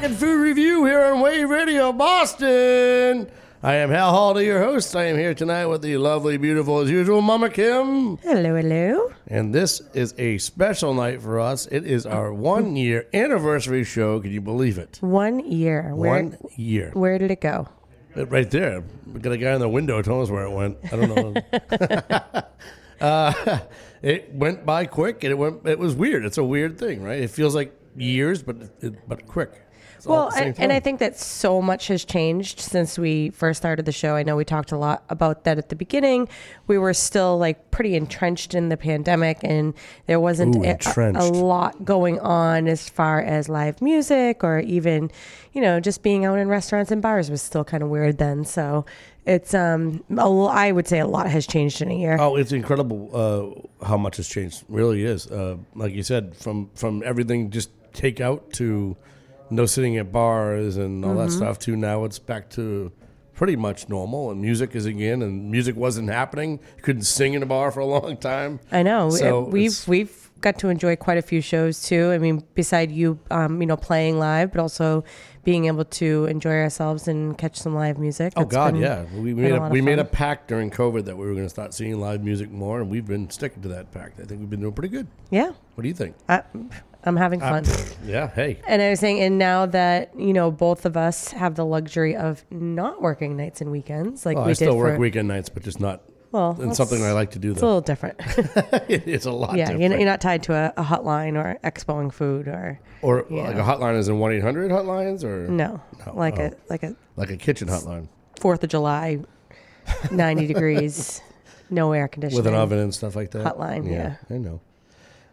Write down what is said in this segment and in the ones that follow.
Rock N Food Revue here on Wave Radio Boston. I am Hal Holiday, your host. I am here tonight with the lovely, beautiful, as usual, Mama Kim. Hello, hello. And this is a special night for us. It is our one year anniversary show. Can you believe it? One year. Where, One year. Where did it go? Uh, Right there. We got a guy in the window telling us where it went. I don't know. uh, it went by quick, and it went. It was weird. It's a weird thing, right? It feels like years, but it, but quick. Well, at the same and, and I think that so much has changed since we first started the show. I know we talked a lot about that at the beginning. We were still like pretty entrenched in the pandemic, and there wasn't Ooh, a, a, lot going on as far as live music or even, you know, just being out in restaurants and bars was still kind of weird then. So it's, um, a I would say a lot has changed in a year. Oh, it's incredible uh, how much has changed. Really is. Uh, like you said, from from everything just takeout to no sitting at bars and all Mm-hmm. that stuff too. now it's back to pretty much normal and music is again and music wasn't happening. You couldn't sing in a bar for a long time. I know. So we've we've got to enjoy quite a few shows too. I mean, beside you, um, you know, playing live, but also being able to enjoy ourselves and catch some live music. Oh God, been- yeah. We made a a, we made a pact during COVID that we were going to start seeing live music more, and we've been sticking to that pact. I think we've been doing pretty good. Yeah, What do you think? I, I'm having Uh, fun. yeah. Hey. and I was saying, and now that you know, both of us have the luxury of not working nights and weekends, like Well, we I still did work for. weekend nights, but just not. well, And something I like to do It's a little different. it's a lot. yeah, different. you're not, tied to a, a hotline or expoing food or Or Yeah. like a hotline is in one eight hundred hotlines, or no, No, like oh. a like a like a kitchen hotline Fourth of July, ninety degrees, no air conditioning. with an oven and stuff like that. Hotline, yeah. I know.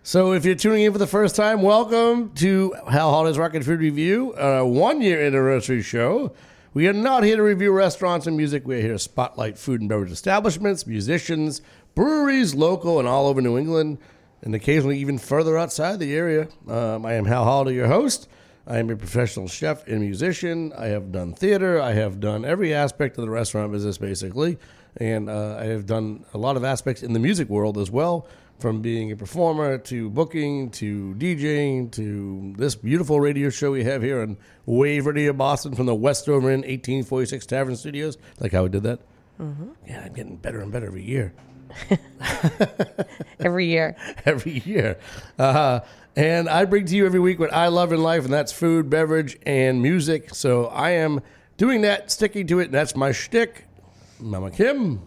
So if you're tuning in for the first time, welcome to Hal Holiday's Rock N Food Revue, a one year anniversary show. We are not here to review restaurants and music. We're here to spotlight food and beverage establishments, musicians, breweries, local and all over New England, and occasionally even further outside the area. Um, I am Hal Holiday, your host. I am a professional chef and musician. I have done theater. I have done every aspect of the restaurant business, basically. And uh, I have done a lot of aspects in the music world as well, from being a performer to booking to DJing to this beautiful radio show we have here on Wave Radio Boston from the West Dover Inn 1846 Tavern Studios. Like how we did that? Mm-hmm. Yeah, I'm getting better and better every year. every year. every year. Uh, and I bring to you every week what I love in life, and that's food, beverage, and music. So I am doing that, sticking to it, and that's my shtick. Mama Kim.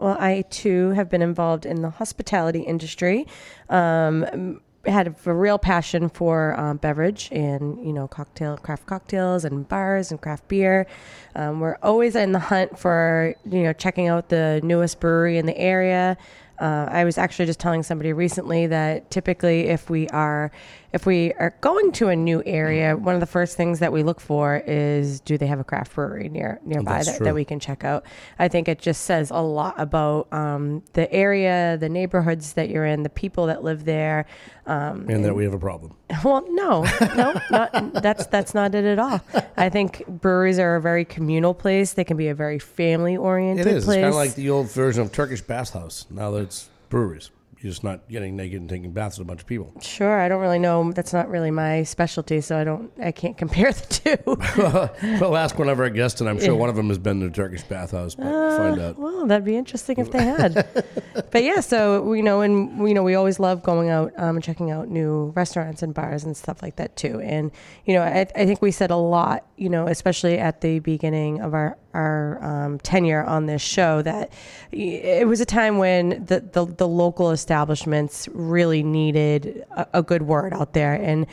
Well, I too have been involved in the hospitality industry. Um, had a real passion for um, beverage and you know cocktail craft cocktails and bars and craft beer. Um, we're always in the hunt for you know checking out the newest brewery in the area. Uh, I was actually just telling somebody recently that typically, if we are if we are going to a new area, one of the first things that we look for is do they have a craft brewery near nearby that, that we can check out. I think it just says a lot about um, the area, the neighborhoods that you're in, the people that live there. Um, And that we have a problem. well, no, no, not, that's that's not it at all. I think breweries are a very communal place. They can be a very family oriented. is. It's place. kind of like the old version of Turkish bathhouse. Now that it's breweries. You're just not getting naked and taking baths with a bunch of people. Sure, I don't really know. That's not really my specialty, so I don't. I can't compare the two. well, ask one of our guests, and I'm sure one of them has been to a Turkish bathhouse. But find out. Well, that'd be interesting if they had. but yeah, so you know, and you know, we always love going out um, and checking out new restaurants and bars and stuff like that too. And you know, I, I think we said a lot, you know, especially at the beginning of our our um, tenure on this show, that it was a time when the the, the local establishments really needed a, a good word out there and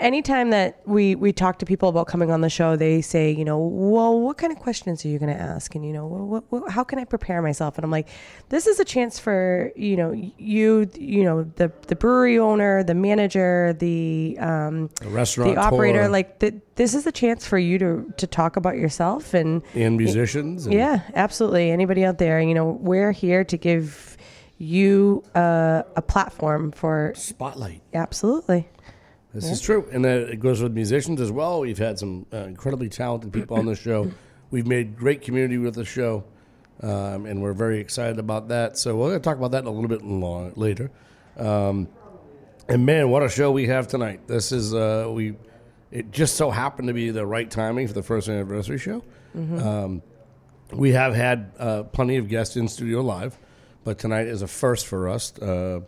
anytime that we we talk to people about coming on the show, they say, you know, well, what kind of questions are you going to ask? And you know, well, what, how can I prepare myself? And I'm like, this is a chance for you know you you know the the brewery owner, the manager, the um, A restaurant the operator. tour. Like th- this is a chance for you to to talk about yourself and and musicians. And yeah, absolutely. Anybody out there, you know, we're here to give you uh, a platform for Spotlight. absolutely. This is true, and it goes with musicians as well. We've had some uh, incredibly talented people on the show. We've made great community with the show, um, and we're very excited about that. So we're going to talk about that a little bit long, later. Um, And man, what a show we have tonight! This is uh, we. It just so happened to be the right timing for the first anniversary show. Um, we have had uh, plenty of guests in studio live, but tonight is a first for us. Uh,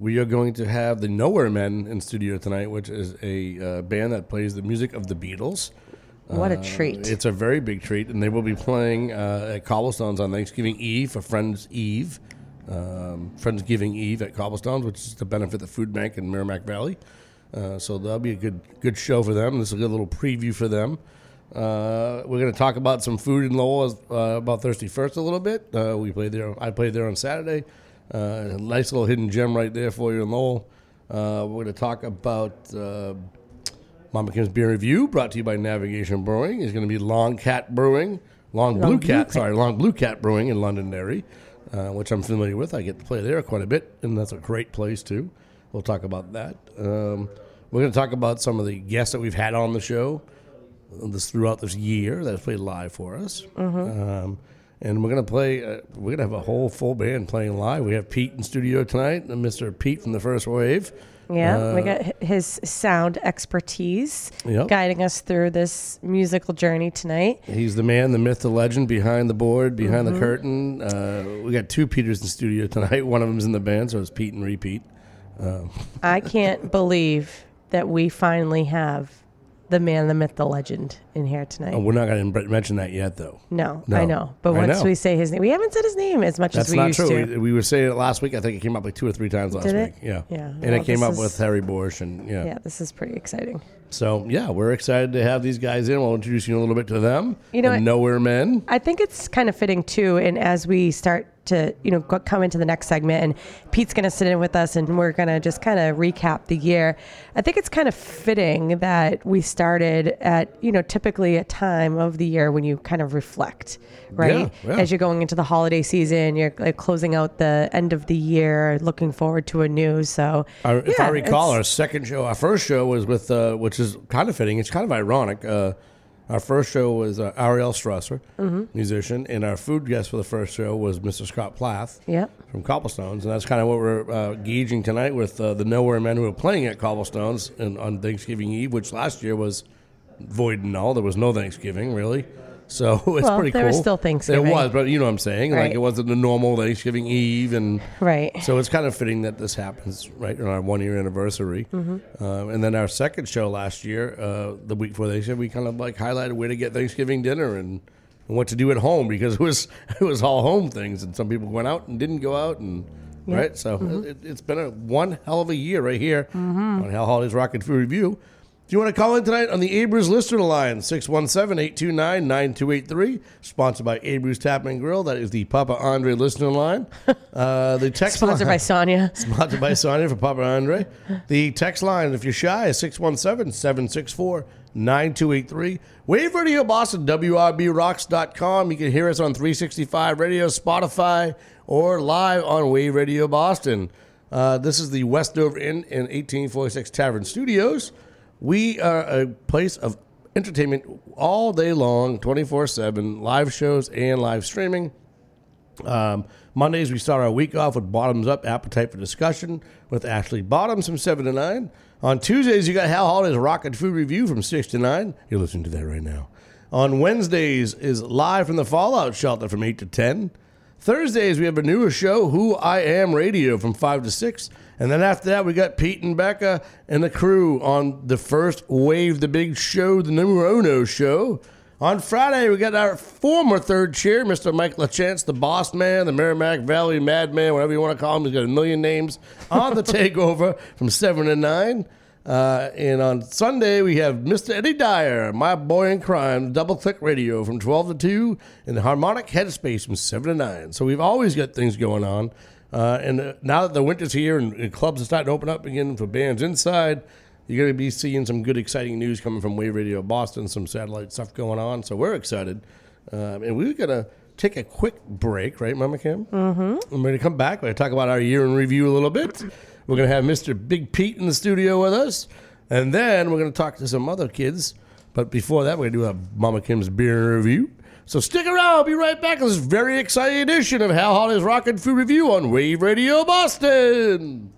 we are going to have the Nowhere Men in studio tonight, which is a uh, band that plays the music of the Beatles. What a Uh, treat. It's a very big treat, and they will be playing uh, at Cobblestones on Thanksgiving Eve for Friends Eve, um, Friendsgiving Eve at Cobblestones, which is to benefit the food bank in Merrimack Valley. Uh, so that'll be a good good show for them. This is a good little preview for them. Uh, we're going to talk about some food in Lowell uh, about Thirsty First a little bit. Uh, we played there. I played there on Saturday. Uh, nice little hidden gem right there for you in Lowell. Uh, we're going to talk about. Uh, Mama Kim's Beer Review, brought to you by Navigation Brewing, is going to be Long Cat Brewing, Long, Blue Blue Cat, Cat. sorry, Long Blue Cat Brewing in Londonderry, uh, which I'm familiar with. I get to play there quite a bit, and that's a great place too. We'll talk about that. Um, we're going to talk about some of the guests that we've had on the show this throughout this year that have played live for us. Um, and we're gonna play. Uh, we're gonna have a whole full band playing live. We have Pete in studio tonight, and Mr. Pete from the First Wave. Yeah, we Uh, got his sound expertise Yep. guiding us through this musical journey tonight. He's the man, the myth, the legend behind the board, behind Mm-hmm. the curtain. Uh, we got two Peters in studio tonight. One of them's in the band, so it's Pete and repeat. I can't believe that we finally have the man, the myth, the legend in here tonight. Oh, we're not going to mention that yet, though. no, no, I know. But I once know. we say his name, we haven't said his name as much That's as we not used true. to. We, we were saying it last week. I think it came up like two or three times last Did week. Yeah, Yeah, And well, it came up is- with Harry Borsch, and yeah. yeah, this is pretty exciting. So yeah, we're excited to have these guys in. We'll introduce you a little bit to them. You know? Nowhere Men. I think it's kind of fitting too. And as we start to, you know, go- come into the next segment, and Pete's going to sit in with us, and we're going to just kind of recap the year. I think it's kind of fitting that we started at, you know, typically a time of the year when you kind of reflect, right? Yeah, yeah. As you're going into the holiday season, you're like closing out the end of the year, looking forward to a new. So, Our, if I recall, our second show, our first show was with, uh, which is kind of fitting. It's kind of ironic. Uh, our first show was uh, Ariel Strasser, Mm-hmm. musician, and our food guest for the first show was Mr. Scott Plath Yep. from Cobblestones, and that's kind of what we're uh, gauging tonight with uh, the Nowhere Men who are playing at Cobblestones and on Thanksgiving Eve, which last year was void and null. There was no Thanksgiving really. So it's Well, pretty there cool. was still Thanksgiving. There It was, but you know what I'm saying. Like it wasn't the normal Thanksgiving Eve, and right. so it's kind of fitting that this happens right on our one year anniversary. Mm-hmm. Um, and then our second show last year, uh, the week before Thanksgiving, we kind of like highlighted where to get Thanksgiving dinner and, and what to do at home because it was it was all home things, and some people went out and didn't go out, and right. So Mm-hmm. it, it's been a one hell of a year right here on Hal Holly's Rock N Food Revue. Do you want to call in tonight on the Abreu's listener line, 617-829-9283, sponsored by Abreu's Tap and Grill. That is the Papa Andre listener line. Uh, the text Sponsored line, by Sonia. Sponsored by Sonia for Papa Andre. The text line, if you're shy, is 617 764 9283. Wave Radio Boston, WRBRocks.com. You can hear us on 365 Radio, Spotify, or live on Wave Radio Boston. Uh, this is the West Dover Inn in 1846 Tavern Studios. We are a place of entertainment all day long, 24 7, live shows and live streaming. Um, Mondays, we start our week off with Bottoms Up Appetite for Discussion with Ashley Bottoms from 7 to 9. On Tuesdays, you got Hal Holiday's Rock N Food Revue from 6 to 9. You're listening to that right now. On Wednesdays is Live from the Fallout Shelter from 8 to 10. Thursdays, we have a newer show, Who I Am Radio, from 5 to 6. And then after that, we got Pete and Becca and the crew on the first Wave the Big Show, the numero uno show. On Friday, we got our former third chair, Mr. Mike LaChance, the boss man, the Merrimack Valley madman, whatever you want to call him. He's got a million names on the takeover from 7 to 9. Uh, and on Sunday, we have Mr. Eddie Dyer, my boy in crime, Double Click Radio from 12 to 2, and the Harmonic Headspace from 7 to 9. So we've always got things going on. Uh, and uh, now that the winter's here and, and clubs are starting to open up again for bands inside, you're going to be seeing some good, exciting news coming from Wave Radio Boston, some satellite stuff going on. So we're excited. Um, and we're going to take a quick break, right, Mama Kim? Mm-hmm. I'm going to come back. We're going to talk about our year in review a little bit. We're going to have Mr. Big Pete in the studio with us. And then we're going to talk to some other kids. But before that, we're going to do a Mama Kim's beer review. So stick around. I'll be right back with this very exciting edition of Hal Holly's Rock N Food Revue on Wave Radio Boston.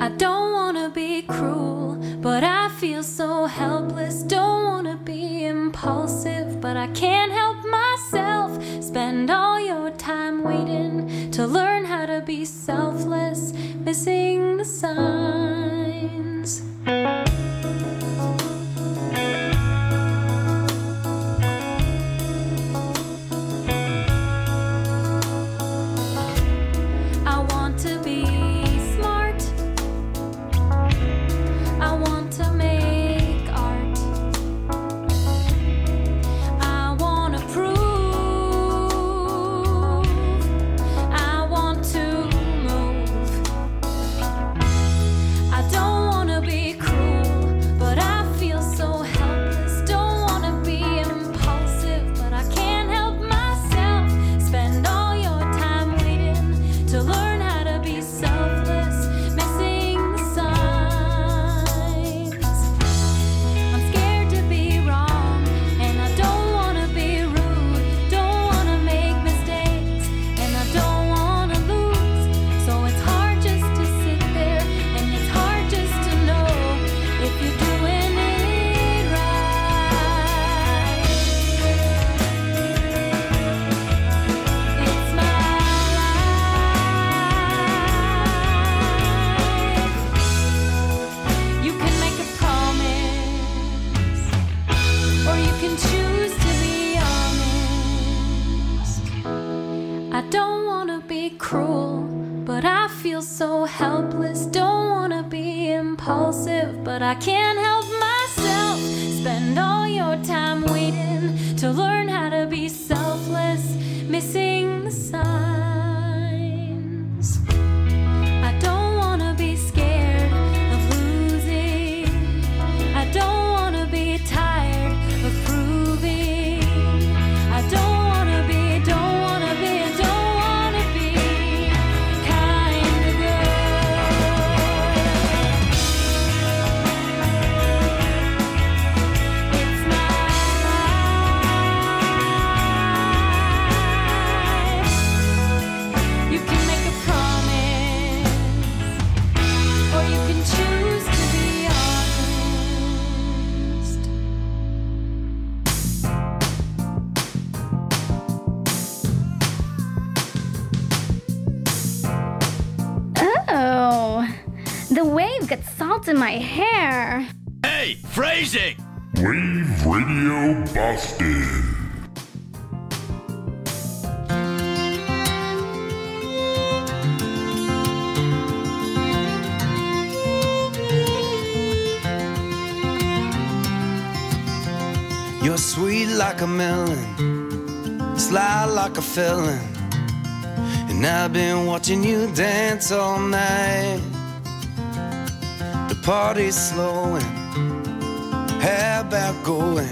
I don't want to be cruel, but I feel so helpless. Don't wanna be impulsive, but I can't help myself. Spend all your time waiting to learn how to be selfless, missing the signs. So helpless. Don't wanna be impulsive, but I can't help myself. Spend all your time waiting to learn how to be selfless, missing the signs. In my hair. Hey, phrasing! Wave Radio Boston. You're sweet like a melon, sly like a felon. And I've been watching you dance all night. Party's slowing, how about going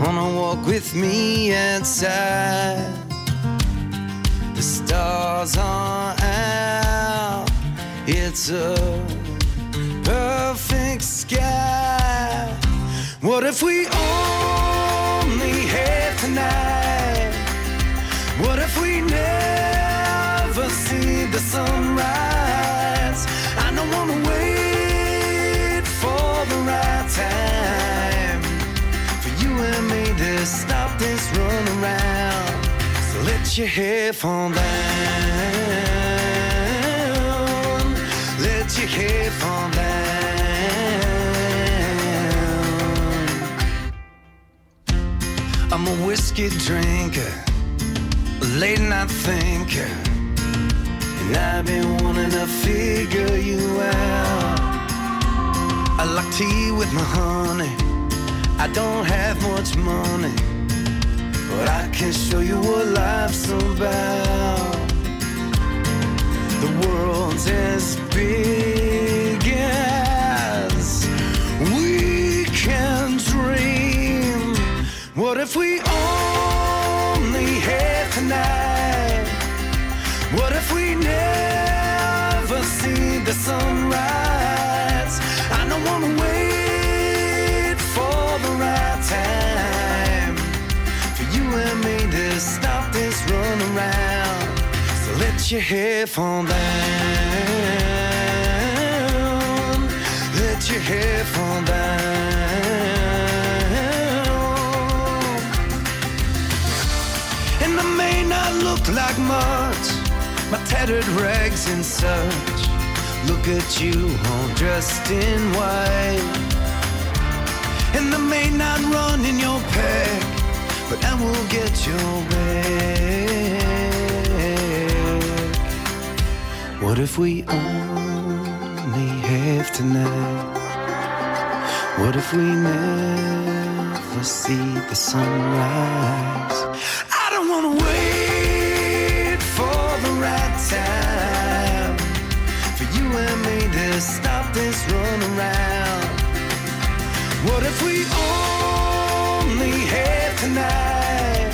on a walk with me outside? The stars are out, it's a perfect sky. What if we only had tonight? What if we never see the sunrise? This run around. So let your hair fall down. Let your hair fall down. I'm a whiskey drinker, a late night thinker, and I've been wanting to figure you out. I like tea with my honey. I don't have much money, but I can show you what life's about. The world's as big as we can dream. What if we only had tonight? What if we never see the sunrise? Let your hair fall down. Let your hair fall down. And I may not look like much, my tattered rags and such. Look at you all dressed in white. And I may not run in your pack, but I will get your back. What if we only have tonight? What if we never see the sunrise? I don't wanna wait for the right time for you and me to stop this run around. What if we only have tonight?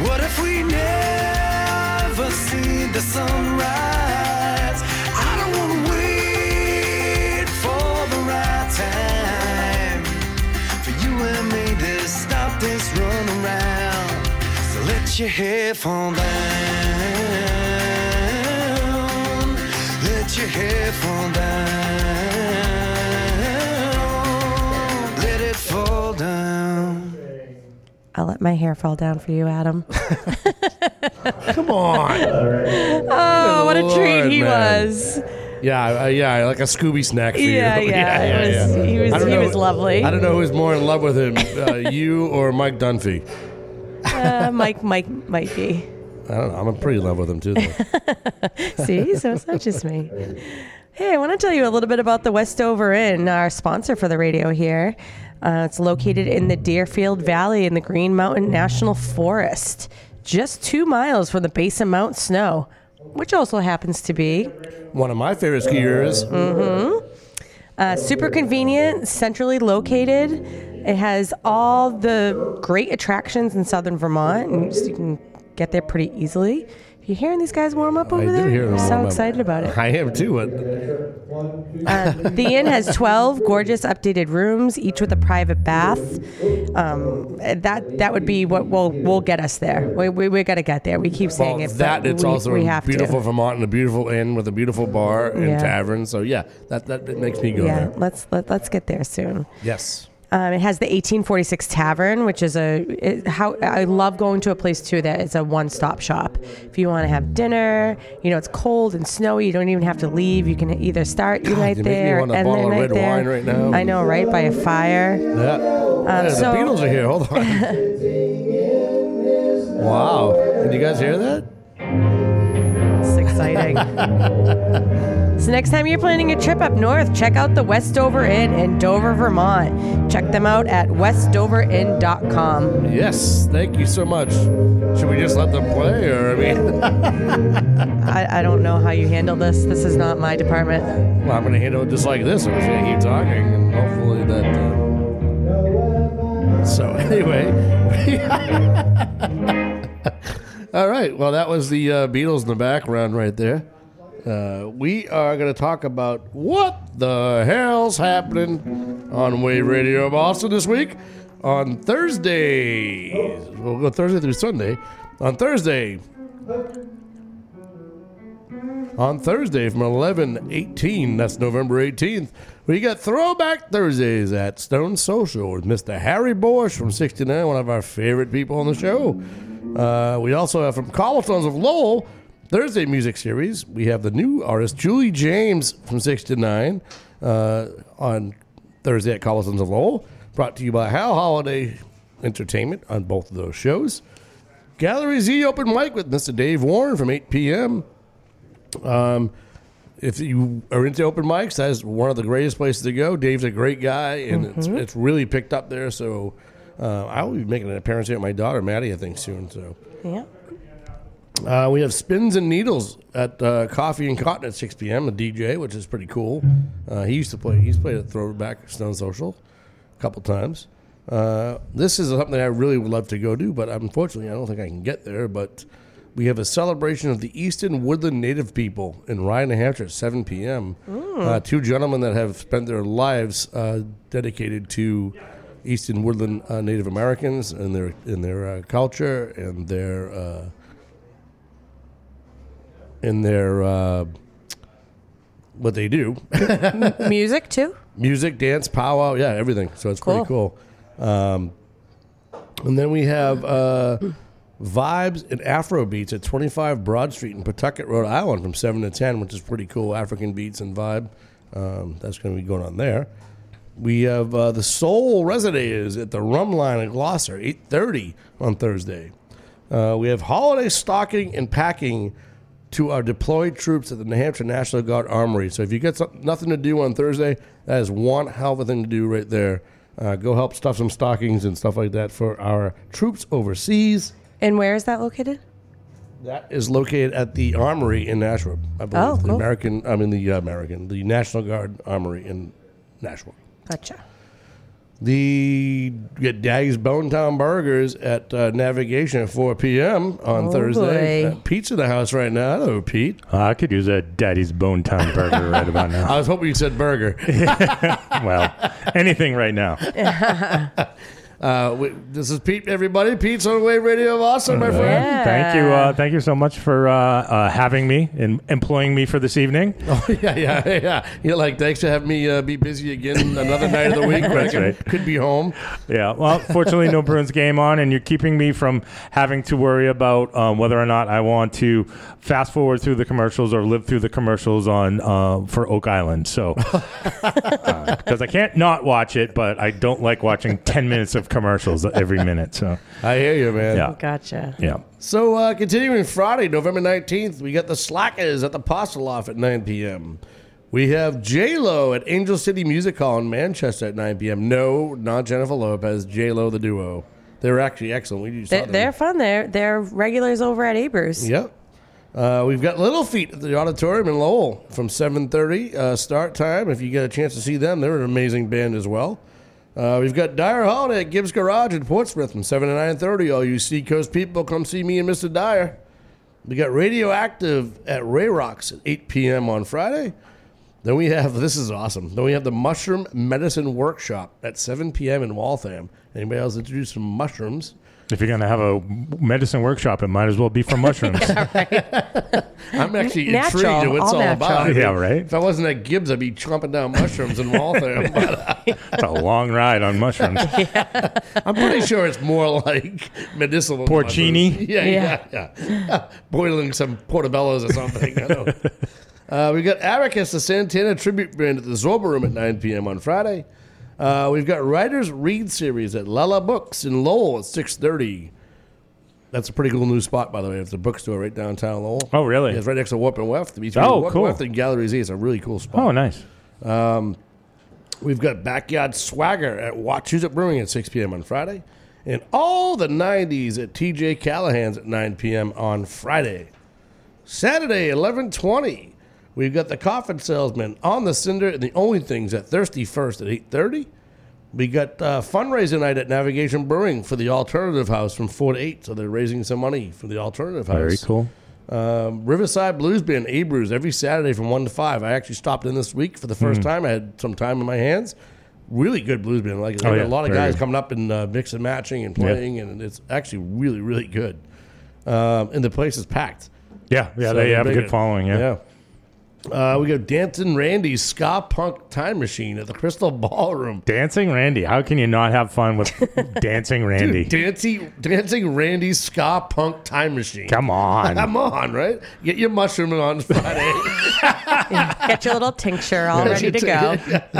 What if we never see the sunrise? Let your hair fall down. Let your hair fall down. Let it fall down. I'll let my hair fall down for you, Adam. Come on. Oh, what a treat Lord, he man. was. Yeah, uh, yeah, like a Scooby snack for Yeah, you. yeah, it was- he was- I don't he know- was lovely. I don't know who's more in love with him, uh, you or Mike Dunphy. Uh, Mike, Mike might be. I don't know. I'm pretty in love with him too. See, so it's not just me. Hey, I want to tell you a little bit about the West Dover Inn, our sponsor for the radio here. Uh, it's located in the Deerfield Valley in the Green Mountain National Forest, just two miles from the base of Mount Snow, which also happens to be One of my favorite skiers. Mm-hmm. Uh, super convenient, centrally located. It has all the great attractions in southern Vermont, and you can get there pretty easily. You hearing these guys warm up over I there? do hear them. I'm so up. excited about it. I am too. Uh, the inn has 12 gorgeous updated rooms, each with a private bath. Um, that that would be what will will get us there. We, we, we got to get there. We keep saying well, it. that it's we, also we a have beautiful to. Vermont and a beautiful inn with a beautiful bar and Yeah. tavern. So yeah, that that makes me go Yeah, there. let's let, let's get there soon. Yes. Um, it has the 1846 Tavern, which is a it, how I love going to a place too that is a one-stop shop. If you want to have dinner, you know it's cold and snowy, you don't even have to leave. You can either start your night you make me there and bottle the of night there. right now. I know, right by a fire. Yeah. yeah the Beatles are here. Hold on. wow. Did you guys hear that? Exciting. so next time you're planning a trip up north, check out the West Dover Inn in Dover, Vermont. Check them out at westdoverinn.com. Yes. Thank you so much. Should we just let them play, or I mean, I, I don't know how you handle this. This is not my department. well, I'm going to handle it just like this. I'm just going to keep talking, and hopefully that. Uh... So anyway. All right. Well, that was the uh, Beatles in the background right there. Uh, we are going to talk about what the hell's happening on Wave Radio Boston this week. On Thursday, we'll go Thursday through Sunday. On Thursday, on Thursday from 11 18, that's November 18th, we got Throwback Thursdays at Stone Social with Mr. Harry Borsch from 69, one of our favorite people on the show. Uh, we also have from Cobblestones of Lowell, Thursday music series. We have the new artist Julie James from 69 uh, on Thursday at Cobblestones of Lowell, brought to you by Hal Holiday Entertainment on both of those shows. Gallery Z open mic with Mr. Dave Warren from 8 p.m. Um, if you are into open mics, that's one of the greatest places to go. Dave's a great guy, and it's, it's really picked up there. So uh, I will be making an appearance here with my daughter Maddie, I think, soon. So Yeah. uh, we have Spins and Needles at uh, Coffee and Cotton at 6 p.m. A DJ, which is pretty cool. Uh, he used to play. He's played at Throwback Stone Social a couple times. Uh, this is something I really would love to go do, but unfortunately, I don't think I can get there. But we have a celebration of the Eastern Woodland Native people in Ryan, New Hampshire at 7 p.m. Uh, two gentlemen that have spent their lives uh, dedicated to Eastern Woodland uh, Native Americans and their in their uh, culture and their uh, in their uh, what they do. Music too. music, dance, powwow, yeah, everything. So it's pretty cool. Um, and then we have uh, Vibes and Afro Beats at 25 Broad Street in Pawtucket, Rhode Island from 7 to 10, which is pretty cool. African beats and vibe. Um, that's going to be going on there. We have uh, the Soul Resonator at the Rhumb Line in Gloucester, 8.30 on Thursday. Uh, we have holiday stocking and packing to our deployed troops at the New Hampshire National Guard Armory. So if you get some, nothing to do on Thursday, that is one hell of a thing to do right there. Uh, go help stuff some stockings and stuff like that for our troops overseas. And where is that located? That is located at the Armory in Nashua, I believe. Oh, the cool. American, I mean the American, the National Guard Armory in Nashua. Gotcha. The get Daddy's Bone Town Burgers at uh, Navigation at 4 p.m. on Oh, Thursday. boy. Uh, Pete's in the house right now. Hello, Pete. Uh, I could use a Daddy's Bone Town burger right about now. I was hoping you said burger. Well, anything right now. Uh, we, this is Pete, everybody. Pete's on Wave Radio of Awesome, my friend. Yeah. Thank you. Uh, thank you so much for uh, uh, having me and employing me for this evening. Oh, yeah, yeah, yeah. You're like, thanks for having me uh, be busy again another night of the week That's right. could be home. Yeah. Well, fortunately, no Bruins game on, and you're keeping me from having to worry about um, whether or not I want to fast forward through the commercials or live through the commercials on uh, for Oak Island. So, because I can't not watch it, but I don't like watching 10 minutes of commercials every minute. So, I hear you, man. yeah. Gotcha. Yeah. So, uh, continuing Friday, November 19th, we got the Slackers at the Postoloff at 9 p.m. We have J-Lo at Angel City Music Hall in Manchester at 9 p.m. No, not Jennifer Lopez, J-Lo the duo. They're actually excellent. We just They're, they're fun. They're they're regulars over at Abers. Yep. Uh, we've got Little Feat at the auditorium in Lowell from 7:30 uh, start time. If you get a chance to see them, they're an amazing band as well. Uh, we've got Dyer Holiday at Gibbs Garage in Portsmouth from 7 to 9:30. All you Seacoast people, come see me and Mr. Dyer. We got Radioactive at Ray Rocks at 8 p.m. on Friday. Then we have this is awesome. Then we have the Mushroom Medicine Workshop at 7 p.m. in Waltham. Anybody else introduce some mushrooms? If you're going to have a medicine workshop, it might as well be from mushrooms. I'm actually Natural, intrigued at what it's all all natural. about. I mean, Yeah, right? If I wasn't at Gibbs, I'd be chomping down mushrooms in Waltham. But it's a long ride on mushrooms. I'm pretty sure it's more like medicinal. Porcini? mushrooms. Yeah, yeah, yeah. Boiling some portobellos or something. I know. Uh, we got Abacus, the Santana tribute band at the Zorba Room at 9 p.m. on Friday. Uh, we've got Writers Read series at Lala Books in Lowell at 6:30. That's a pretty cool new spot, by the way. It's a bookstore right downtown Lowell. Oh, really? Yeah, it's right next to Warp and Weft. Between Oh, Warp cool. and Weft and Gallery Z. It's a really cool spot. Oh, nice. We've got Backyard Swagger at Wachusett Brewing at 6 p.m. on Friday. And all the 90s at TJ Callahan's at 9 p.m. on Friday. Saturday, 1120, we've got the Coffin Salesman on the Cinder and the Only Things at Thirsty First at 8.30. We got uh, fundraiser night at Navigation Brewing for the Alternative House from 4 to 8. So they're raising some money for the Alternative House. Very cool. Um, Riverside Blues Band, Abreu's, every Saturday from 1 to 5. I actually stopped in this week for the first time. I had some time in my hands. Really good blues band. Like Oh, a lot of very guys good. coming up and uh, mix and matching and playing, and it's actually really, really good. Um, and the place is packed. Yeah, yeah, So they have a good following. Yeah. Yeah. Uh, we got Dancing Randy's Ska Punk Time Machine at the Crystal Ballroom. Dancing Randy. How can you not have fun with Dancing Randy? Dancing, Dancing Randy's Ska Punk Time Machine. Come on. Come on, right? Get your mushroom on Friday. Get your little tincture all ready to go.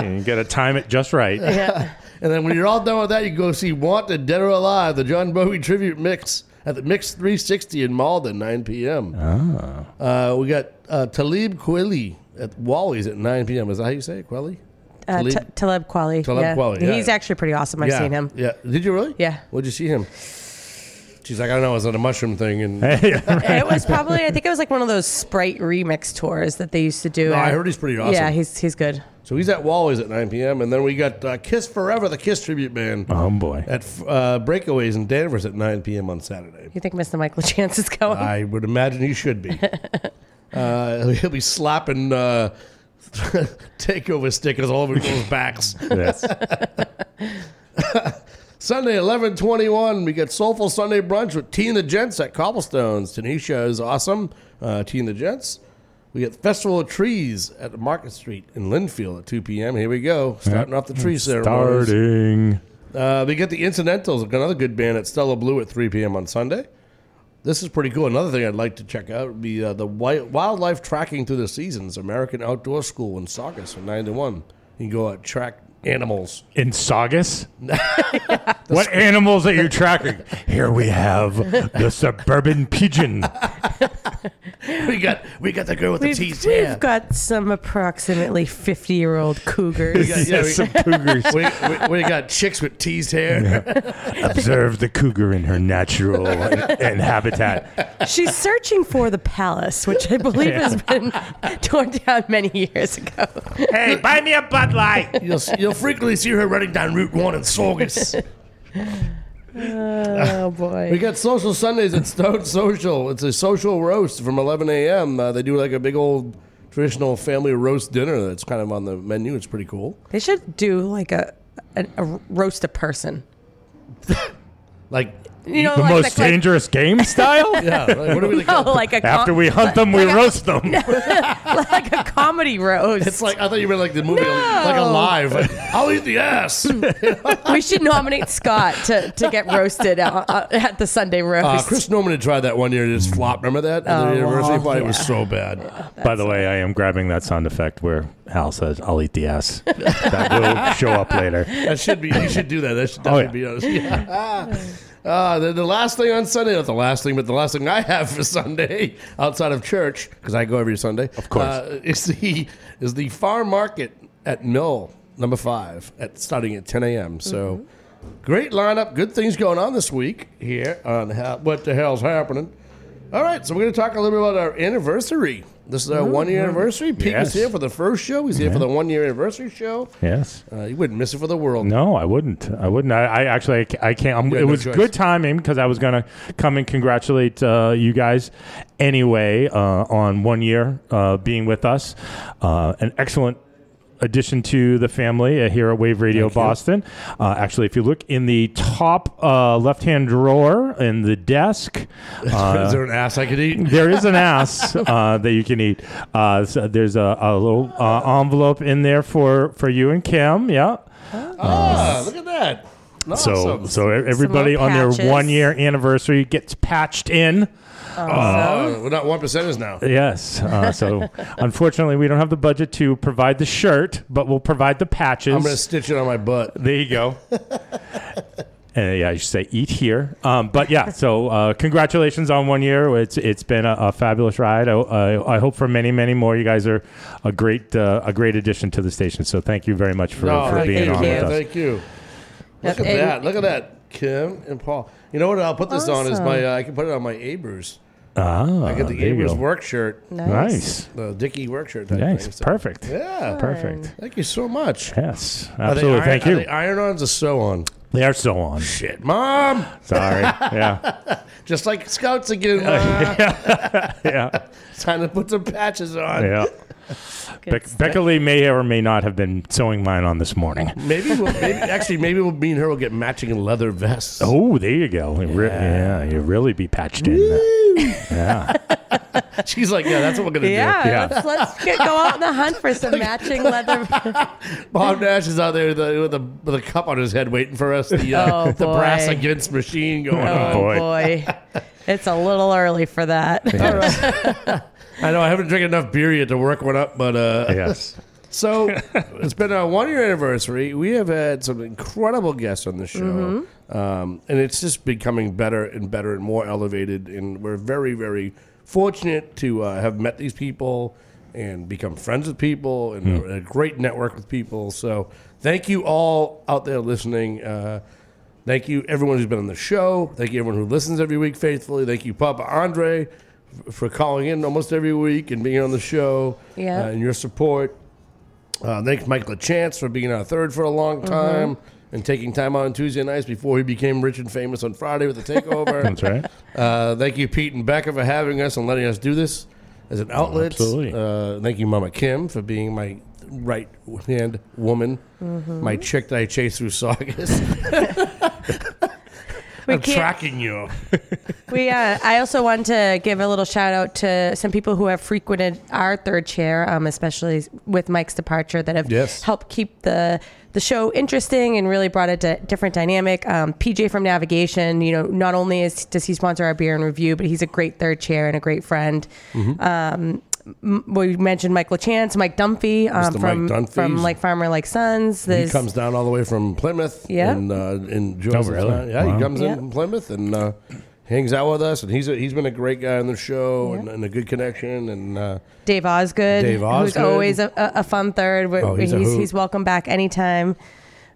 you got to time it just right. Yeah. And then when you're all done with that, you go see Wanted Dead or Alive, the John Bowie tribute mix at the Mix 360 in Malden, 9 p.m. Uh, we got uh, Talib Kweli at Wally's at 9 p.m. Is that how you say it, Kweli? Uh, Talib- T- Taleb Kweli. Talib yeah. Kweli, yeah. He's actually pretty awesome. I've yeah. seen him. Yeah. Did you really? Yeah. Where'd you see him? She's like, I don't know. It's on a mushroom thing. And no, It was probably, I think it was like one of those Sprite remix tours that they used to do. I heard he's pretty awesome. Yeah, he's he's good. So he's at Wally's at 9 p.m. And then we got uh, Kiss Forever, the Kiss tribute band Oh boy. at uh, Breakaways in Danvers at 9 p.m. on Saturday. You think Mr. Michael Chance is going? I would imagine he should be. uh, he'll be slapping uh, takeover stickers all over people's backs. Yes. Sunday, eleven twenty-one. We got Soulful Sunday brunch with Tea and the Gents at Cobblestones. Tanisha is awesome. Uh, Tea and the Gents. We got Festival of Trees at Market Street in Lynnfield at 2 p.m. Here we go, starting off the tree ceremonies. Starting. Uh, we get the Incidentals, got another good band at Stella Blue at 3 p.m. on Sunday. This is pretty cool. Another thing I'd like to check out would be uh, the wi- Wildlife Tracking Through the Seasons, American Outdoor School in Saugus from 9 to 1. You can go out track animals. In Saugus? what animals are you tracking? Here we have the suburban pigeon. We got we got the girl with the We've, teased we've hair. got some approximately 50 year old cougars. got- yeah, we- Some cougars. we, we, we got chicks with teased hair. Observe the cougar in her natural and, and habitat. She's searching for the palace, which I believe has been torn down many years ago. Hey, buy me a Bud Light. You'll, you'll frequently see her running down Route 1 in Saugus. Oh boy. We got social Sundays at Stone Social. It's a social roast from 11 a.m. Uh, they do like a big old traditional family roast dinner that's kind of on the menu. It's pretty cool. They should do like a a, a roast a person. Like, You know, The like most the, like, dangerous game style? yeah, like, what do we no, call like a com- After we hunt them, we like a- roast them. like a comedy roast. It's like I thought you meant like the movie, like alive. Like, I'll eat the ass. we should nominate Scott to, to get roasted uh, uh, at the Sunday roast. Uh, Chris Norman had tried that one year. It just flopped. Remember that at the Oh, anniversary wow. party? It was so bad. By the way, I am grabbing that sound effect where Hal says, I'll eat the ass. That will show up later. That should be. You should do that. That should Oh, definitely be honest. Yeah. Uh, the, the last thing on Sunday, not the last thing, but the last thing I have for Sunday outside of church, because I go every Sunday, of course. uh, is the is the farm market at Mill number five at starting at 10 a.m. So great lineup, good things going on this week here on how, what the hell's happening. All right, so we're going to talk a little bit about our anniversary. This is our one year anniversary. Pete Yes. was here for the first show. He's here for the one year anniversary show. Yes. Uh, you wouldn't miss it for the world. No, I wouldn't. I wouldn't. I, I actually, I, ca- I can't. I'm, You had it no was choice. good timing because I was gonna come and congratulate uh, you guys anyway uh, on one year uh, being with us. Uh, an excellent addition to the family uh, here at Wave Radio Thank. Boston. Uh, actually, if you look in the top uh, left-hand drawer in the desk. Uh, is there an ass I could eat? there is an ass uh, that you can eat. Uh, so there's a, a little uh, envelope in there for, for you and Kim. Yeah. Ah, look at that. So Awesome. so e- everybody on their patches. one year anniversary gets patched in. Oh, we're not one percenters now. Yes. Uh, so unfortunately, we don't have the budget to provide the shirt, but we'll provide the patches. I'm gonna stitch it on my butt. There you go. And yeah, I should say eat here. Um, but yeah, so uh, congratulations on one year. It's it's been a, a fabulous ride. I, I, I hope for many many more. You guys are a great uh, a great addition to the station. So thank you very much for, No, for thank being you. on with us. Thank you. Look at and- that. Look at that. Kim and Paul. You know what? I'll put this on is my. Uh, I can put it on my Abreu's. Ah, I got the there you Abreu's go. work shirt, Nice. Nice, the Dickie work shirt. Type nice, thing. So- perfect, Yeah. perfect. Thank you so much. Yes, Are they absolutely. iron- Thank Are you. they iron-ons or sew-on? They are so on. Shit, mom. Sorry. Yeah. Just like scouts again. Mom. Yeah. Time to put some patches on. Yeah. Bec- Becca Lee may or may not have been sewing mine on this morning. Maybe, we'll, maybe actually, maybe we'll, me and her will get matching leather vests. Oh, there you go. You re- yeah, you really be patched in. Yeah. She's like, yeah, that's what we're gonna Yeah, Yeah. let's, let's get, go out on the hunt for some matching leather. Bob Nash is out there with a, with a, with a cup on his head, waiting for us. The, uh, Oh, the brass against machine going Oh on. boy. boy. It's a little early for that. I know I haven't drank enough beer yet to work one up, but uh, Yes. so it's been a one year anniversary. We have had some incredible guests on the show, Mm-hmm. um, and it's just becoming better and better and more elevated. And we're very, very fortunate to uh, have met these people and become friends with people and a great network with people. So thank you all out there listening. Uh, Thank you, everyone who's been on the show. Thank you, everyone who listens every week faithfully. Thank you, Papa Andre, f- for calling in almost every week and being on the show Yeah. uh, and your support. Uh, thanks, Mike LaChance, for being our third for a long Mm-hmm. time and taking time on Tuesday nights before he became rich and famous on Friday with the takeover. That's right. Uh, thank you, Pete and Becca, for having us and letting us do this as an outlet. absolutely. Uh, thank you, Mama Kim, for being my right hand woman, Mm-hmm. my chick that I chased through Saugus. We I'm tracking you. we uh, I also want to give a little shout out to some people who have frequented our third chair, um, especially with Mike's departure, that have Yes. helped keep the the show interesting and really brought a di- different dynamic. Um, PJ from Navigation, you know, not only is does he sponsor our beer in review, but he's a great third chair and a great friend. Mm-hmm. Um, m- we mentioned Mike LaChance, Mike Dunphy um, Mr. from Mike Dunphy. from like Farmer Like Sons. He There's- comes down all the way from Plymouth. Yeah. And uh, enjoys Oh, really? time. Yeah, Wow. he comes Yeah. in from Plymouth and uh, hangs out with us. And he's a, he's been a great guy on the show and, and a good connection. And uh, Dave Osgood, Dave who's Osgood. always a, a a fun third. Where Oh, he's he's a he's, hoot. welcome back anytime.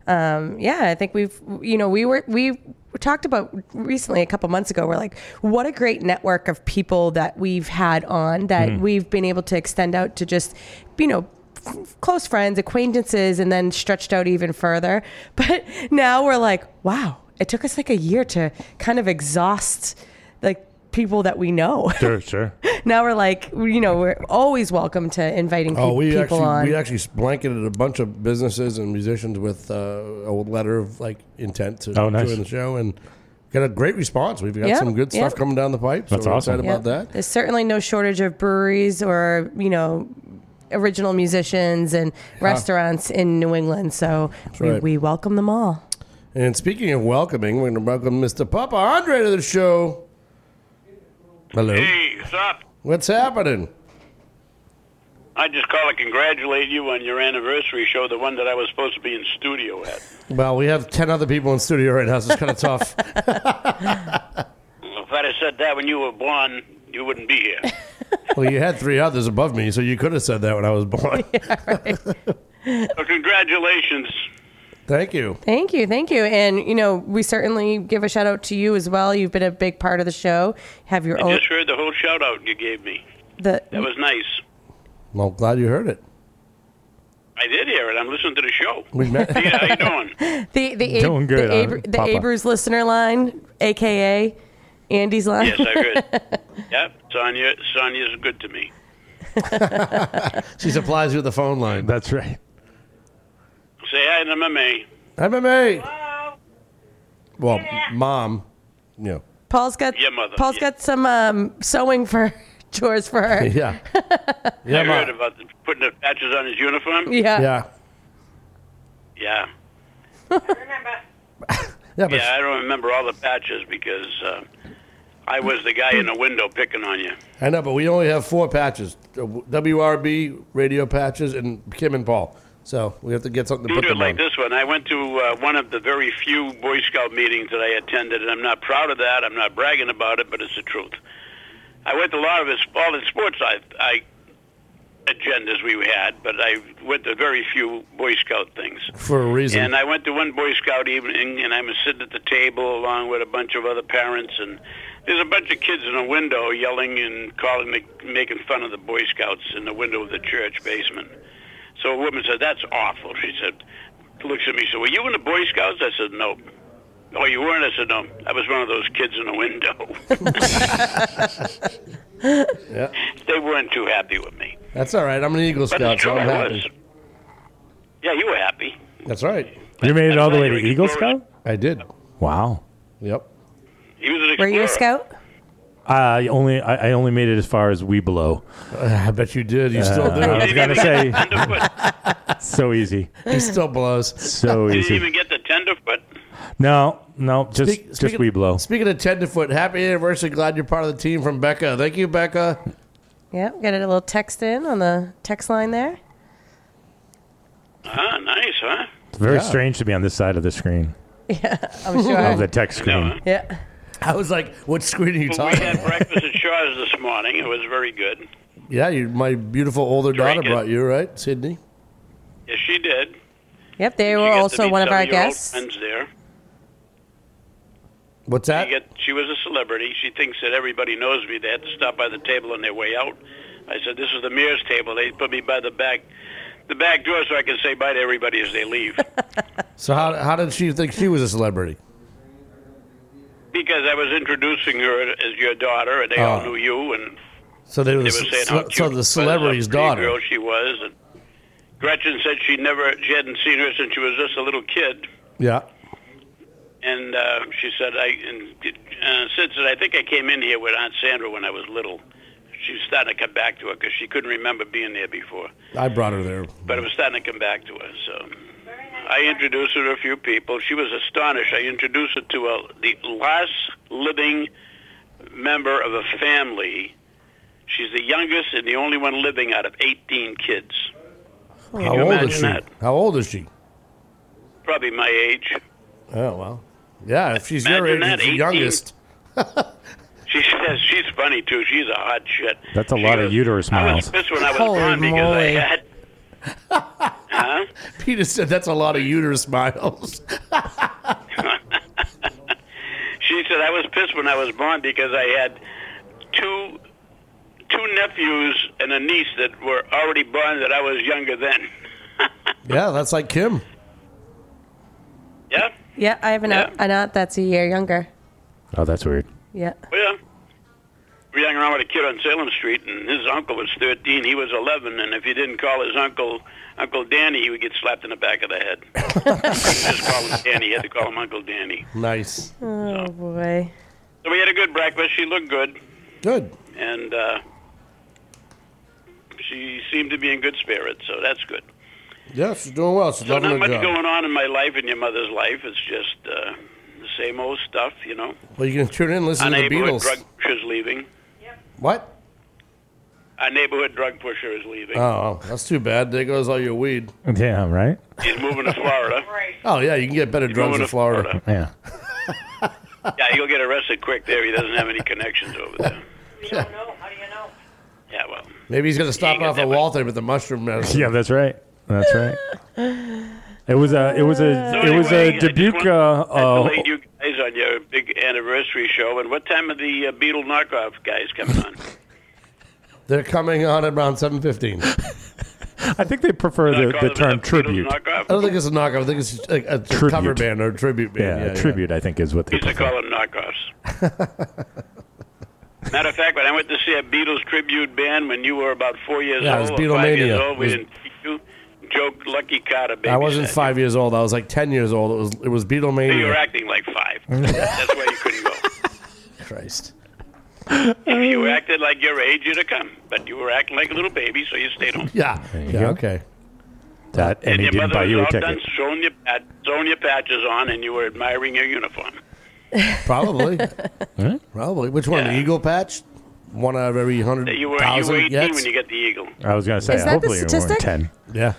Um, yeah, I think we've you know we were we talked about recently a couple months ago. We're like, what a great network of people that we've had on that Mm-hmm. we've been able to extend out to just you know close friends, acquaintances, and then stretched out even further. But now we're like, wow, it took us like a year to kind of exhaust like people that we know. Sure, sure. now we're like, you know, we're always welcome to inviting pe- oh, we people actually on. we actually blanketed a bunch of businesses and musicians with uh, a letter of like intent to Oh, nice. join the show and got a great response. We've got Yeah, some good stuff yeah. coming down the pipe. So That's we're awesome. excited Yeah. about that. There's certainly no shortage of breweries or, you know, original musicians and restaurants in New England. So we, right. we welcome them all. And speaking of welcoming, we're going to welcome Mr. Papa Andre to the show. Hello. Hey, what's up? What's happening? I just call to congratulate you on your anniversary show, the one that I was supposed to be in studio at. Well, we have 10 other people in studio right now, so it's kind of tough. If I'd have said that when you were born, you wouldn't be here. well, you had three others above me, so you could have said that when I was born. so congratulations. Thank you. Thank you. Thank you. And, you know, we certainly give a shout out to you as well. You've been a big part of the show. Have your I own. just heard the whole shout out you gave me. The, That was nice. Well, glad you heard it. I did hear it. I'm listening to the show. We met. Peter, how you doing? the, the, Doing good, the, uh, the Papa. Listener line, a.k.a. Andy's line. Yes, I heard. yep, Sonia. Sonia's good to me. she supplies you with the phone line. That's right. Say hi to MMA. MMA. Well, mom, you know, Paul's got Your mother, Paul's yeah. got some um, sewing for chores for her. yeah. yeah, I Yeah, heard about the, putting the patches on his uniform. Yeah. Yeah. Yeah. Yeah, but Yeah, I don't remember all the patches because uh, I was the guy in the window picking on you. I know, but we only have four patches: WRB radio patches and Kim and Paul. So we have to get something to put Peter, them like on. this one, I went to uh, one of the very few Boy Scout meetings that I attended, and I'm not proud of that. I'm not bragging about it, but it's the truth. I went to a lot of his, all the sports I, I agendas we had, but I went to very few Boy Scout things. for a reason. And I went to one Boy Scout evening, and I was sitting at the table along with a bunch of other parents, and there's a bunch of kids in a window yelling and calling, making fun of the Boy Scouts in the window of the church basement. So a woman said, "That's awful." She said, looks at me, said, "Were you in the Boy Scouts?" I said, "No." Oh, you weren't? I said, "No." I was one of those kids in the window. yeah, they weren't too happy with me, that's all right. I'm an Eagle Scout, it's so. I'm happy. was. Yeah, you were happy. That's right. You made it all the way to Eagle. Scout? I did. Wow. Yep. He was an Were you a scout? I only I, I only made it as far as we below. I bet you did. You still Uh, I do. was gonna say Tenderfoot. so easy, He still blows. so You didn't easy. even get the tenderfoot. No, no, just Speak- just speaking- we blow. Speaking of tenderfoot, happy anniversary! Glad you're part of the team from Becca. Thank you, Becca. Yeah, got a little text in on the text line there. Ah, nice, huh? It's very Yeah. strange to be on this side of the screen Yeah, I'm sure. of the text screen. yeah. I was like, "What screen are you Well, we had about? breakfast at Shaw's this morning. It was very good. Yeah, you, my beautiful older daughter it. brought you, right, Sydney? Yes, she did. Yep, they She were also one of our guests. Friends there. What's She, that? get, she was a celebrity. She thinks that everybody knows me. They had to stop by the table on their way out. I said, "This is the Mears table." They put me by the back, the back door, so I can say bye to everybody as they leave. So how how did she think she was a celebrity? Because I was introducing her as your daughter, and they all Oh. knew you, and So they they were saying so, how so cute the celebrity's daughter. girl she was. And Gretchen said she never, she hadn't seen her since she was just a little kid. Yeah. and uh, she said, I and uh, Sid said, I think I came in here with Aunt Sandra when I was little. She was starting to come back to her because she couldn't remember being there before, I brought her there. but it was starting to come back to her. So I introduced her to a few people. She was astonished. I introduced her to a, the last living member of a family. She's the youngest and the only one living out of 18 kids. How you old is she? that? How old is she? Probably my age. Oh well. Yeah, if she's your age, that, she's the youngest. She says she's funny too. She's a hot shit. That's a She lot of goes, uterus I was miles. pissed when I was Holy born because moly. I had. Huh? Peter said that's a lot of uterus miles. She said I was pissed when I was born because I had two two nephews and a niece that were already born that I was younger than. yeah, that's like Kim. yeah, Yeah, I have an, Yeah. aunt, an aunt that's a year younger. Oh, that's weird. Yeah. well, yeah. We hung around with a kid on Salem Street, and his uncle was 13. He was 11, and if you didn't call his uncle Uncle Danny, he would get slapped in the back of the head. Just call him Danny. You had to call him Uncle Danny. Nice. Oh boy. So we had a good breakfast. She looked good. Good. and uh, she seemed to be in good spirits, so that's good. Yeah, she's doing well. She's So loving not her much job. going on in my life and your mother's life. It's just uh, the same old stuff, you know. Well, you can tune in listen Our to the neighborhood Beatles. drug pusher's leaving. What? A neighborhood drug pusher is leaving. Oh, that's too bad. There goes all your weed. Yeah, right? He's moving to Florida. Oh yeah, you can get better drugs in to Florida. Yeah. Yeah, he'll get arrested quick there. He doesn't have any connections over there. You don't know. How do you know? Yeah, well, Maybe he's gonna stop ain't off that at much- Walter with the mushroom medicine. Yeah, that's right. That's right. It was a it was a So it was anyway, I a just Dubuque want- uh, I uh, you guys on your big anniversary show. And what time are the uh, Beetle knockoff guys coming on? They're coming on at around seven fifteen. I think they prefer the, the term tribute. I don't think it's a knockoff. I think it's a, a, a Tribute. cover band or a tribute band. Yeah, Yeah, yeah. tribute I think is what they used to call them knockoffs. Matter of fact, when I went to see a Beatles tribute band when you were about four years Yeah, it old, was five years Beatlemania. old, we It was- didn't teach you. Joke Lucky Carter, baby. I wasn't five years old. I was like ten years old. It was it was You were acting like five. That's why you couldn't go. Christ. If you acted like your age, you'd have come. But you were acting like a little baby, so you stayed home. Yeah. you Yeah. Okay. That and And he your didn't mother buy was you a all done ticket. sewing your, pat- sewing your patches on, and you were admiring your uniform. Probably. Probably. Which one? The Yeah. eagle patch? One out of every hundred You were, you thousand 18 yets? when you got the eagle. I was gonna say Is that the hopefully you weren't statistic? ten. Yeah.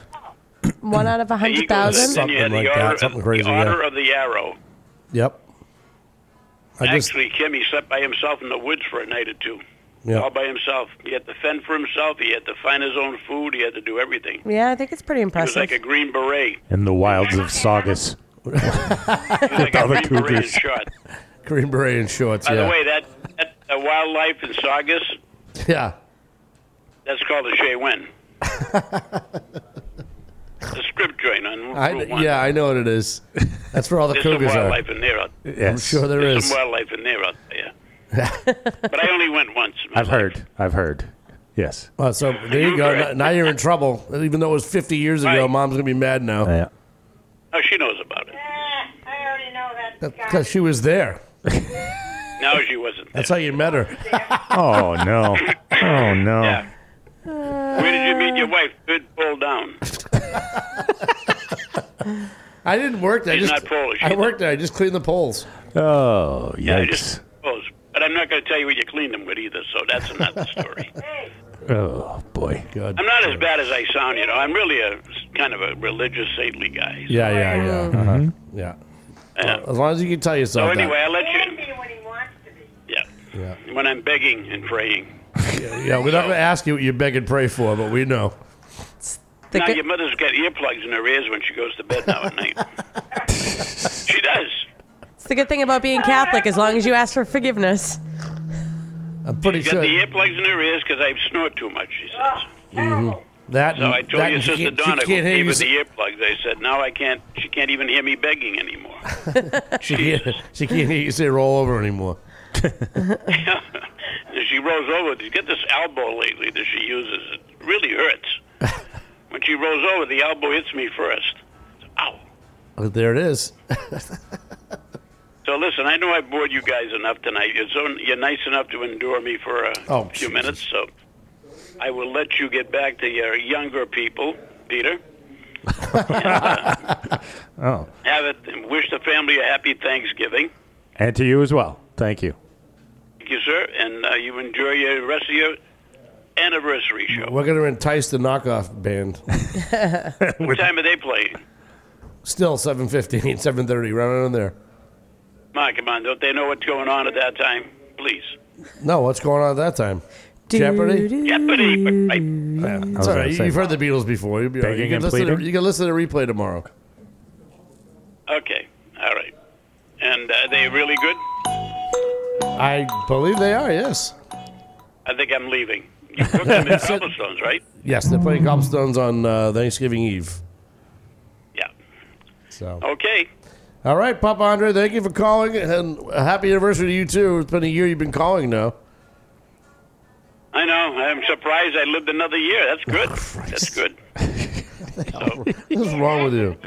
One out of a The hundred eagle, and thousand. then you had Something the like that, something crazy, the yeah. of the arrow. Yep. I just Actually, Kim, he slept by himself in the woods for a night or two. yeah. all by himself. He had to fend for himself. He had to find his own food. He had to do everything. Yeah, I think it's pretty He was impressive. like a green beret. In the wilds of Saugus. Like a all the green beret in cougars. short. Green beret and shorts. By yeah. the way, that, that uh, wildlife in Saugus, yeah. that's called a Shea Wen. The strip joint on I, 1. yeah, I know what it is. That's where all the There's some cougars are. wildlife in there. Out, Yes. Sure, there there's is. some wildlife in there out there. but I only went once. in my I've life. heard. I've heard. Yes. Well, so there you go. Now- Now you're in trouble. Even though it was 50 years ago, Right. mom's gonna be mad now Yeah. Oh, she knows about it. Eh, I already know that. because she was there. No, she wasn't. There. That's how you met her. Oh no. Oh no. Yeah. Where did you meet your wife? Good pull down. I didn't work there. I She's just, not Polish I either. worked there. I just cleaned the poles. Oh Yeah, yikes. just close. But I'm not going to tell you what you cleaned them with either, so that's another story. Oh boy. God. I'm not as bad as I sound, you know. I'm really a kind of a religious, saintly guy. Yeah, yeah, yeah. Uh-huh. Yeah. Yeah. As long as you can tell So yourself anyway, that. I'll let Can you. be when he wants to be. Yeah. Yeah. When I'm begging and praying. Yeah, we're not going to ask you what you beg and pray for, but we know. Now good- your mother's got earplugs in her ears when she goes to bed now at night. she does. it's the good thing about being Catholic. As long as you ask for forgiveness. I'm pretty Got sure the earplugs in her ears because I snort too much. She says. Terrible. that. So I told that your and she sister Donna who can't gave her the earplugs. I said, now I can't. She can't even hear me begging anymore. She can't, she can't hear you say roll over anymore. And she rolls over. Did you get this elbow lately that she uses. It really hurts. when she rolls over, the elbow hits me first. Ow. Oh, there it is. So listen, I know I bored you guys enough tonight. You're, so, you're nice enough to endure me for a Oh, few Jesus. minutes, so I will let you get back to your younger people, Peter. Oh, Have it. and Wish the family a happy Thanksgiving. and to you as well. Thank you. Thank you, sir, and uh, you enjoy your rest of your anniversary show. We're going to entice the knockoff band. What time are they playing? Still 7.15, 7.30, right around there. Ma, come on, don't they know what's going on at that time? Please. No, what's going on at that time? Jeopardy? Jeopardy. Right. Yeah, was it's all right. gonna say- You've heard the Beatles before. You'll be all right. You can, and listen to, pleading? you can listen to the replay tomorrow. Okay. All right. And uh, are they really good? I believe they are, yes. I think I'm leaving. You booked them in Cobblestones, right? Yes, they're playing Cobblestones on uh, Thanksgiving Eve. Yeah. So, Okay. all right, Papa Andre, thank you for calling, and happy anniversary to you too. It's been a year you've been calling now. I know. I'm surprised I lived another year. That's good. That's good. What's wrong with you?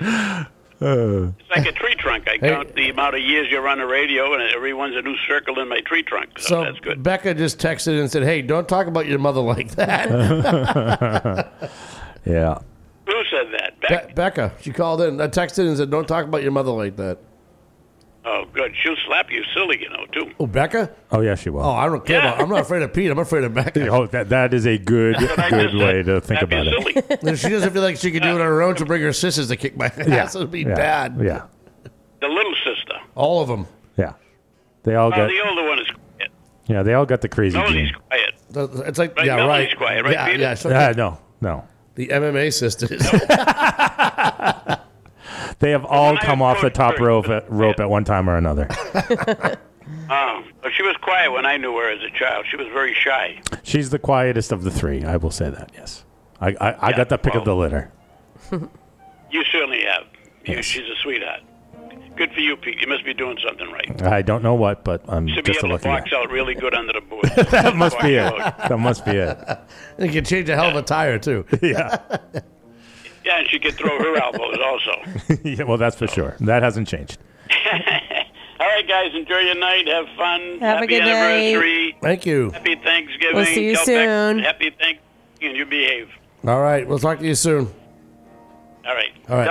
Uh, it's like a tree trunk. I count the amount of years you're on the radio, and everyone's a new circle in my tree trunk. So, So that's good. Becca just texted and said, "Hey, don't talk about your mother like that." Yeah. Who said that? Be- Becca, she called in. I texted and said, "Don't talk about your mother like that." Oh, good. She'll slap you silly, you know, too. Oh, Becca? Oh, yeah, she will. Oh, I don't care. Yeah. About, I'm not afraid of Pete. I'm afraid of Becca. Oh, that that is a good good way to think about it. silly. If she doesn't feel like she can do it on her own, she'll bring her sisters to kick my ass. It'd be yeah. bad. Yeah, The little sister. All of them. yeah. They all Oh, got the older one is quiet. yeah. They all got the crazy Melody's gene. quiet. It's like, Right, yeah, Melody's right. quiet, right, yeah, Peter? yeah. So Ah, no, no. the MMA sisters. They have all come off the top her- rope at, rope at one time or another. Oh, but she was quiet when I knew her as a child. She was very shy. She's the quietest of the three. I will say that. Yes, I I, I Yeah, got the pick of the well- litter. You certainly have. You, She's a sweetheart. Good for you, Pete. You must be doing something right. I don't know what, but I'm To be just a able to lucky box guy. out really good under the board. That must be it. That must be it. you can change a hell of a tire, too. Yeah. Yeah, and she can throw her elbows also. yeah. Well, that's for sure. That hasn't changed. All right, guys, enjoy your night. Have fun. Have a Happy good night. anniversary. Thank you. Happy Thanksgiving. We'll see you Tell Beck soon. Happy Thanksgiving, and you behave. All right. We'll talk to you soon. All right. All right.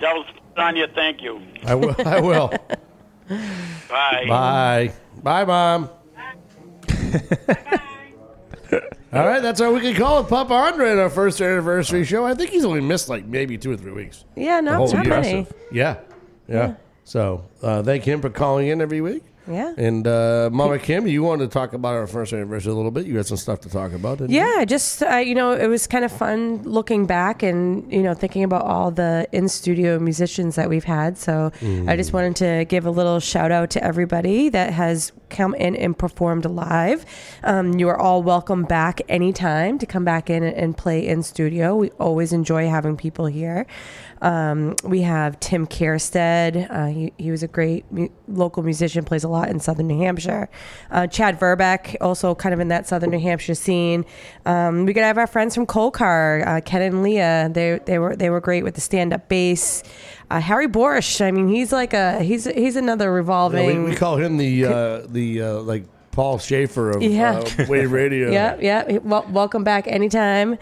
Tell, tell Sonia thank you. I will. I will. Bye. Bye. Bye, Mom. All right, that's how we can call with Papa Andre on our first anniversary show. I think he's only missed like maybe two or three weeks. Yeah, not whole too year. many. Yeah, yeah. So uh, thank him for calling in every week. Yeah. And uh, Mama Kim, you wanted to talk about our first anniversary a little bit. You had some stuff to talk about, didn't you? Yeah, just uh, you know, it was kind of fun looking back and you know thinking about all the in studio musicians that we've had. So I just wanted to give a little shout out to everybody that has come in and performed live. Um, you are all welcome back anytime to come back in and play in studio. We always enjoy having people here. Um, we have Tim Kierstead. Uh, he, he was a great mu- local musician, plays a lot in Southern New Hampshire. Uh, Chad Verbeck, also kind of in that Southern New Hampshire scene. Um, we could have our friends from Colcar, uh, Ken and Leah. They, they were they were great with the stand up bass. Uh, Harry Borish. I mean, he's like a he's he's another Yeah, revolving. we, we call him the uh, the uh, like Paul Shaffer of Yeah. uh, Wave Radio. Yeah, yeah. Well, welcome back anytime.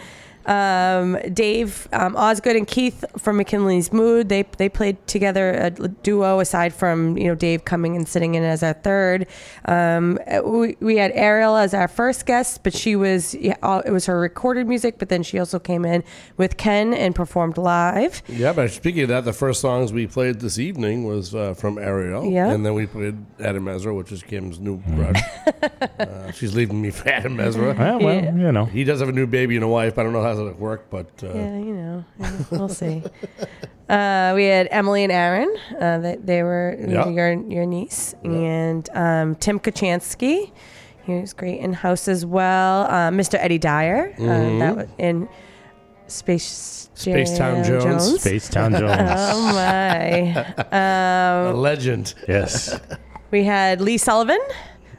Um, Dave um, Osgood and Keith from McKinley's Mood. They they played together a duo. Aside from you know Dave coming and sitting in as our third, um, we, we had Ariel as our first guest, but she was yeah, it was her recorded music. But then she also came in with Ken and performed live. Yeah, but speaking of that, the first songs we played this evening was uh, from Ariel. Yeah. And then we played Adam Ezra, which is Kim's new brother. uh, she's leaving me for Adam Ezra. Well, well, Yeah. you know. He does have a new baby and a wife. I don't know how that'll work, but uh, Yeah, you know, we'll see. Uh, we had Emily and Aaron. Uh, they, they were Yeah. your your niece, and um, Tim Kachansky. He was great in house as well. Uh, Mr. Eddie Dyer. Uh, that was in Space Space Town Jam Jones. Space Town Jones. Oh my! a legend. yes. We had Lee Sullivan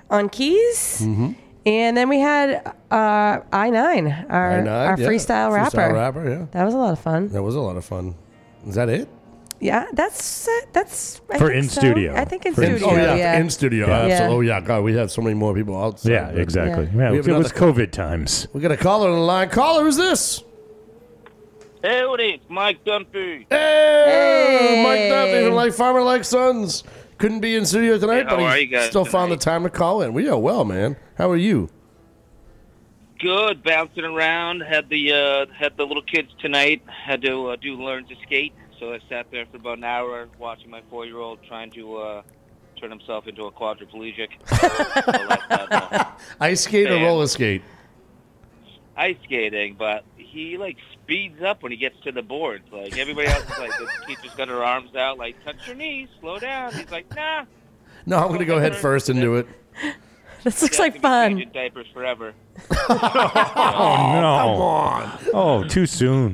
on keys. Mm-hmm. And then we had uh, I nine, our I know, our yeah. freestyle rapper. Freestyle rapper, yeah. That was a lot of fun. That was a lot of fun. Is that it? Yeah, that's uh, that's I For in so. studio. I think in For studio. oh yeah, yeah. in studio. Yeah. Absolutely. Yeah. Oh yeah, God, we had so many more people outside. Yeah, exactly. Yeah. Yeah, We have it was another- COVID times. We got a caller on the line. Caller, who's this? Hey, it's Mike Dunphy. Hey, Mike Hey. Dunphy from Like Farmer Like Sons. Couldn't be in studio tonight, how but he still found the time to call in. We are well, man. How are you? Good, bouncing around. Had the uh, had the little kids tonight. Had to uh, do learn to skate. So I sat there for about an hour watching my four year old trying to uh, turn himself into a quadriplegic. So that, uh, Ice skate or roller skate? Ice skating, but he like speeds up when he gets to the boards. Like everybody else is like, the teacher's got her arms out, like touch your knees, slow down. He's like, nah. No, I'm going to go head first and do it. This looks like I'm gonna be fun. changing diapers forever. Oh no! Come on. Oh, too soon.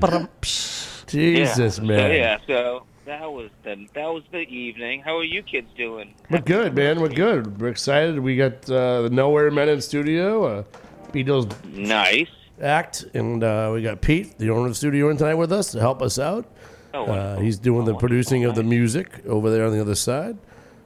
Jesus, yeah. man. So, yeah, so that was the that was the evening. How are you kids doing? We're good, man. We're good. We're excited. We got uh, the Nowhere Men in studio, uh, Beatles Nice. Act, and uh, we got Pete, the owner of the studio, in tonight with us to help us out. Oh, Uh, he's doing the Oh, producing of the music over there on the other side.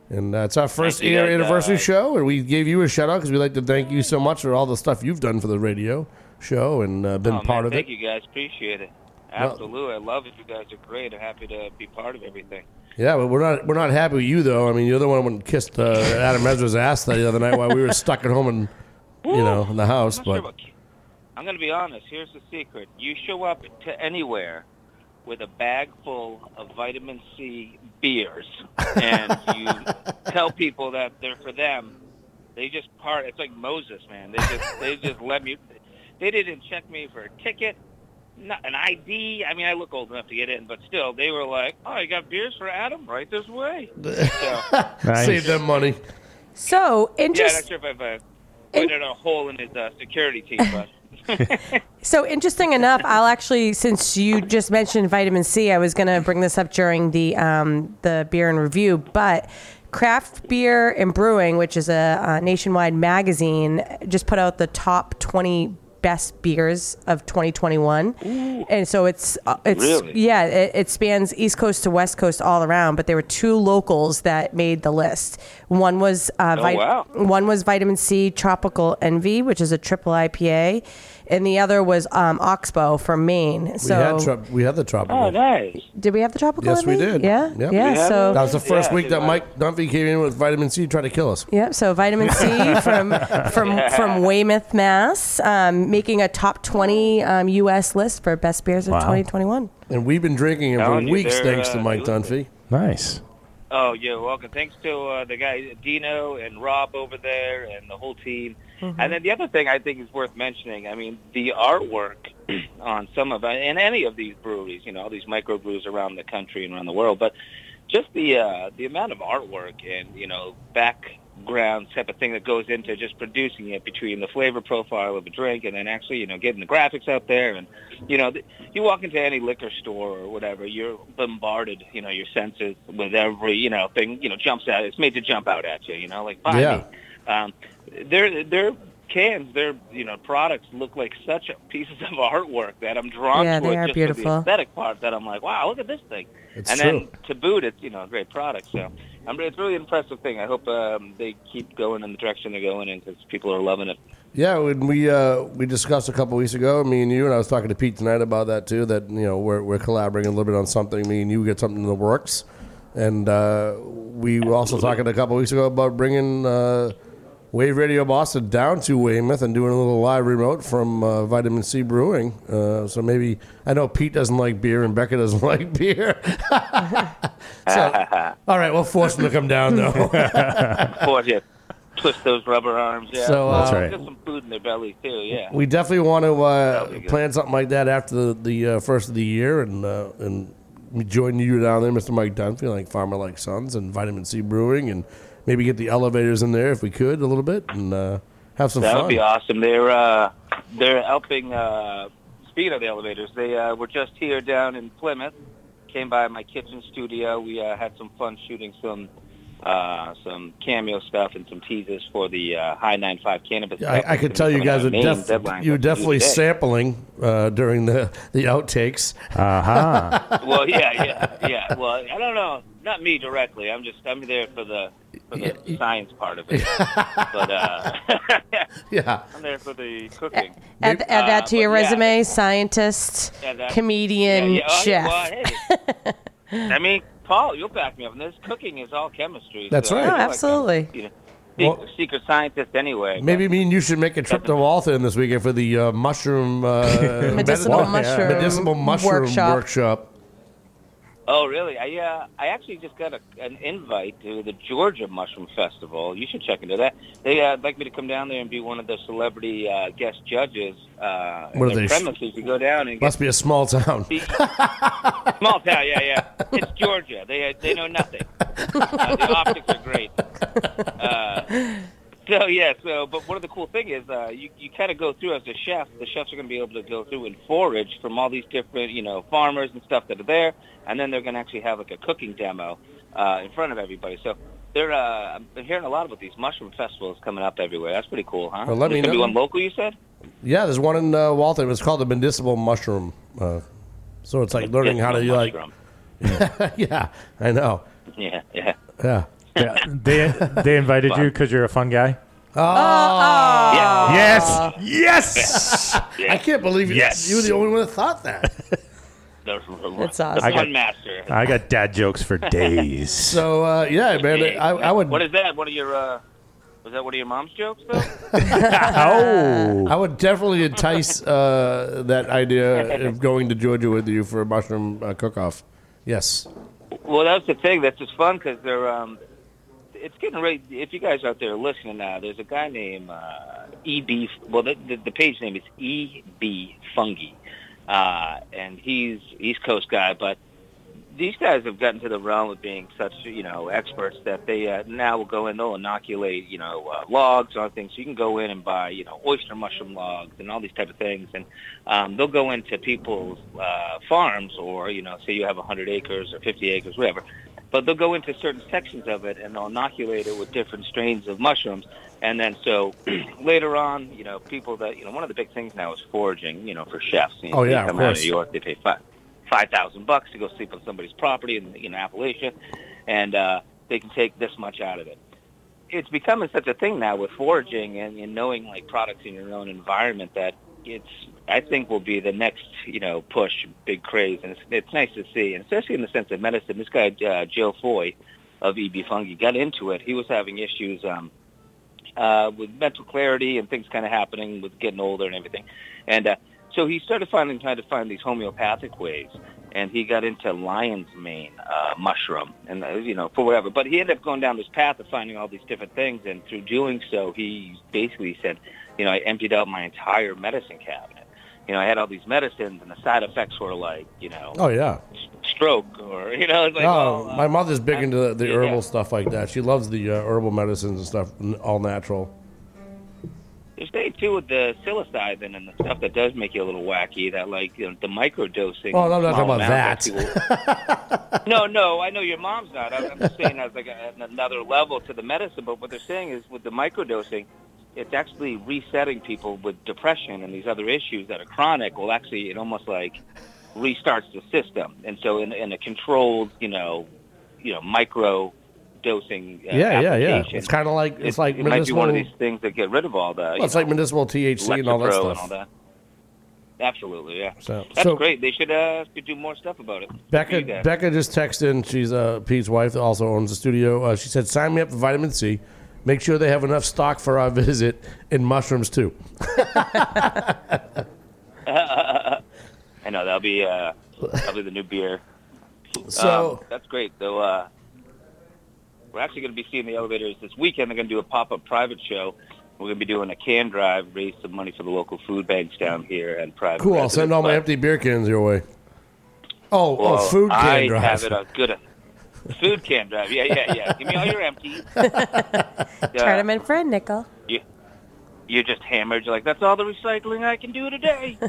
And uh, it's our first year anniversary show, and we gave you a shout out because we like to thank you so much for all the stuff you've done for the radio show and uh, been Oh, part man, of thank it. Thank you guys. Appreciate it. Absolutely, I love it. You guys are great. I'm happy to be part of everything. Yeah, but we're not we're not happy with you though. I mean, you're the one who kissed uh, Adam Ezra's ass the other night while we were stuck at home and you know in the house. Sure But about ki- I'm going to be honest. Here's the secret: you show up to anywhere with a bag full of Vitamin Sea beers, and you tell people that they're for them. They just part. It's like Moses, man. They just they just let me. They didn't check me for a ticket, not an ID. I mean, I look old enough to get in, but still, they were like, "Oh, you got beers for Adam? Right this way." So, Nice. save them money. So yeah, interest, not sure if I've uh, put in a hole in his uh, security team, but. So interesting enough. I'll actually, since you just mentioned Vitamin Sea, I was going to bring this up during the um, the beer in review, but. Craft Beer and Brewing, which is a, uh nationwide magazine, just put out the top 20 best beers of 2021. And so it's uh, it's Really? yeah, it, it spans East Coast to West Coast all around, but there were two locals that made the list. One was uh, Oh, wow. one was Vitamin Sea Tropical Envy, which is a triple IPA, and the other was um, Oxbow from Maine. So we had trop- we had the tropical. Oh, nice. did we have the tropical? Yes, we did. Yeah, Yep. yeah. We had So that was the first Yeah, week that Mike Dunphy came in with Vitamin Sea, tried to kill us. Yep. so Vitamin Sea from from from Weymouth, Mass, um, making a top twenty um, U.S. list for best beers of Wow. 2021. And we've been drinking it for Telling you, weeks, they're, thanks to uh, Mike doing Dunphy. Nice. Oh, you're welcome. Thanks to uh, the guy Dino and Rob over there and the whole team. And then the other thing I think is worth mentioning. I mean, the artwork on some of and any of these breweries, you know, all these microbrews around the country and around the world, but just the uh, the amount of artwork and you know background type of thing that goes into just producing it between the flavor profile of a drink and then actually you know getting the graphics out there and you know th- you walk into any liquor store or whatever you're bombarded you know your senses with every you know thing you know jumps out it's made to jump out at you you know like buy Yeah. me um their their cans their you know products look like such a pieces of artwork that I'm drawn Yeah, to they it are just for beautiful. the aesthetic part that I'm like wow look at this thing It's and true. then to boot it's you know a great product so I'm, it's really an impressive thing I hope um, they keep going in the direction they're going in because people are loving it Yeah, when we uh, we discussed a couple weeks ago, me and you, and I was talking to Pete tonight about that too. That you know we're we're collaborating a little bit on something. Me and you get something in the works, and uh, we were also talking a couple weeks ago about bringing uh, Wave Radio Boston down to Weymouth and doing a little live remote from uh, Vitamin Sea Brewing. Uh, so maybe I know Pete doesn't like beer and Becca doesn't like beer. so, all right, we'll force them to come down though. Before you twist those rubber arms yeah So, uh, That's right. get some food in their belly too yeah We definitely want to uh, plan something like that after the, the uh, first of the year, and uh, and join you down there, Mr. Mike Dunphy, like Farmer Like Sons and Vitamin Sea Brewing, and maybe get the elevators in there if we could a little bit, and uh, have some fun. That fun. would be awesome. They're uh, they're helping. Uh, speaking of the elevators, they uh, were just here down in Plymouth. Came by my kitchen studio. We uh, had some fun shooting some uh, some cameo stuff, and some teasers for the uh, High 95 Cannabis. I, I could tell you guys are in def- you were up to do definitely today. sampling uh, during the, the outtakes. Uh-huh. well, yeah, yeah, yeah. Well, I don't know. Not me directly. I'm just I'm there for the for the science part of it. but uh, yeah, I'm there for the cooking. Add, add that to Uh, your but yeah. resume: scientist, Yeah, that- comedian, yeah, yeah. Oh, chef. well, hey. I mean, Paul, you'll back me up. And this cooking is all chemistry. That's so right. feel Oh, like absolutely. you know, Well- secret, secret scientist anyway. Maybe me and you should make a trip to Waltham this weekend for the uh, mushroom uh, Medicinal med- mushroom medicinal mushroom workshop. workshop. Oh, really? I uh, I actually just got a, an invite to the Georgia Mushroom Festival. You should check into that. They uh, like me to come down there and be one of the celebrity uh, guest judges. Uh, What are they, premises? You go down and get Must be a small town. Small town, yeah, yeah. It's Georgia. They they know nothing. Uh, the optics are great. Uh, so yeah, so but one of the cool thing is uh, you you kind of go through as a chef. The chefs are going to be able to go through and forage from all these different you know farmers and stuff that are there, and then they're going to actually have like a cooking demo uh, in front of everybody. So. They're, uh, I've been hearing a lot about these mushroom festivals coming up everywhere. That's pretty cool, huh? Well, let me There's be know. one local, you said? Yeah, there's one in uh, Waltham. It's called the medicinal mushroom. Uh, so it's like learning how to Medicinal like. mushroom. yeah, I know. Yeah, yeah. Yeah. Yeah, they they invited you because you're a fun guy. Oh, Yes, yes. I can't believe you, Yes. you were the only one that thought that. The, That's the awesome. I got- fun master. I got dad jokes for days. So uh, yeah, man, I, I would What is that? One of your uh, was that one of your mom's jokes though? oh, I would definitely entice uh, that idea of going to Georgia with you for a mushroom uh, cook-off. Yes. well, that's the thing. That's just fun because they're um, it's getting ready. If you guys out there listening now, there's a guy named uh, EB. Well, the, the the page name is EB Fungi, uh, and he's East Coast guy, but. These guys have gotten to the realm of being such, you know, experts that they uh, now will go in. They'll inoculate, you know, uh, logs on things. So you can go in and buy, you know, oyster mushroom logs and all these type of things. And um, they'll go into people's uh, farms, or you know, say you have 100 acres or 50 acres, whatever. But they'll go into certain sections of it and they'll inoculate it with different strains of mushrooms. And then so later on, you know, people that you know, one of the big things now is foraging. You know, for chefs. You know, Oh, they yeah, of come out of. New York, they pay five five thousand bucks to go sleep on somebody's property in know Appalachia, and uh, they can take this much out of it. It's becoming such a thing now with foraging and, and knowing like products in your own environment that it's I think will be the next you know push, big craze, and it's, it's nice to see, and especially in the sense of medicine. This guy uh, Joe Foy of EB Fungi got into it. He was having issues. Um, uh, with mental clarity and things kind of happening with getting older and everything. And uh, so he started finding trying to find these homeopathic ways, and he got into lion's mane uh, mushroom, and uh, you know for whatever. But he ended up going down this path of finding all these different things, and through doing so, he basically said, you know, I emptied out my entire medicine cabinet. You know, I had all these medicines, and the side effects were like, you know, Oh yeah. stroke or you know, it's like, oh, well, uh, my mother's big into the, the yeah. herbal stuff like that. She loves the uh, herbal medicines and stuff, all natural. There's thing too with the psilocybin and the stuff that does make you a little wacky. That like you know, the microdosing. Oh, I'm not talking about people- no, no, I know your mom's not. I'm I'm just saying as like a, another level to the medicine. But what they're saying is with the microdosing, it's actually resetting people with depression and these other issues that are chronic. Well, actually, it almost like restarts the system. And so in, in a controlled, you know, you know, micro dosing. Uh, yeah, yeah, yeah. It's kind of like it's it, like it might be one of these things that get rid of all that. Well, it's know, like medicinal THC and all that stuff. that. Absolutely, yeah. So- That's so- great. They should uh should do more stuff about it. Good for you Becca. Becca just texted in. She's uh, Pete's wife, that also owns the studio. Uh, she said, "Sign me up for Vitamin Sea. Make sure they have enough stock for our visit, and mushrooms too." I know that'll be uh that'll be the new beer. So- um, that's great. Though uh, we're actually going to be seeing the elevators this weekend. They're going to do a pop up private show. We're going to be doing a can drive, raise some money for the local food banks down here and private. Cool. I'll send all my empty beer cans your way. Oh, Well, oh, food can drive. I have it a good food can drive. Yeah, yeah, yeah. Give me all your empties. Turn them in for a nickel. you, you're just hammered. You're like, that's all the recycling I can do today.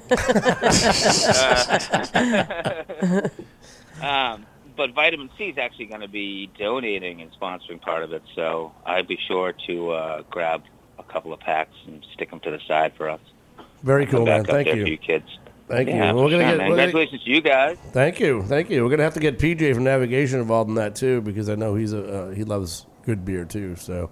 Uh, um, but Vitamin Sea is actually going to be donating and sponsoring part of it, so I'd be sure to uh, grab a couple of packs and stick them to the side for us. Very cool, man. Thank you. you kids. Thank you. Yeah, We're gonna get- man. we're gonna- Congratulations to you guys. Thank you, thank you. We're gonna have to get PJ from Navigation involved in that too, because I know he's a uh, he loves good beer too. So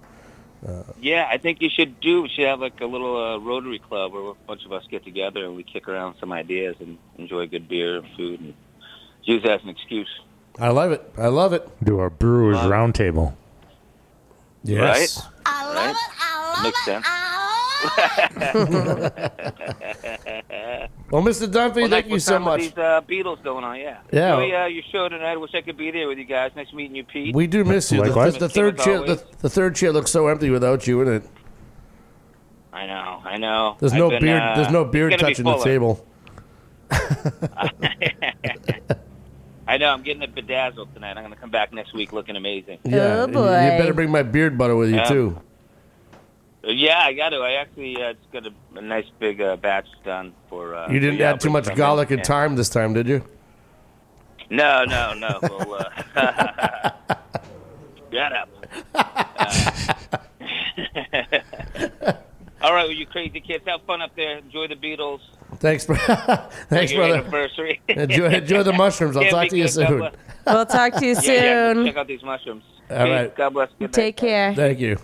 uh, Yeah, I think you should do. We should have like a little uh, Rotary Club where a bunch of us get together and we kick around some ideas and enjoy good beer and food and use that as an excuse. I love it. I love it. Do our Brewers Love it. Roundtable. Yes. I love it. I Makes sense. Well, Mr. Dunphy, Well, thank you so some of much. These uh, Beatles going on, yeah. Yeah. Enjoy uh, your show tonight. I wish I could be there with you guys. Nice meeting you, Pete. We do miss you. The, Likewise. the, the third chair, the, the third chair looks so empty without you in it. I know. I know. There's I've no been, beard. uh, there's no it's beard gonna be touching the fuller. table. I know. I'm getting it bedazzled tonight. I'm going to come back next week looking amazing. Yeah, Oh, you- boy. You better bring my beard butter with you Yeah. too. Yeah, I got to. I actually uh, just got a, a nice big uh, batch done for. Uh, You didn't yeah, add too much garlic and Yeah. thyme this time, did you? No, no, no. Well, uh, shut up. Uh, all right, well, you crazy kids, have fun up there. Enjoy the Beatles. Thanks, bro. Thanks, your brother. Anniversary. Enjoy, enjoy the mushrooms. I'll talk to you soon. We'll talk to you Yeah, yeah, soon. check out these mushrooms. All right. God bless. Good Take care. Thank you.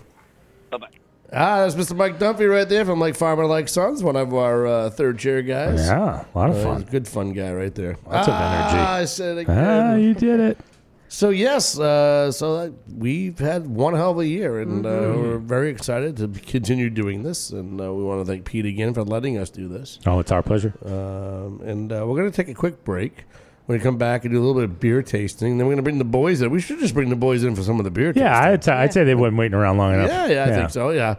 Bye bye. Ah, that's Mr. Mike Dunphy right there from Like Farmer Like Sons, one of our uh, third chair guys. Yeah, a lot of Uh, fun. he's a good fun guy right there. Lots of ah, energy. I said it again. Ah, you did it. So yes, uh, so uh, we've had one hell of a year, and uh, Mm-hmm. we're very excited to continue doing this. And uh, we want to thank Pete again for letting us do this. Oh, it's our pleasure. Um, and uh, we're going to take a quick break. We're going to come back and do a little bit of beer tasting. Then we're going to bring the boys in. We should just bring the boys in for some of the beer Yeah, tasting. I'd, t- I'd say they weren't waiting around long enough. yeah, yeah, I think so. Yeah,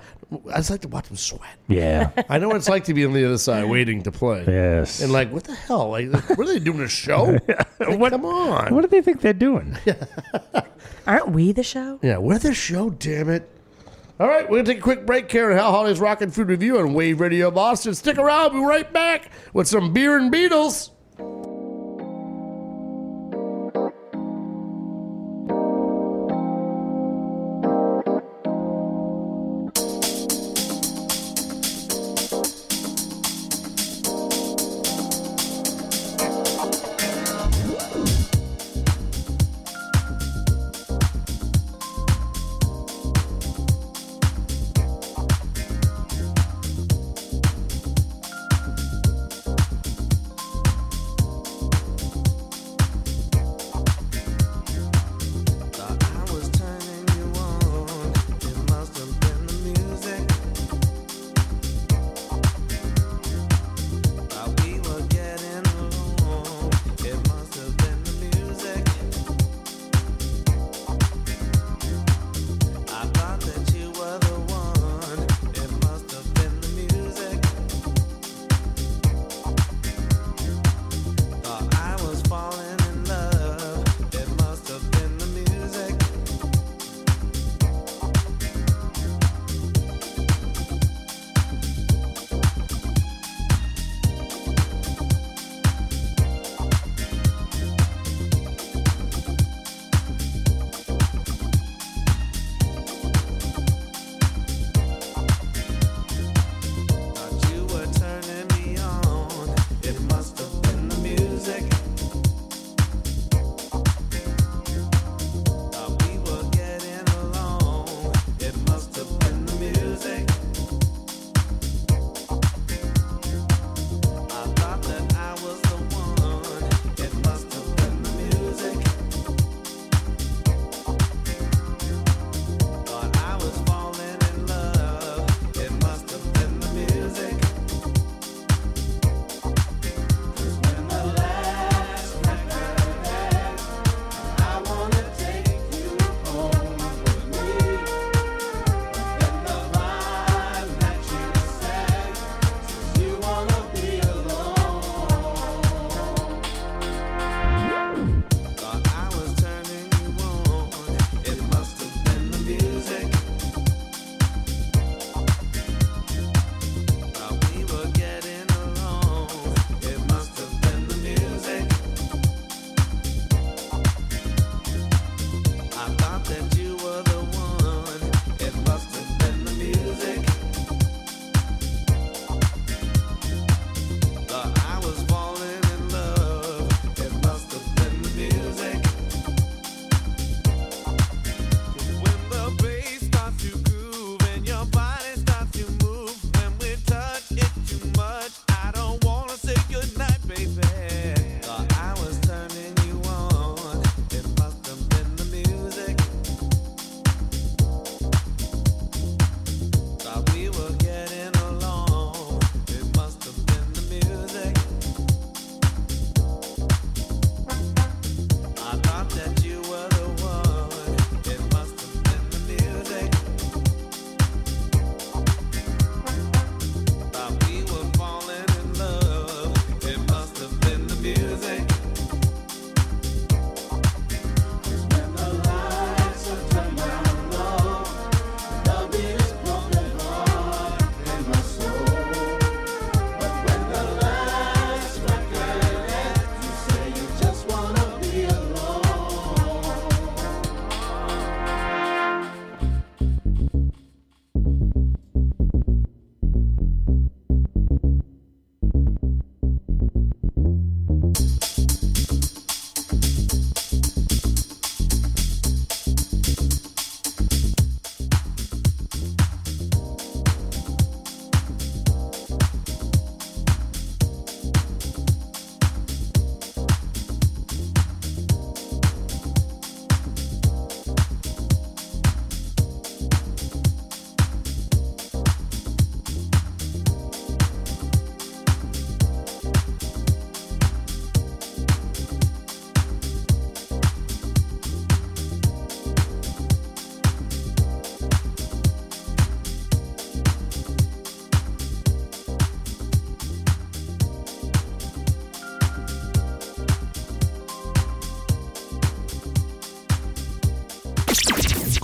I just like to watch them sweat. Yeah. I know what it's like to be on the other side waiting to play. yes. And like, what the hell? Like, what are they doing? A show? Like, What- come on. what do they think they're doing? Aren't we the show? Yeah, we're the show, damn it. All right, we're going to take a quick break here at Hal Holiday's Rockin' Food Review on Wave Radio Boston. Stick around, we'll be right back with some beer and Beatles.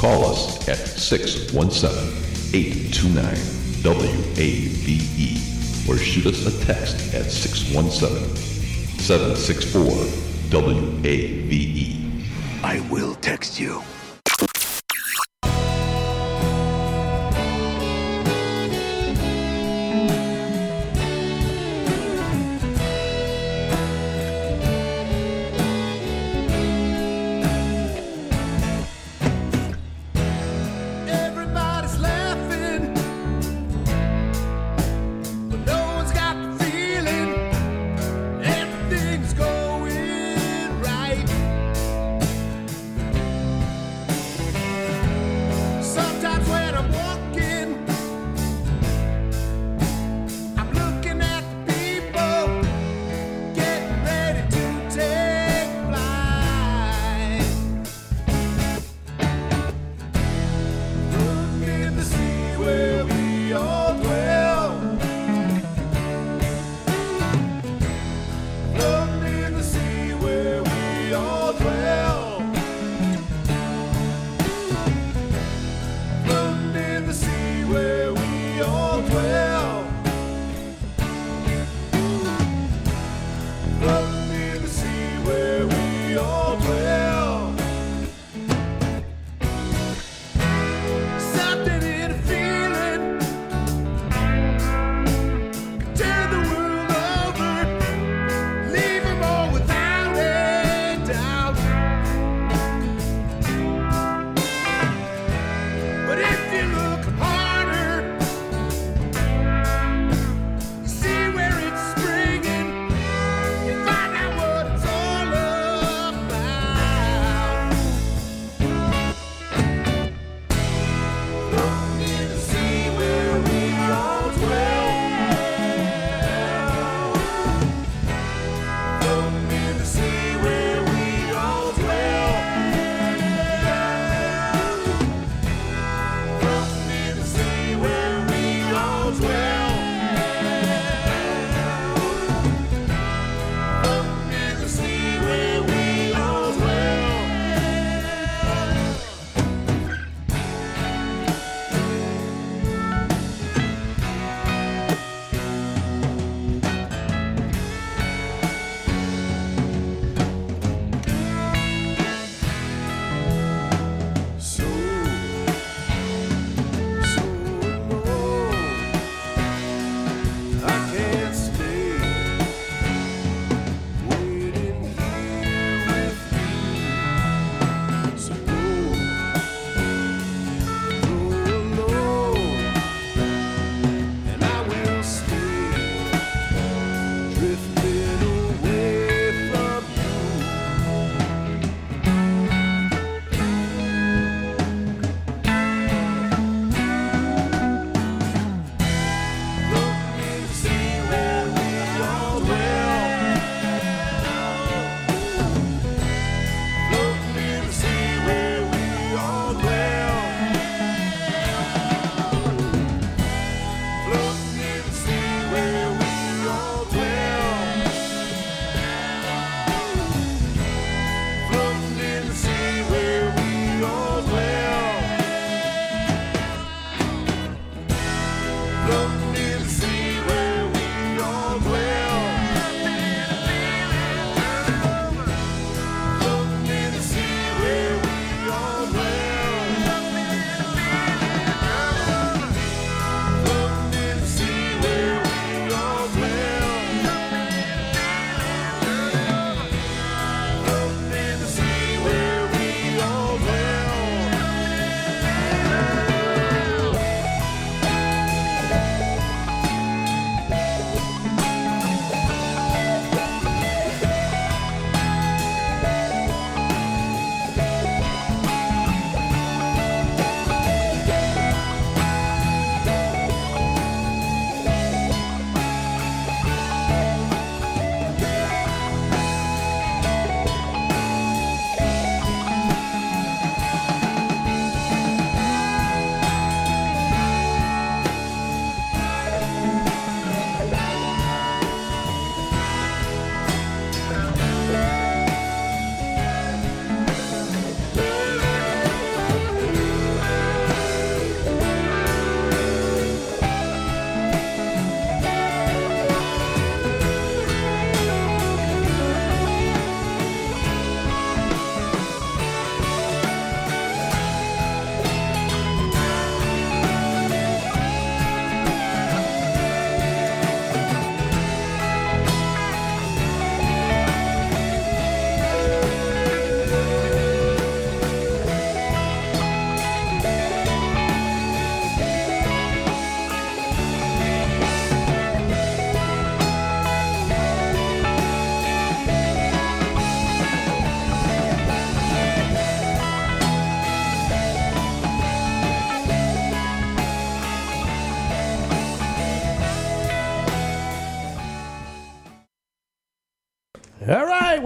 Call us at 617 829 WAVE or shoot us a text at 617 764 WAVE. I will text you.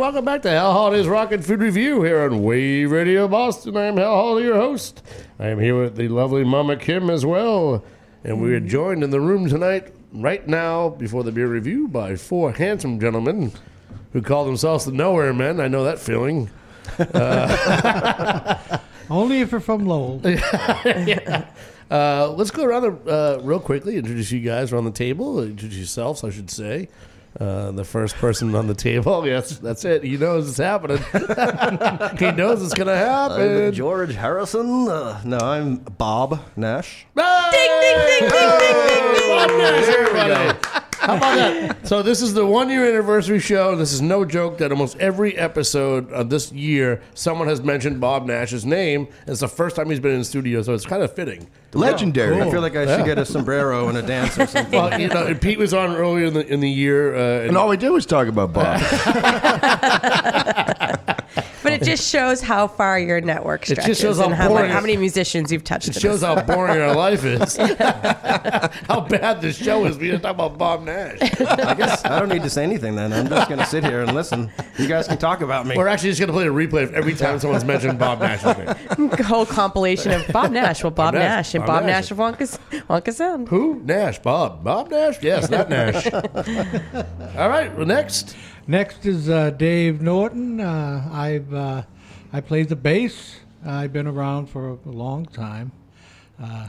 Welcome back to Hal Holiday's Rocket Food Review here on Wave Radio Boston. I am Hal Holiday, your host. I am here with the lovely Mama Kim as well. And we are joined in the room tonight, right now, before the beer review, by four handsome gentlemen who call themselves the Nowhere Men. I know that feeling. Uh, Only if you're from Lowell. yeah. Uh, let's go around the, uh, real quickly. Introduce you guys around the table. Introduce yourselves, I should say. Uh, the first person on the table. Yes, that's it. He knows it's happening. he knows it's gonna happen. I'm George Harrison. Uh, no, I'm Bob Nash. Ding, ding, ding, ding, ding, ding, ding. Bob Nash, everybody. How about that? So this is the one year anniversary show. This is no joke that almost every episode of this year, someone has mentioned Bob Nash's name. It's the first time he's been in the studio, so it's kind of fitting. Legendary. I feel like I Yeah. should get a sombrero and a dance or something. Well, you know, and Pete was on earlier in the in the year, uh, And all we did was talk about Bob. But it just shows how far your network It just stretches shows and how, boring mu- how many musicians you've touched. It shows how boring our life is. how bad this show is. We just talk about Bob Nash. I guess I don't need to say anything then. I'm just going to sit here and listen. You guys can talk about me. We're actually just going to play a replay of every time someone's mentioned Bob Nash's name. whole compilation of Bob Nash. Well, Bob, Bob Nash. Nash, and Bob Bob Nash. Nash, of Wonka, Wonka Sound. Who? Nash. Bob. Bob Nash? Yes, that Nash. All right, well, next. Next is uh, Dave Norton. Uh, I've uh, I play the bass. I've been around for a long time. Uh,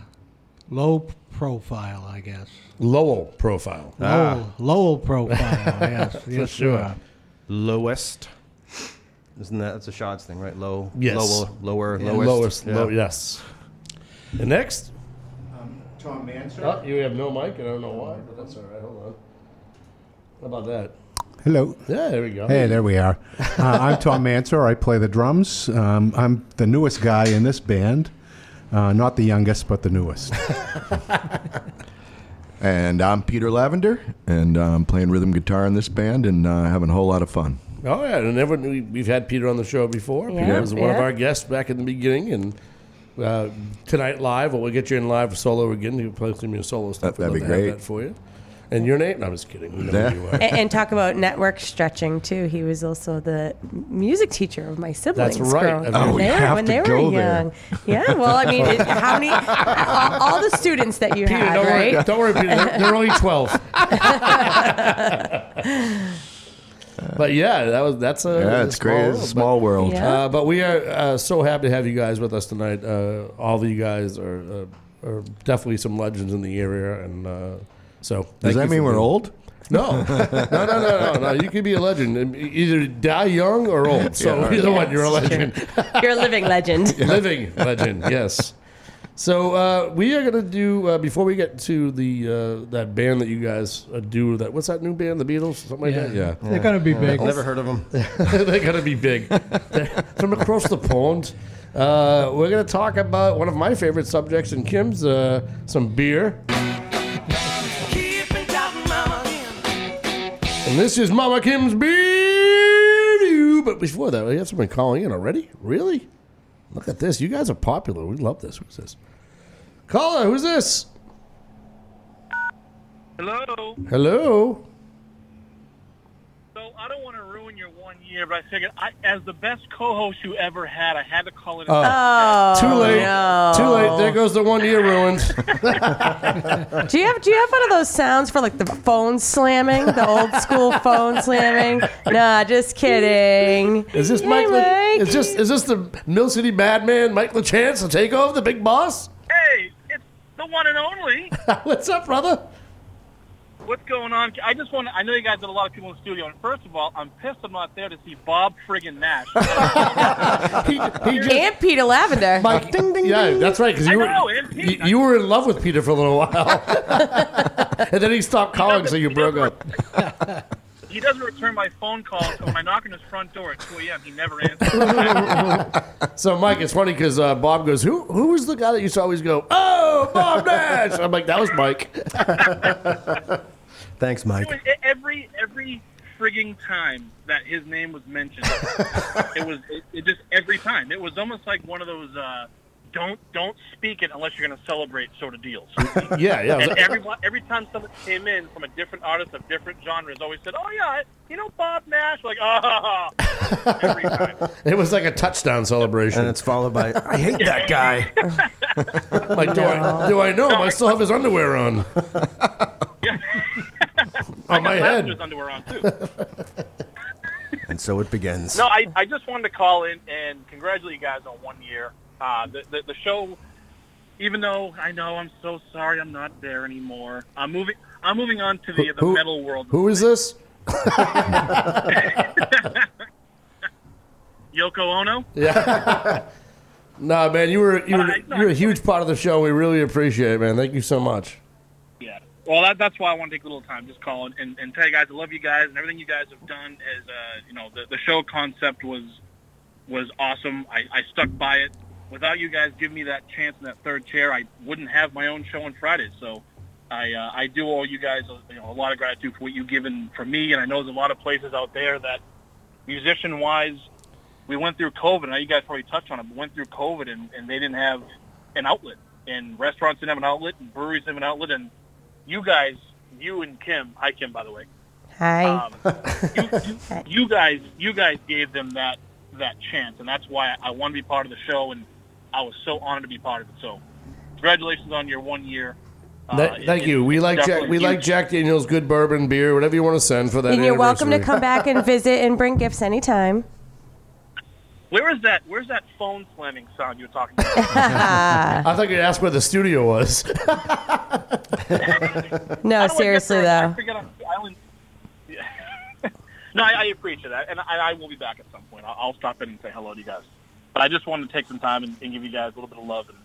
low profile, I guess. Lowell profile. Lowell, Lowell profile. yes, For yes, sure. sir. Lowest. Isn't that that's a shots thing, right? Low, Yes. lower, lower, Yeah, lowest. lowest. Yeah. Low, yes. And next? Tom Manser. Oh, you have no mic. I don't know why, but that's all right. Hold on. How about that? Hello. Yeah, there we go. Hey, there we are. Uh, I'm Tom Manser. I play the drums. Um, I'm the newest guy in this band. Uh, not the youngest, but the newest. and I'm Peter Lavender, and I'm playing rhythm guitar in this band and uh, having a whole lot of fun. Oh yeah, and everyone we- we've had Peter on the show before. Yeah, Peter was one of our guests back in the beginning, and uh, tonight live, we'll get you in live solo again. You play some of your solo stuff. That- that'd be love to have great. that for you. And your name? No, I'm just kidding. We know Yeah. who you are. and, and talk about network stretching too. He was also the music teacher of my siblings. That's right. growing- Oh, when we they were, have when to they were go there. young. Yeah, well, I mean, it, how many? all, all the students that you Peter, had, don't right? worry, don't worry, Peter. They're, they're only twelve. but yeah, that was that's a Yeah, it's great. It's a world, small world. Yeah. Uh, but we are uh, so happy to have you guys with us tonight. Uh, all of you guys are, uh, are definitely some legends in the area, and uh, so Does that mean we're being- old? No, no, no, no, no, no. You can be a legend. Either die young or old. So Yeah, right. either one, you're a Yes, legend. You're a living legend. Living legend, yes. So uh, we are gonna do uh, before we get to the uh, that band that you guys uh, do. That what's that new band? The Beatles, something like that. Yeah, They're going to be big. Never heard of them. they're gonna be big They're from across the pond. Uh, we're gonna talk about one of my favorite subjects in Kim's, uh, some beer. And this is Mama Kim's beer. But before that, we have someone calling in already. Really? Look at this. You guys are popular. We love this. Who's this? Caller, who's this? Hello. Hello. So I don't want to ruin your one year, but I figured I, as the best co-host you ever had, I had to call it. Oh. Oh, Too late. no. Too late. There goes the one year ruined. Do you have Do you have one of those sounds for like the phone slamming, the old school phone slamming? Nah, just kidding. Is this Hey, Mike? Le- Mike. is this is this the Mill City Madman, Mike LaChance, to take over the big boss? Hey, it's the one and only. What's up, brother? What's going on? I just want. to I know you guys did a lot of people in the studio, and first of all, I'm pissed I'm not there to see Bob friggin' Nash. He, he just, And Peter Lavender. Mike, yeah, that's right. Because you were, know, you, you were in love with Peter for a little while, and then he stopped calling, so you broke up. he doesn't return my phone calls. So when I knock on his front door at 2 a.m., he never answers. So, Mike, it's funny because uh, Bob goes, "Who who was the guy that used to always go, oh, Bob Nash?" I'm like, "That was Mike." Thanks, Mike. It was- every every frigging time that his name was mentioned, it was it, it just every time. It was almost like one of those uh, don't don't speak it unless you're going to celebrate soda deals. Yeah, yeah. And every every time someone came in from a different artist of different genres, always said, "Oh yeah, you know Bob Nash." Like, ah, every time. It was like a touchdown celebration. And it's followed by, I hate that guy. like, do I do I know him? I still have his underwear on. On my I got head. Underwear on too. And so it begins. No, I, I just wanted to call in and congratulate you guys on one year. Uh, the, the the show, even though I know I'm so sorry I'm not there anymore. I'm moving. I'm moving on to the the Who- metal world. Who is this? Yoko Ono. Yeah. nah, man, you were you were Uh, no, you're a huge part of the show. We really appreciate it, man. Thank you so much. Well, that, that's why I want to take a little time, just call and, and, and tell you guys I love you guys and everything you guys have done. As uh, you know, the, the show concept was was awesome. I, I stuck by it. Without you guys giving me that chance in that third chair, I wouldn't have my own show on Fridays. So I uh, I do owe you guys you know, a lot of gratitude for what you've given for me, and I know there's a lot of places out there that musician wise we went through COVID. Now you guys probably touched on it, but went through COVID and, and they didn't have an outlet, and restaurants didn't have an outlet, and breweries didn't have an outlet, and you guys, you and Kim, hi Kim, by the way, Hi. um, you, you, you guys, you guys gave them that that chance, and that's why I, I want to be part of the show, and I was so honored to be part of it. So, congratulations on your one year. Uh, thank it- you. We like Jack, definitely we like. Jack Daniels, good bourbon, beer, whatever you want to send for that. and you're welcome to come back and visit and bring gifts anytime. Where is that? Where's that phone slamming sound you were talking about? I thought you'd ask where the studio was. No, seriously I though. forget. I, I only, yeah. no, I, I appreciate that, and I, I will be back at some point. I'll, I'll stop in and say hello to you guys. But I just wanted to take some time and, and give you guys a little bit of love and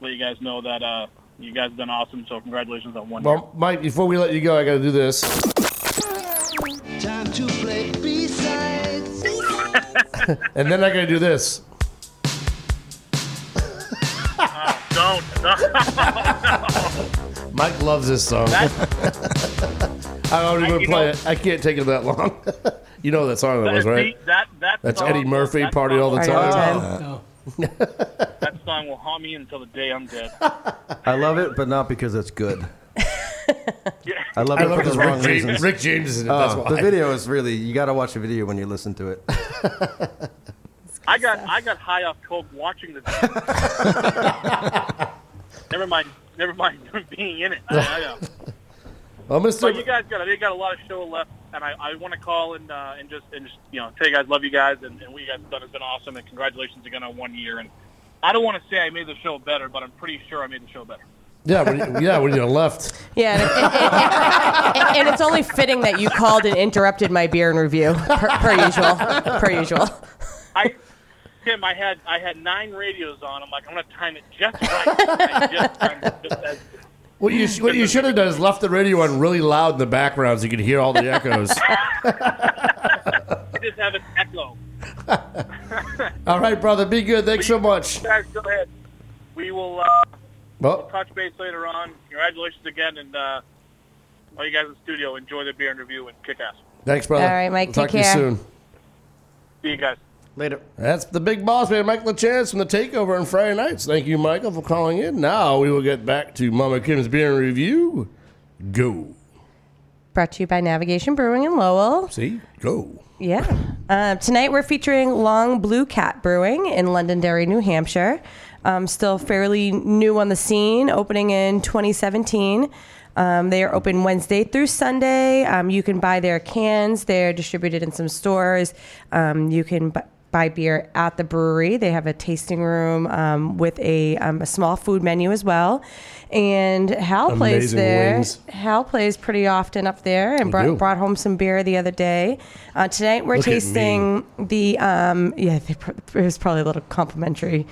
let you guys know that uh, you guys have done awesome. So congratulations on one. year. well, Mike, before we let you go, I got to do this. Time to play B-sides. And then I got to do this. Don't. Mike loves this song. I don't even you play know- it. I can't take it that long. you know that song that was, right? That, that That's song- Eddie Murphy, that Party All the song- Time. That song will haunt me until the day I'm dead. I love it, but not because it's good. I love I it love for the because wrong Rick James- reasons. Rick James is in it, Oh, that's the video is really you got to watch the video when you listen to it. I got I got high off coke watching the. video. never mind. Never mind being in it. I, I know. Well, But you Mr. guys got you got a lot of show left, and I, I want to call and uh, and just and just you know tell you guys love you guys and, and what you guys have done has been awesome and congratulations again on one year and I don't want to say I made the show better, but I'm pretty sure I made the show better. Yeah, when you, yeah, when you left. Yeah, and, and- and- and it's only fitting that you called and interrupted my beer in review, per, per usual. Per usual. I Tim, I had I had nine radios on. I'm like I'm gonna time it just right. I just timed it just as What you what you should have done is left the radio on really loud in the background so you could hear all the echoes. I just have an echo. all right, brother, be good. Thanks so much. Guys, go ahead. We will uh, Well, we'll touch base later on. Congratulations again, and uh, all you guys in the studio enjoy the beer in review and kick ass. thanks, brother. All right, Mike, We'll talk take to you soon. See you guys. Later. That's the big boss man, Mike LaChance from the Takeover on Friday nights. Thank you, Michael, for calling in. Now we will get back to Mama Kim's beer in review. Go. Brought to you by Navigation Brewing in Lowell. See, go. Yeah. Uh, tonight we're featuring Long Blue Cat Brewing in Londonderry, New Hampshire. Um, still fairly new on the scene, opening in 2017. Um, they are open Wednesday through Sunday. Um, you can buy their cans. They're distributed in some stores. Um, you can bu- buy beer at the brewery. They have a tasting room um, with a, um, a small food menu as well. And Hal plays there. wings. Hal plays pretty often up there and brought, brought home some beer the other day. Uh, tonight we're Look tasting the um, yeah. Pr- it was probably a little complimentary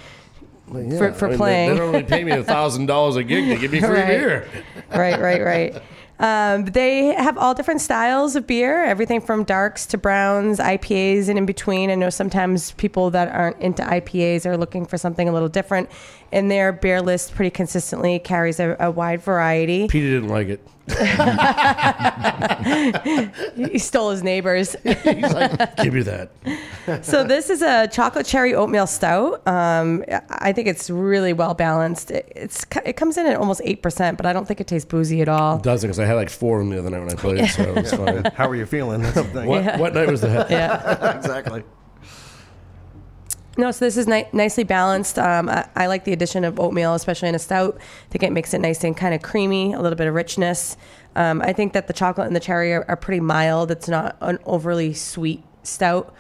Yeah, for, for I mean, they- playing. They, don't really pay me a thousand dollars a gig to give me free Right. beer. right, right, right. Um, they have all different styles of beer, everything from darks to browns, IPAs, and in between. I know sometimes people that aren't into IPAs are looking for something a little different, and their beer list pretty consistently carries a, a wide variety. Peter didn't like it. he stole his neighbors. He's like, give me that. so this is a chocolate cherry oatmeal stout. Um, I think it's really well balanced. It, it's it comes in at almost eight percent, but I don't think it tastes boozy at all. It doesn't because I had like four of them the other night when I played, it, so it's fine. How are you feeling? That's the thing. What, Yeah. what night was that? Yeah. exactly. No, so this is ni- nicely balanced. Um, I, I like the addition of oatmeal, especially in a stout. I think it makes it nice and kind of creamy, a little bit of richness. Um, I think that the chocolate and the cherry are, are pretty mild. It's not an overly sweet stout.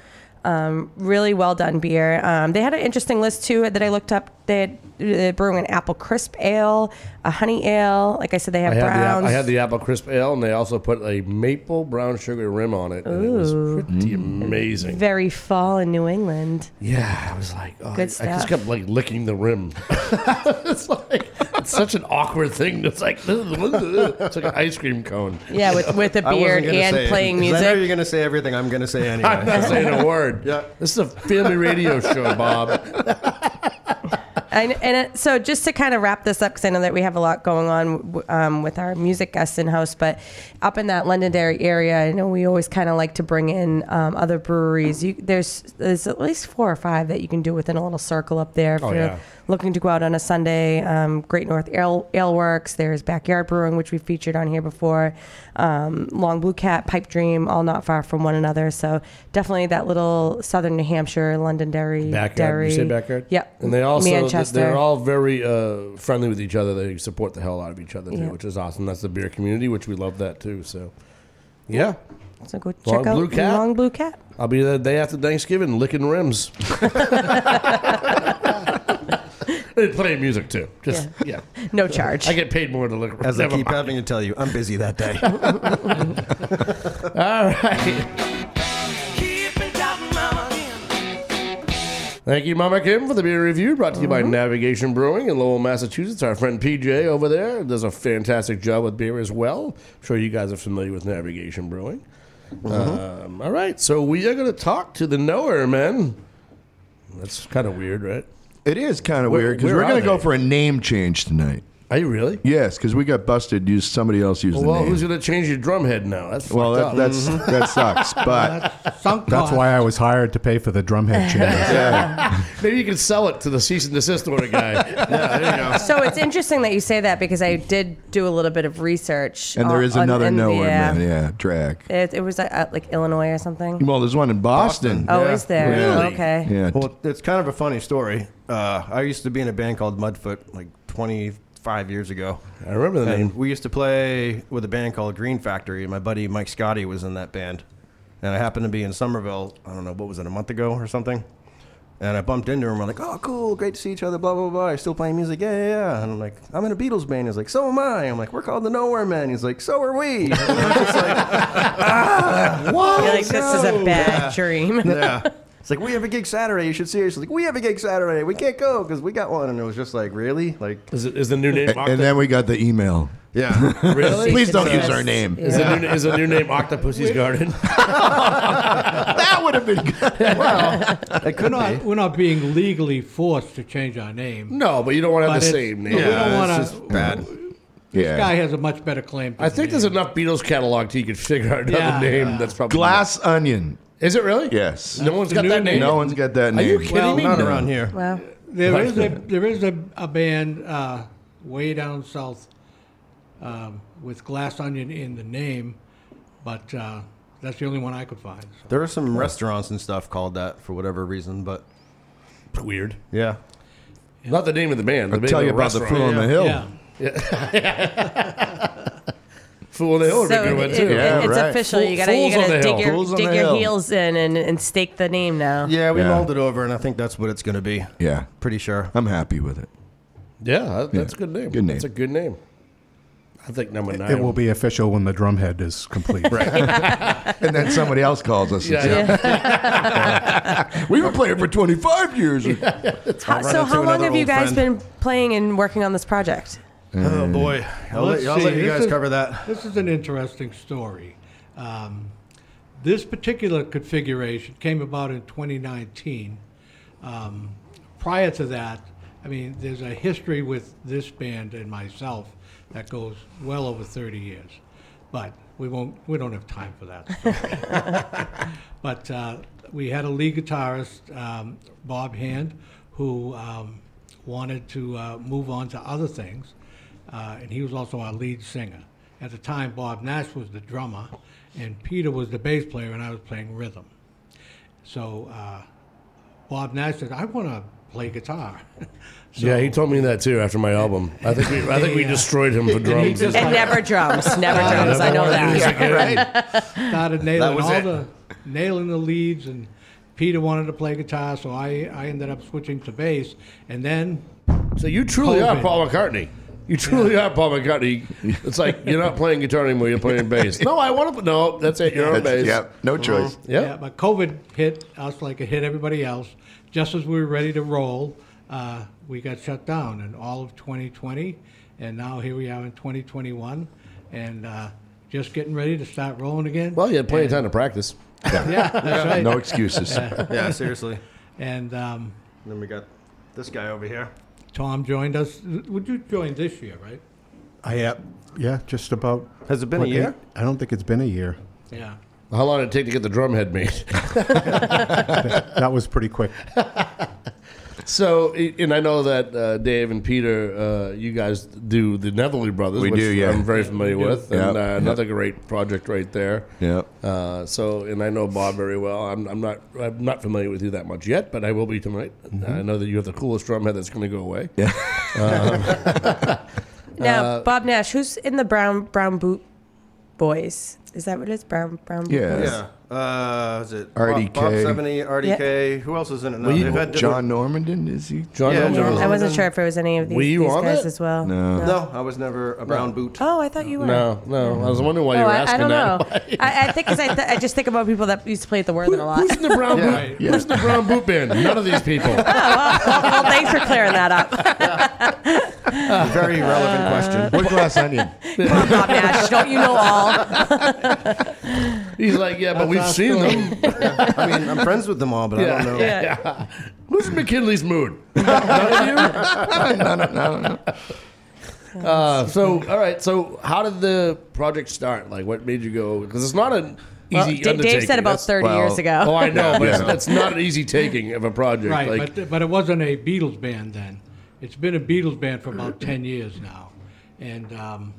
Um, really well done beer. Um, they had an interesting list too that I looked up. They had they're brewing an apple crisp ale, a honey ale. Like I said, they I have had, the. I had the apple crisp ale, and they also put a maple brown sugar rim on it. And it was Ooh. pretty amazing. Very fall in New England. Yeah, I was like, oh, Good I, I just kept like licking the rim. it's like it's such an awkward thing. It's like it's like an ice cream cone. Yeah, with with a I wasn't beard and playing music. playing 'cause I know you're going to say everything I'm going to say anyway. I'm not saying a word. Yeah. This is a family radio show, Bob. And, and it, so, just to kind of wrap this up, because I know that we have a lot going on um, with our music guests in house, but up in that Londonderry area, I know we always kind of like to bring in um, other breweries. You, there's there's at least four or five that you can do within a little circle up there. If Oh, you're yeah. Looking to go out on a Sunday, um, Great North Ale, Ale Works, there's Backyard Brewing, which we featured on here before, um, Long Blue Cat, Pipe Dream, all not far from one another. So definitely that little Southern New Hampshire, Londonderry, Backyard. Derry. You say backyard? Yep. And they also Manchester. they're all very uh, friendly with each other. They support the hell out of each other too, Yeah. which is awesome. That's the beer community, which we love that too. So, yeah. So go Long check out Blue Cat. Long Blue Cat. I'll be there the day after Thanksgiving licking rims. and playing music too. Just yeah. No charge. I get paid more to lick. As I Never keep mind. having to tell you, I'm busy that day. All right. Thank you, Mama Kim, for the beer review brought to you by Navigation Brewing in Lowell, Massachusetts. Our friend PJ over there does a fantastic job with beer as well. I'm sure you guys are familiar with Navigation Brewing. Um, all right, so we are going to talk to the knower, man. That's kind of weird, right? It is kind of weird because we're are going to go for a name change tonight. Are you really? Yes, because we got busted. Used somebody else used Well, the name. who's going to change your drum head now? That's well, fucked that, up. Mm-hmm. that's that sucks. But Sunk That's cost. why I was hired to pay for the drumhead change. yeah, Maybe you can sell it to the cease and desist order guy. yeah, there you go. So it's interesting that you say that because I did do a little bit of research. and there on- is on- another and knower, yeah. man. Yeah, drag. It, it was uh, at like Illinois or something. Well, there's one in Boston. Oh, Yeah. is there? Really? Okay. Yeah, Well, it's kind of a funny story. Uh, I used to be in a band called Mudfoot like 25 years ago. I remember the And name. we used to play with a band called Green Factory, and my buddy Mike Scotty was in that band. And I happened to be in Somerville, I don't know, what was it, a month ago or something? And I bumped into him. We're like, oh, cool, great to see each other, blah, blah, blah. You're still playing music? Yeah, yeah, yeah. And I'm like, I'm in a Beatles band. He's like, so am I. I'm like, we're called the Nowhere Men. He's like, so are we. And I'm just like, ah, what? You're like, this is a No. bad dream. Yeah. It's like, we have a gig Saturday. You should see us. Like, we have a gig Saturday. We can't go because we got one. And it was just like, really? Like, Is, it, is the new name and, then we got the email. yeah. Really? Please don't use our name. Is, the new, is the new name Octopussy's Garden? That would have been good. well, it We're could not, be. we're not being legally forced to change our name. No, but you don't want to have But the it's- same but name. we don't wanna- it's just bad. This guy has a much better claim. To I the think there's enough Beatles catalog till you could figure out another Yeah. name that's probably Glass onion. Is it really? Yes. No one's got that name. No one's got that name. Are you name. kidding Well, me? Not No. around here. Well, There Right. is a there is a, a band uh, way down south um, with Glass Onion in the name, but uh, that's the only one I could find. So. There are some restaurants and stuff called that for whatever reason, but Weird. yeah. Not the name of the band. The I'll name tell you the about the restaurant. fool on the hill. Yeah, Fool on the Hill would be so a good one it- too. it- Yeah, it's right. official. Fool- you gotta you gotta dig your Fools on dig the your Hill. heels in and, and stake the name now. Yeah, we Yeah. mulled it over, and I think that's what it's going to be. Yeah. Pretty sure. I'm happy with it. Yeah, that- that's a good name. Good name. That's a good name. I think number nine. It will be official when the drumhead is complete. And then somebody else calls us. and Yeah, says, We've been playing for 25 years. How, so how long have you guys friend. been playing and working on this project? Oh boy, I'll, Let's I'll let you this guys is- cover that. This is an interesting story. Um, this particular configuration came about in 2019. Um, prior to that, I mean, there's a history with this band and myself that goes well over 30 years, but we won't. We don't have time for that. but uh, we had a lead guitarist, um, Bob Hand, who um, wanted to uh, move on to other things, uh, and he was also our lead singer. At the time, Bob Nash was the drummer, and Peter was the bass player, and I was playing rhythm. So uh, Bob Nash said, "I want to play guitar." yeah, he told me that too after my album. I think we, I think we destroyed him for And drums. just- And never drums, never drums. I know wanted to do that. music again. started That nailing was all it. the nailing the leads and Peter wanted to play guitar so I, I ended up switching to bass and then So you truly are Paul McCartney. You truly are Paul McCartney. It's like you're not playing guitar anymore. You're playing bass. No, I want to. No, that's it. You're on bass. yep, no choice. Yeah. yeah but COVID hit us like it hit everybody else just as we were ready to roll uh, we got shut down in all of 2020 and now here we are in 2021 and uh, just getting ready to start rolling again Well, you had plenty of time to practice. yeah that's right No excuses. Yeah, seriously. and um, And then we got this guy over here. Tom joined us would you join this year right I have, yeah, just about. Has it been a year? eight- I don't think it's been a year. yeah How long did it take to get the drum head made? that was pretty quick. So, and I know that uh, Dave and Peter, uh, you guys do the Netherly Brothers, We which do, yeah. I'm very familiar with, Yeah, and uh, yeah. another great project right there. Yeah. Uh, so, and I know Bob very well. I'm, I'm not I'm not familiar with you that much yet, but I will be tonight. And I know that you have the coolest drum head that's going to go away. Yeah. Now, Uh, Bob Nash, who's in the brown brown boot boys? Is that what it is? Brown brown boot Yeah. boys? Yeah. Uh, is it RDK. Bob, Bob 70, RDK. Who else is in it now? You- They've had different- John Normandin, is he? John Yeah, Normandin John was- I wasn't sure if it was any of these, Were you these on guys it? as well. No. No, I was never a brown boot. Oh, I thought you were. No, no. I was wondering why you Oh, were I, asking I don't know. that. I, I think 'cause I, th- I just think about people that used to play at the Worthen a lot. Who's in the brown boot? Right. Who's in the brown boot band? None of these people. well, well, thanks for clearing that up. Very relevant question. What glass onion? Come on, Bob Nash, don't you know all? He's like, yeah, but That's we've seen story. them. I mean, I'm friends with them all, but I don't know. yeah, yeah. Who's McKinley's mood? None of you? no, no, no, no. Uh, so, all right. So, how did the project start? Like, what made you go? Because it's not an Well, easy D- undertaking. Dave said about That's- 30 well, years ago. Oh, I know, but Yeah. it's, that's not an easy taking of a project. Right, like, but, but it wasn't a Beatles band then. It's been a Beatles band for about 10 years now. And um,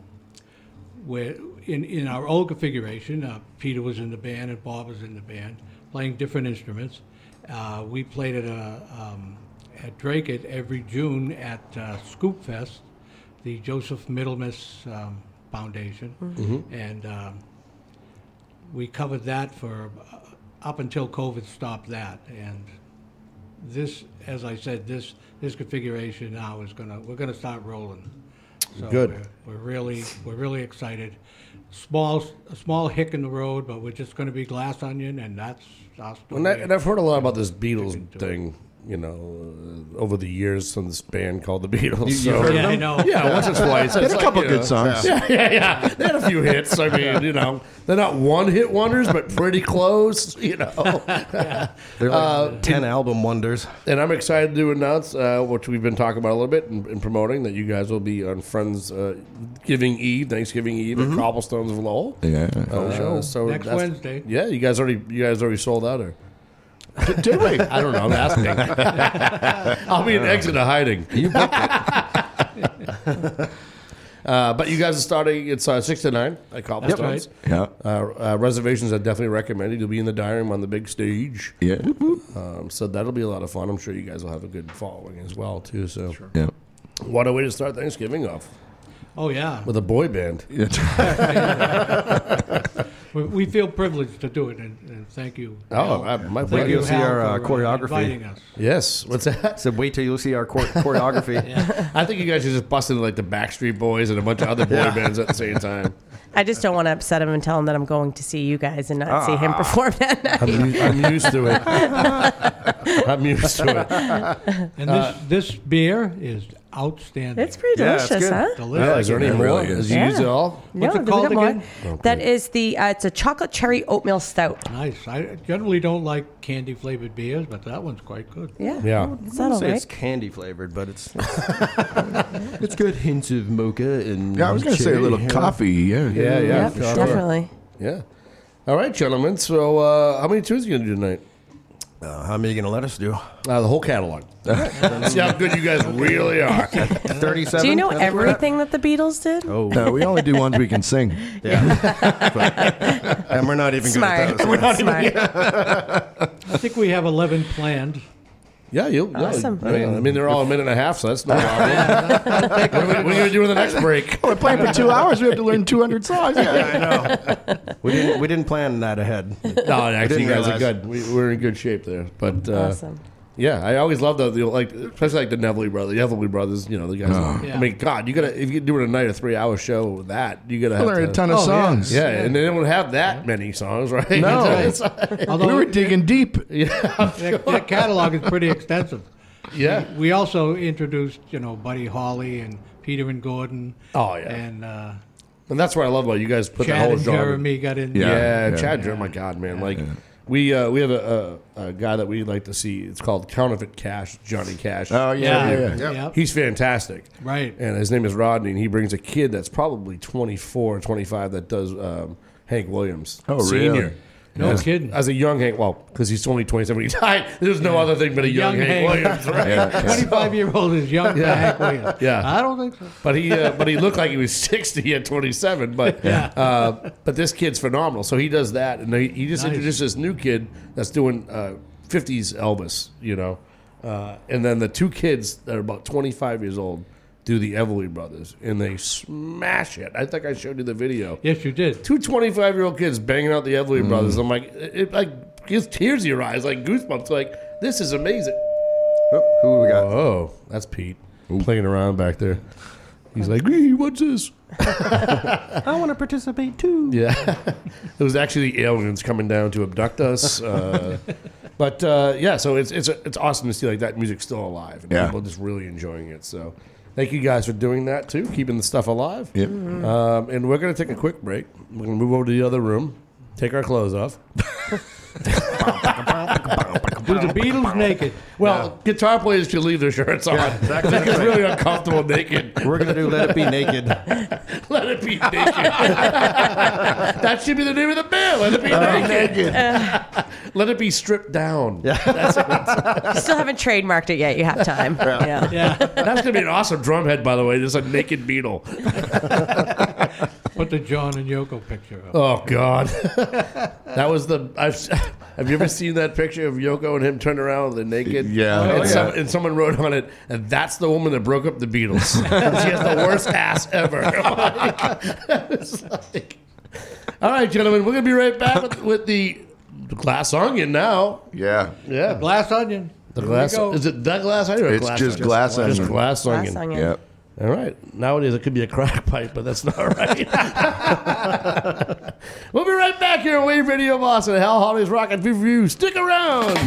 we're, in, in our old configuration, uh, Peter was in the band and Bob was in the band, playing different instruments. Uh, we played at, a, um, at Dracut every June at uh, Scoop Fest, the Joseph Middlemiss um, Foundation. And um, we covered that for uh, up until COVID stopped that. And this, as I said, this this configuration now is gonna we're gonna start rolling. So Good. We're, we're really we're really excited. Small a small hick in the road, but we're just gonna be glass onion, and that's our story. and, I, and I've heard a lot about this Beatles thing. You know, uh, over the years, from this band called the Beatles. You- so, you've heard of yeah, I know. Yeah, once or twice. They had a like, couple good know, songs. Yeah, yeah, yeah. They had a few hits. I mean, you know, they're not one hit wonders, but pretty close. You know, They're like 10 album wonders. and I'm excited to announce, uh, which we've been talking about a little bit and, and promoting, that you guys will be on Friends uh, Giving Eve, Thanksgiving Eve at Cobblestones of Lowell. Yeah. Uh, so Next that's- Wednesday. Yeah, you guys already you guys already sold out, or Did we? I don't know. I'm asking. I'll be an exit of hiding. You booked Uh, but you guys are starting. It's uh, six to nine at Cobblestones. right. Yeah. Uh, uh, reservations are definitely recommended. You'll be in the dining room on the big stage, Yeah. um, so that'll be a lot of fun. I'm sure you guys will have a good following as well too. So, Yeah. what a way to start Thanksgiving off Oh yeah, with a boy band. we, we feel privileged to do it, and, and thank you. Oh, Al. uh, my Thank pleasure. you, You'll see Hal, our, uh, for, choreography. us. Yes. What's that? So wait till you see our chor- choreography. I think you guys are just busting like the Backstreet Boys and a bunch of other boy Yeah. bands at the same time. I just don't want to upset him and tell him that I'm going to see you guys and not see him perform that night. I'm, u- I'm used to it. I'm used to it. And this this beer is outstanding. It's pretty delicious, huh? Delicious. Yeah, is there any more? Has you used it all? No, What's it we called got more. again? That is the uh, it's a chocolate cherry oatmeal stout. Nice. I generally don't like candy flavored beers, but that one's quite good. Yeah. Yeah. It's I not wouldn't all say right. it's candy flavored, but it's it's, it's got hints of mocha and Yeah, I was going to say a cherry, little yeah. coffee. Yeah. Yeah, yeah. Yep, for sure. definitely. Yeah. All right, gentlemen. So, uh, how many tunes are you going to do tonight? Uh, how many are you gonna let us do? Uh, the whole catalog. See how good you guys really are. Thirty-seven. Do you know I think we're at? everything that the Beatles did? Oh, No, we only do ones we can sing. yeah. and we're not even Smart. good at those. Smart. I think we have 11 planned. Yeah, you. yeah. Awesome. I mean, I mean, they're all a minute and a half, so that's no problem. what are we, what are we going to do in the next break? We're playing for two hours. We have to learn 200 songs. Yeah, I know. We didn't we didn't plan that ahead. No, actually, you didn't guys are good. We, we're in good shape there. But uh, Awesome. Yeah, I always love the, the like, especially like the Neville brothers, the Neville brothers. You know, the guys. Oh. Yeah. I mean, God, you gotta if you do it a night, a three hour show with that, you gotta I have learned to, a ton of Oh, yeah. songs. Yeah, and they don't have that many songs, right? No. It's Although We were digging deep. yeah, their, their catalog is pretty extensive. yeah. We also introduced, you know, Buddy Holly and Peter and Gordon. Oh, yeah. And uh, And that's what I love about you guys. Put the Chad whole and genre. Jeremy got in. Yeah, Yeah, yeah. Chad. Oh my God, man! Like we uh, we have a, a, a guy that we like to see. It's called Counterfeit Cash, Johnny Cash. Oh, yeah. Yeah. yeah, yeah. Yep. He's fantastic. Right. And his name is Rodney, and he brings a kid that's probably 24, 25 that does um, Hank Williams. Oh, senior. really? No as, kidding. As a young Hank, well, because he's only 27 when he died. There's no other thing but a young, Young Hank, Hank. Williams, right? Yeah. 25 year old is young for Hank Williams. Yeah. I don't think so. But he, uh, but he looked like he was sixty at twenty seven. But uh, but this kid's phenomenal. So he does that, and he, he just Nice. introduced this new kid that's doing uh, fifties Elvis, you know, uh, and then the two kids that are about twenty five years old do the Everly Brothers, and they smash it. I think I showed you the video. Yes, you did. Two 25 year old kids banging out the Everly Brothers. I'm like, it, it like gives tears in your eyes, like goosebumps. Like this is amazing. Oh, who we got? Oh, that's Pete playing around back there. He's like, "Hey, what's this?" I want to participate too. Yeah, it was actually the aliens coming down to abduct us. Uh, but uh, yeah, so it's it's it's awesome to see like that music still alive and Yeah. people just really enjoying it. So thank you guys for doing that too, keeping the stuff alive. Yep. Um, and we're gonna take a quick break. We're gonna move over to the other room, take our clothes off. Do the Beatles naked? Well, guitar players should leave their shirts on. Yeah, exactly. It's really uncomfortable naked. We're gonna do "Let It Be Naked." Let it be naked. that should be the name of the band. Let it be naked. Let it be stripped down. Yeah. That's, You still haven't trademarked it yet. You have time. Yeah. Yeah. that's gonna be an awesome drum head, by the way. Just a naked beetle. Put the John and Yoko picture up. Oh God, that was the. I've, have you ever seen that picture of Yoko and him turned around with the naked? Yeah. and, Oh, some- yeah. and someone wrote on it, and that's the woman that broke up the Beatles. she has the worst ass ever. Oh, it's like- all right, gentlemen, we're gonna be right back with, with the glass onion now. Yeah. Yeah, Glass onion. the Here glass. go. Is it the glass onion? Or It's glass just onion? glass Just onion. glass Glass onion. onion. Yep. All right. Nowadays it could be a crack pipe, but that's not right. we'll be right back here on Wave Radio Boston. Hal Holly's Rocket Review. Stick around.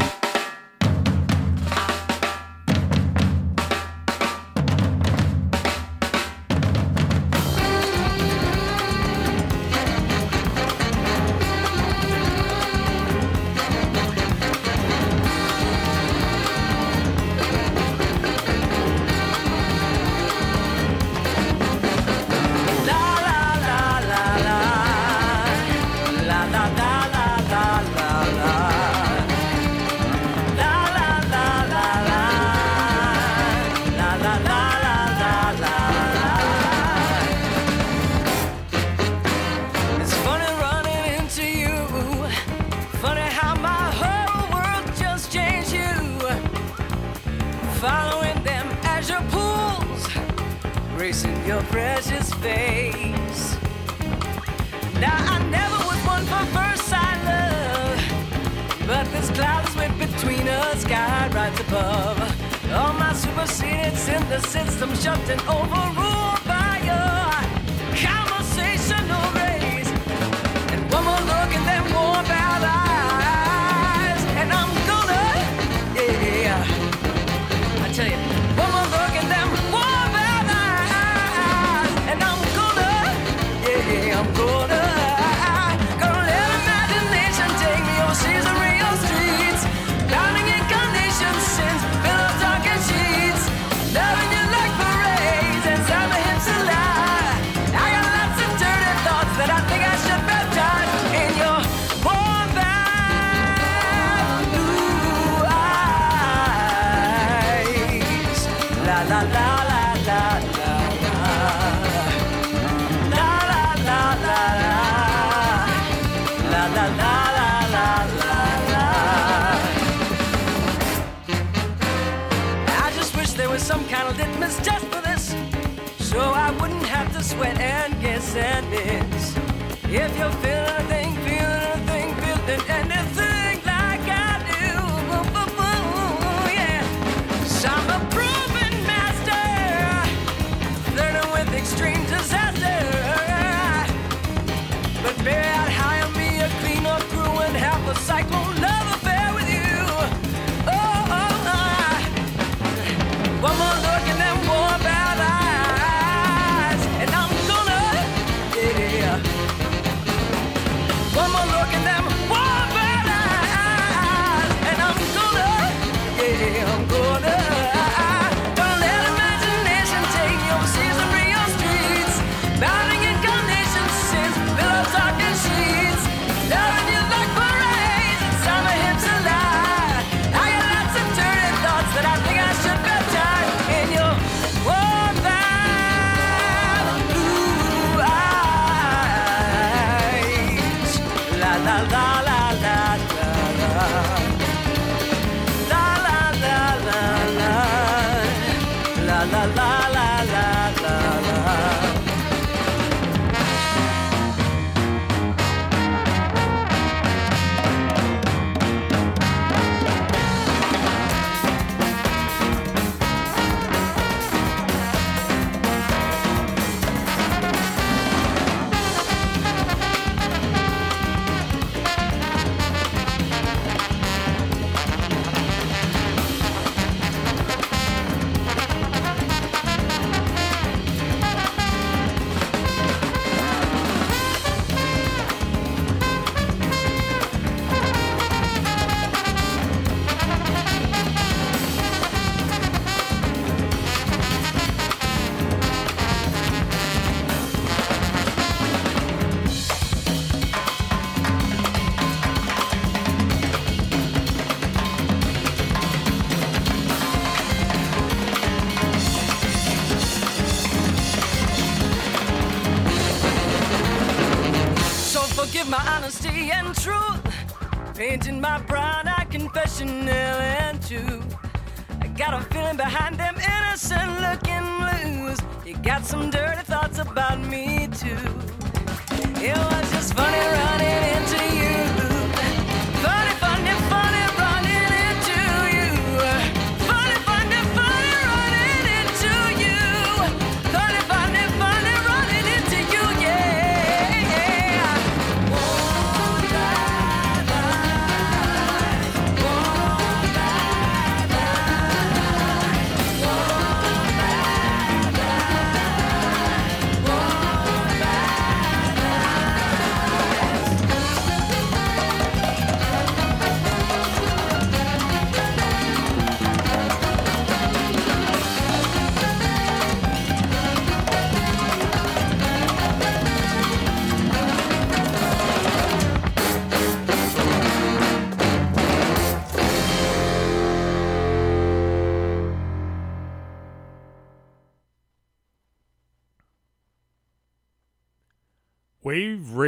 Painting my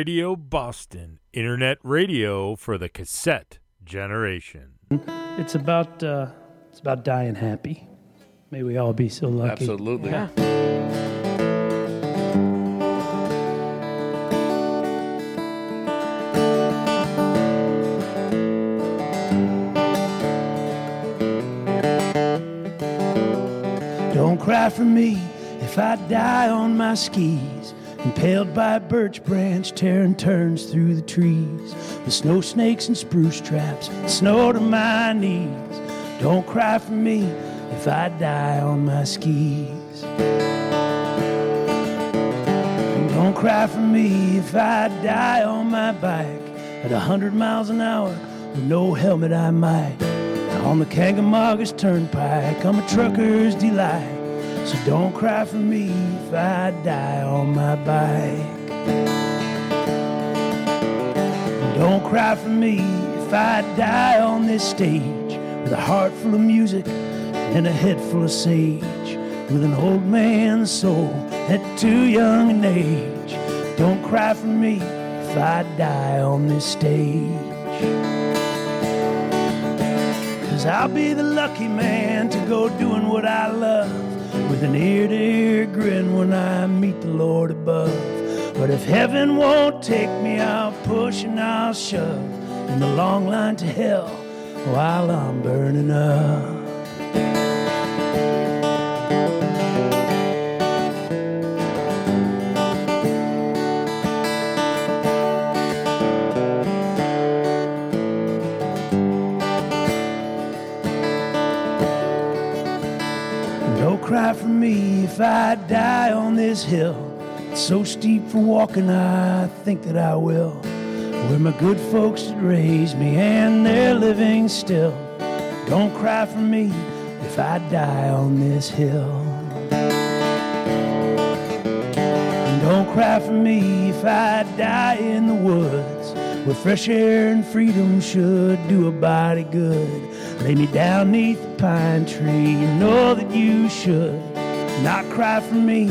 Radio Boston, internet radio for the cassette generation. It's about uh, it's about dying happy. May we all be so lucky. Absolutely. Yeah. Don't cry for me if I die on my skis. Impaled by a birch branch tearing turns through the trees. With snow snakes and spruce traps, snow to my knees. Don't cry for me if I die on my skis. And don't cry for me if I die on my bike at a hundred miles an hour with no helmet I might. On the Kancamagus turnpike, I'm a trucker's delight. So don't cry for me if I die on my bike. And don't cry for me if I die on this stage with a heart full of music and a head full of sage. With an old man's soul at too young an age. Don't cry for me if I die on this stage. Cause I'll be the lucky man to go doing what I love with an ear to ear grin when I meet the Lord above. But if heaven won't take me, I'll push and I'll shove in the long line to hell while I'm burning up. Cry for me if I die on this hill. It's so steep for walking, I think that I will. Where my good folks that raised me and they're living still. Don't cry for me if I die on this hill. And don't cry for me if I die in the woods where fresh air and freedom should do a body good. Lay me down neath the pine tree, you know that you should not cry for me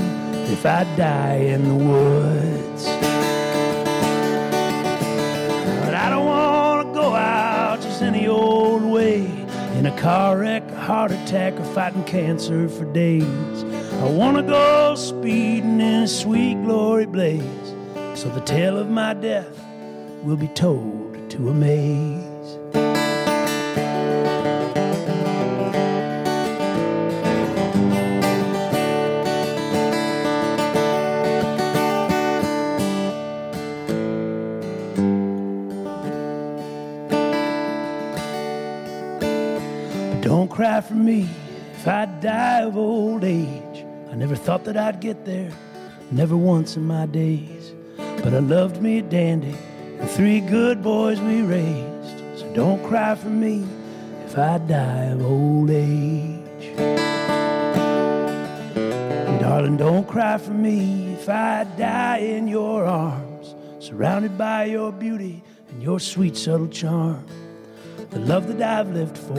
if I die in the woods. But I don't want to go out just any old way in a car wreck, a heart attack, or fighting cancer for days. I want to go speeding in a sweet glory blaze so the tale of my death will be told to amaze. But don't cry for me if I die of old age. I never thought that I'd get there, never once in my days. But I loved me a dandy and three good boys we raised. So don't cry for me if I die of old age. And darling, don't cry for me if I die in your arms, surrounded by your beauty and your sweet, subtle charm. The love that I've lived for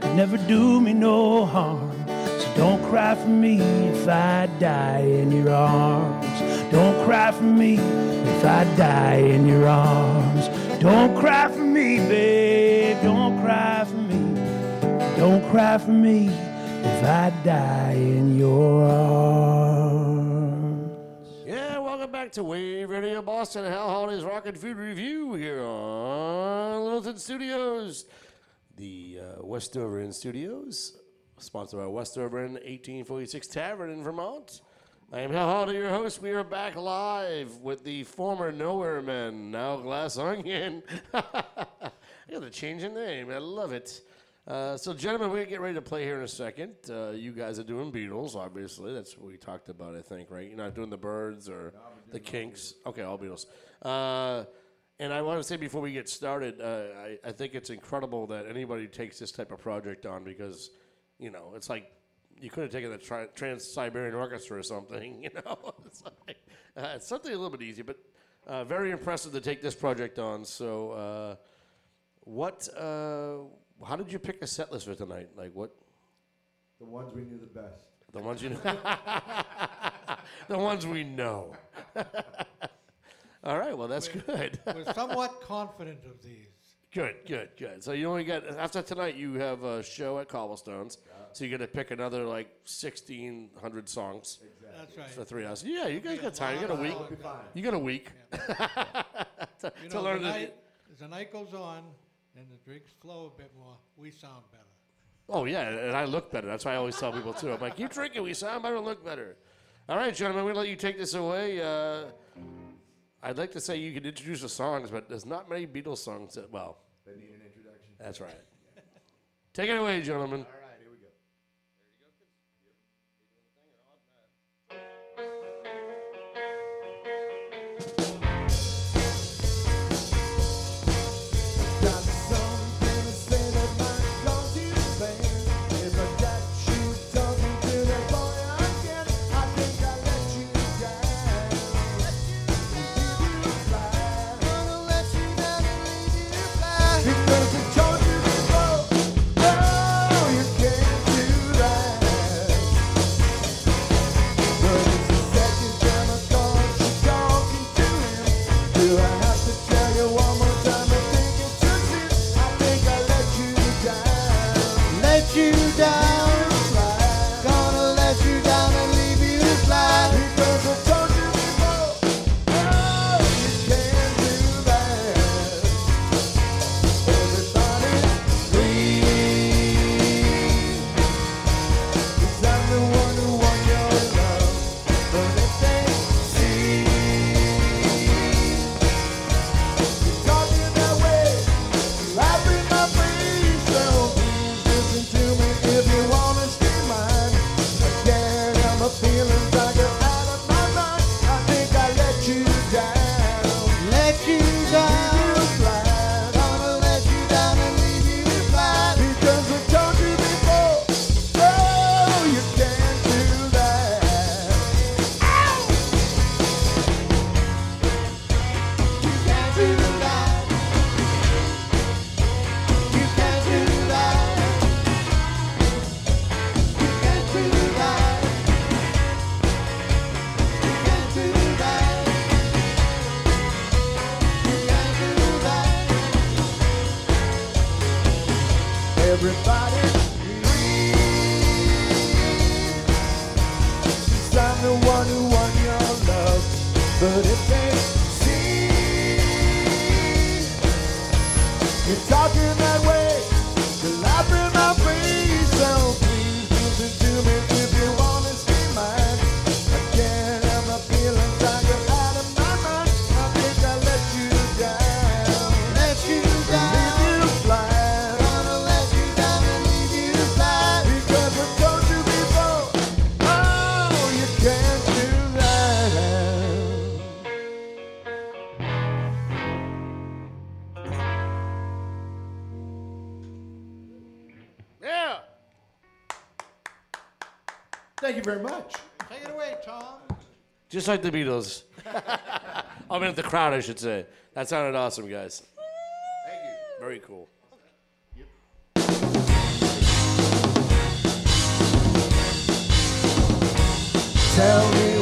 could never do me no harm. So don't cry for me if I die in your arms. Don't cry for me if I die in your arms. Don't cry for me, babe. Don't cry for me. Don't cry for me if I die in your arms. Back to Wave Radio Boston, Hal Holiday's Rock N Food Revue here on Littleton Studios, the uh, West Dover Inn Studios, sponsored by West Dover Inn 1846 Tavern in Vermont. I am Hal Holiday, your host. We are back live with the former Nowhere Men, now Glass Onion. I got to change the name. I love it. Uh, so, gentlemen, to get ready to play here in a second. Uh, you guys are doing Beatles, obviously. That's what we talked about, I think, right? You're not doing the Byrds or the Kinks. Okay, all Beatles. Uh, and I want to say before we get started, uh, I, I think it's incredible that anybody takes this type of project on because, you know, it's like you could have taken the tri- Trans Siberian Orchestra or something, you know? it's, like, uh, it's something a little bit easier, but uh, very impressive to take this project on. So, uh, what, uh, how did you pick a set list for tonight? Like, what? The ones we knew the best. The ones you know. the ones we know. All right, well, that's good. We're somewhat confident of these. Good, good, good. So you only got after tonight. You have a show at Cobblestones, so you got to pick another like sixteen hundred songs. That's right. For three hours. Yeah, you guys got time. You got a week. We'll be fine. You got a week to, You to know, learn the night, as the night goes on and the drinks flow a bit more, we sound better. Oh yeah, and I look better. That's why I always tell people too. I'm like, keep drinking. We sound better, look better. All right, gentlemen, gonna let you take this away. Uh, I'd like to say you could introduce the songs, but there's not many Beatles songs that well. They need an introduction. That's right. Take it away, gentlemen. Like the Beatles. I mean, the crowd, I should say. That sounded awesome, guys. Thank you. Very cool. Tell me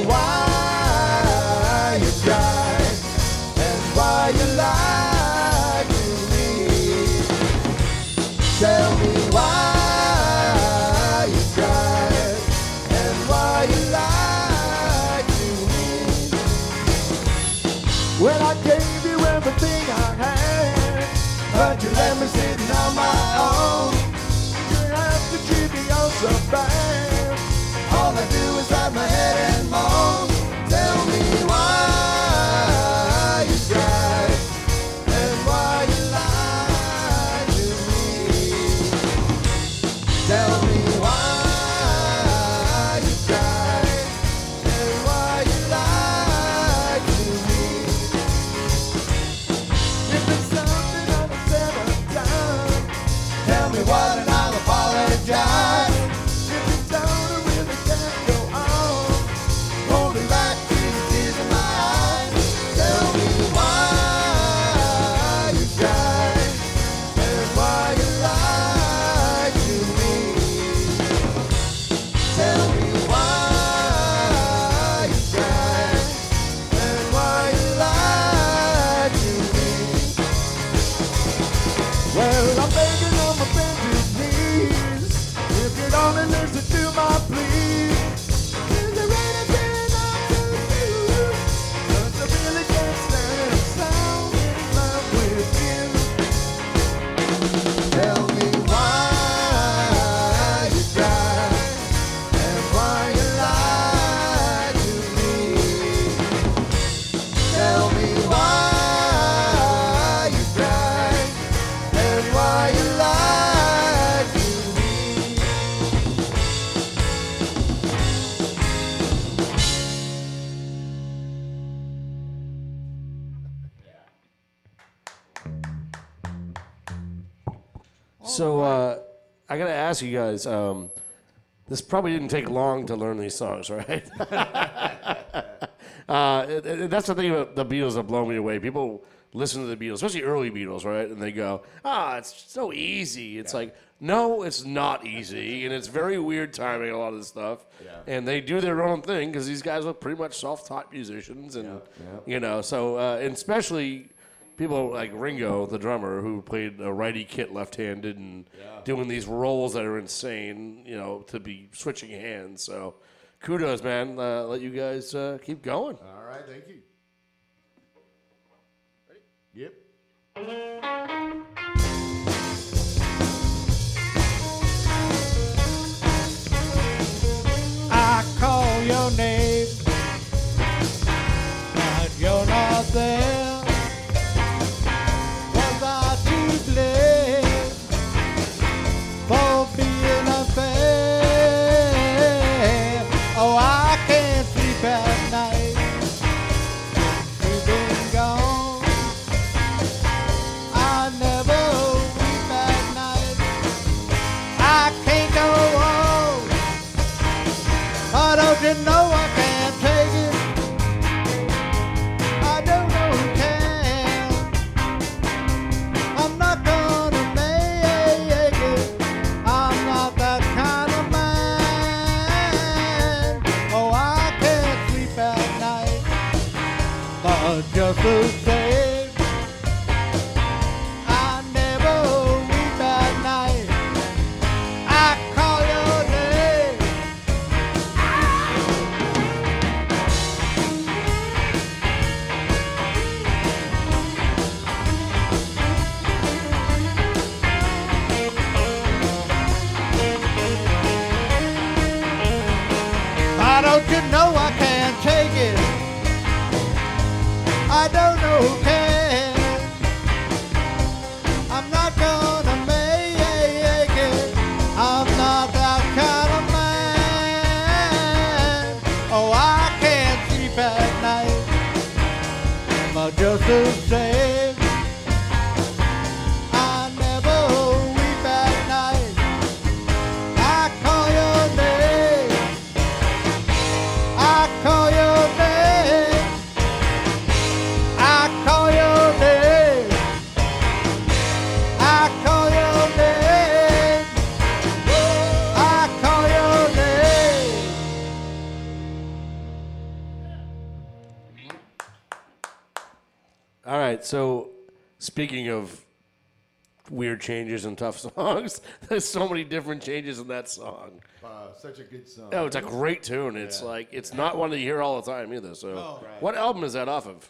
So uh, I got to ask you guys. Um, this probably didn't take long to learn these songs, right? uh, it- it- that's the thing about the Beatles that blow me away. People listen to the Beatles, especially early Beatles, right? And they go, "Ah, it's so easy." It's like, no, it's not easy, and it's very weird timing. A lot of this stuff, and they do their own thing because these guys are pretty much self-taught musicians, and you know, so uh, and especially people like Ringo, the drummer, who played a righty kit left-handed and doing these rolls that are insane, you know, to be switching hands. So, kudos, man. Uh, let you guys uh, keep going. All right, thank you. Yep. I call your name, but you're not there. Speaking of weird changes and tough songs, there's so many different changes in that song. Wow, such a good song. Oh, it's a great tune. It's Yeah. like it's not one that you hear all the time either. So, what album is that off of?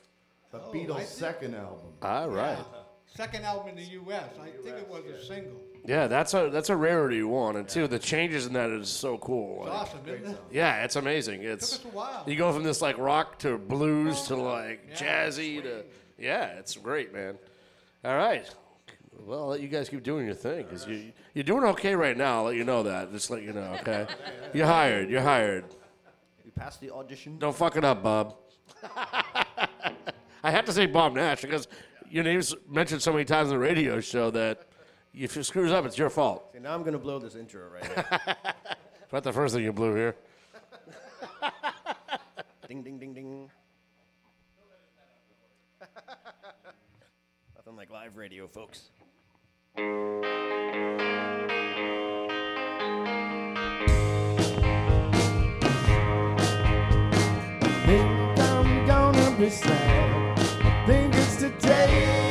The oh, Beatles' second album. All right. Second album in the U.S. I think it was a single. Yeah, that's a that's a rarity one, and two, the changes in that is so cool. It's Like, awesome, isn't it? Yeah, it's amazing. It's us a while. you go from this like rock to blues to oh, like jazzy to yeah, it's great, man. All right, well, I'll let you guys keep doing your thing because you you're doing okay right now. I'll let you know that. Just let you know, okay? You're hired. You're hired. You passed the audition. Don't fuck it up, Bob. I have to say Bob Nash because your name's mentioned so many times on the radio show that if it screws up, it's your fault. Okay, now I'm gonna blow this intro right here. Not the first thing you blew here. ding ding ding ding. Nothing like live radio, folks. think I'm gonna be sad. Think it's today.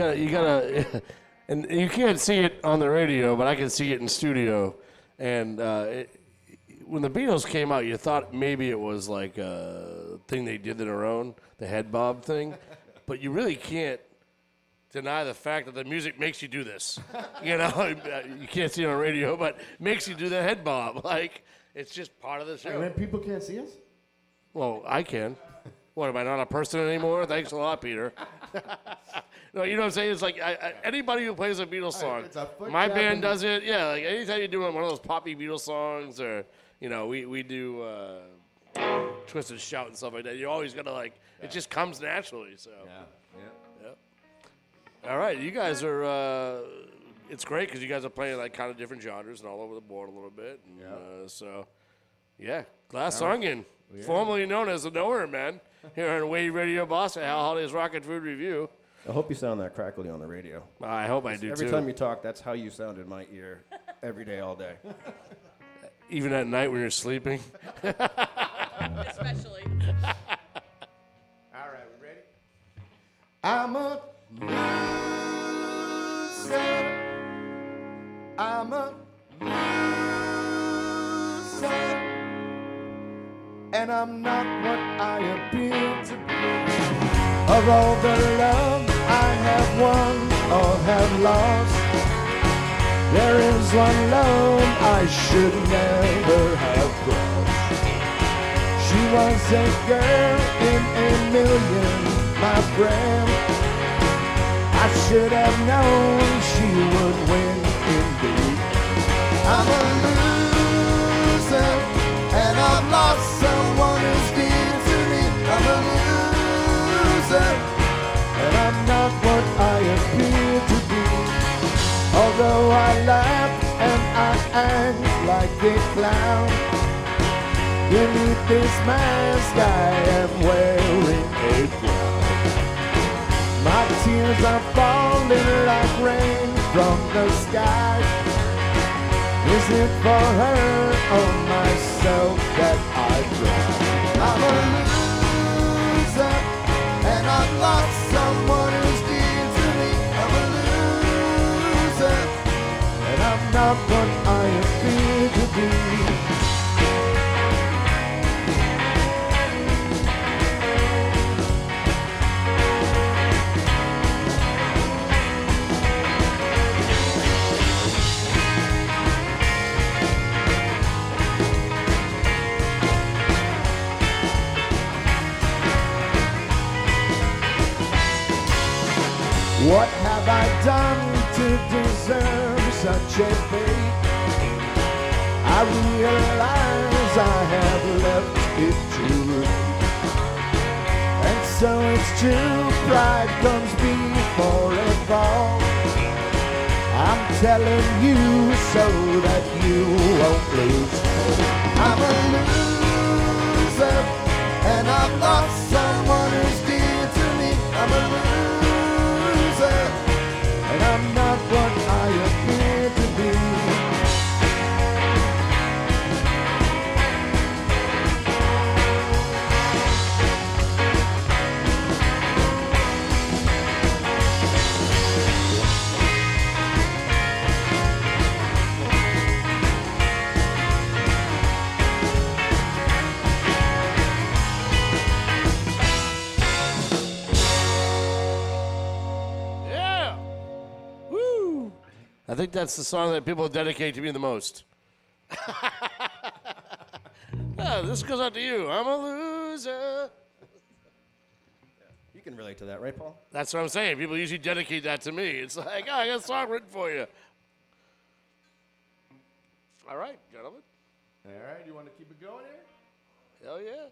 Gotta, you gotta, and you can't see it on the radio, but I can see it in studio. And uh, it, when the Beatles came out, you thought maybe it was like a thing they did on their own, the head bob thing, but you really can't deny the fact that the music makes you do this. You know, you can't see it on the radio, but makes you do the head bob. Like it's just part of the show. And then people can't see us? Well, I can. What am I not a person anymore? Thanks a lot, Peter. No, you know what I'm saying? It's like I, I, anybody who plays a Beatles song, it's a foot my tap band and- does it. Yeah, like anytime you do one of those poppy Beatles songs, or you know, we we do uh, twisted shout and stuff like that. You're always gonna like it just comes naturally. So yeah, yeah. All right, you guys are. Uh, it's great because you guys are playing like kind of different genres and all over the board a little bit. And, uh, so, yeah, Glass. Onion, formerly known as the Nowhere Man, here on Wave Radio Boston, Hal Holiday's Rock N Food Revue. I hope you sound that crackly on the radio. I hope I do too. Every too. time you talk, that's how you sound in my ear, every day, all day. Even at night when you're sleeping. Especially. All right, we ready? I'm a loser. I'm a loser. And I'm not what I appear to be. Of all the love I have won or have lost, there is one love I should never have crossed. She was a girl in a million, my friend. I should have known she would win indeed. I'm a loser, and I've lost someone who's dear to me. I'm a loser, and I'm not what I appear to be. Although I laugh and I act like a clown. Beneath this mask I am wearing a crown. My tears are falling like rain from the sky. Is it for her or myself that I cry? I'm a lost someone who's dear to me. I'm a loser, and I'm not what I appear to be. To deserve such a fate? I realize I have left it too late. And so it's true, pride comes before a fall. I'm telling you so that you won't lose. I'm a loser, and I've lost someone who's dear to me. I'm a loser, think that's the song that people dedicate to me the most. yeah, this goes out to you. I'm a loser. You can relate to that, right, Paul? That's what I'm saying. People usually dedicate that to me. It's like, oh, I got a song written for you. All right, gentlemen. All right, you want to keep it going here? Hell yeah.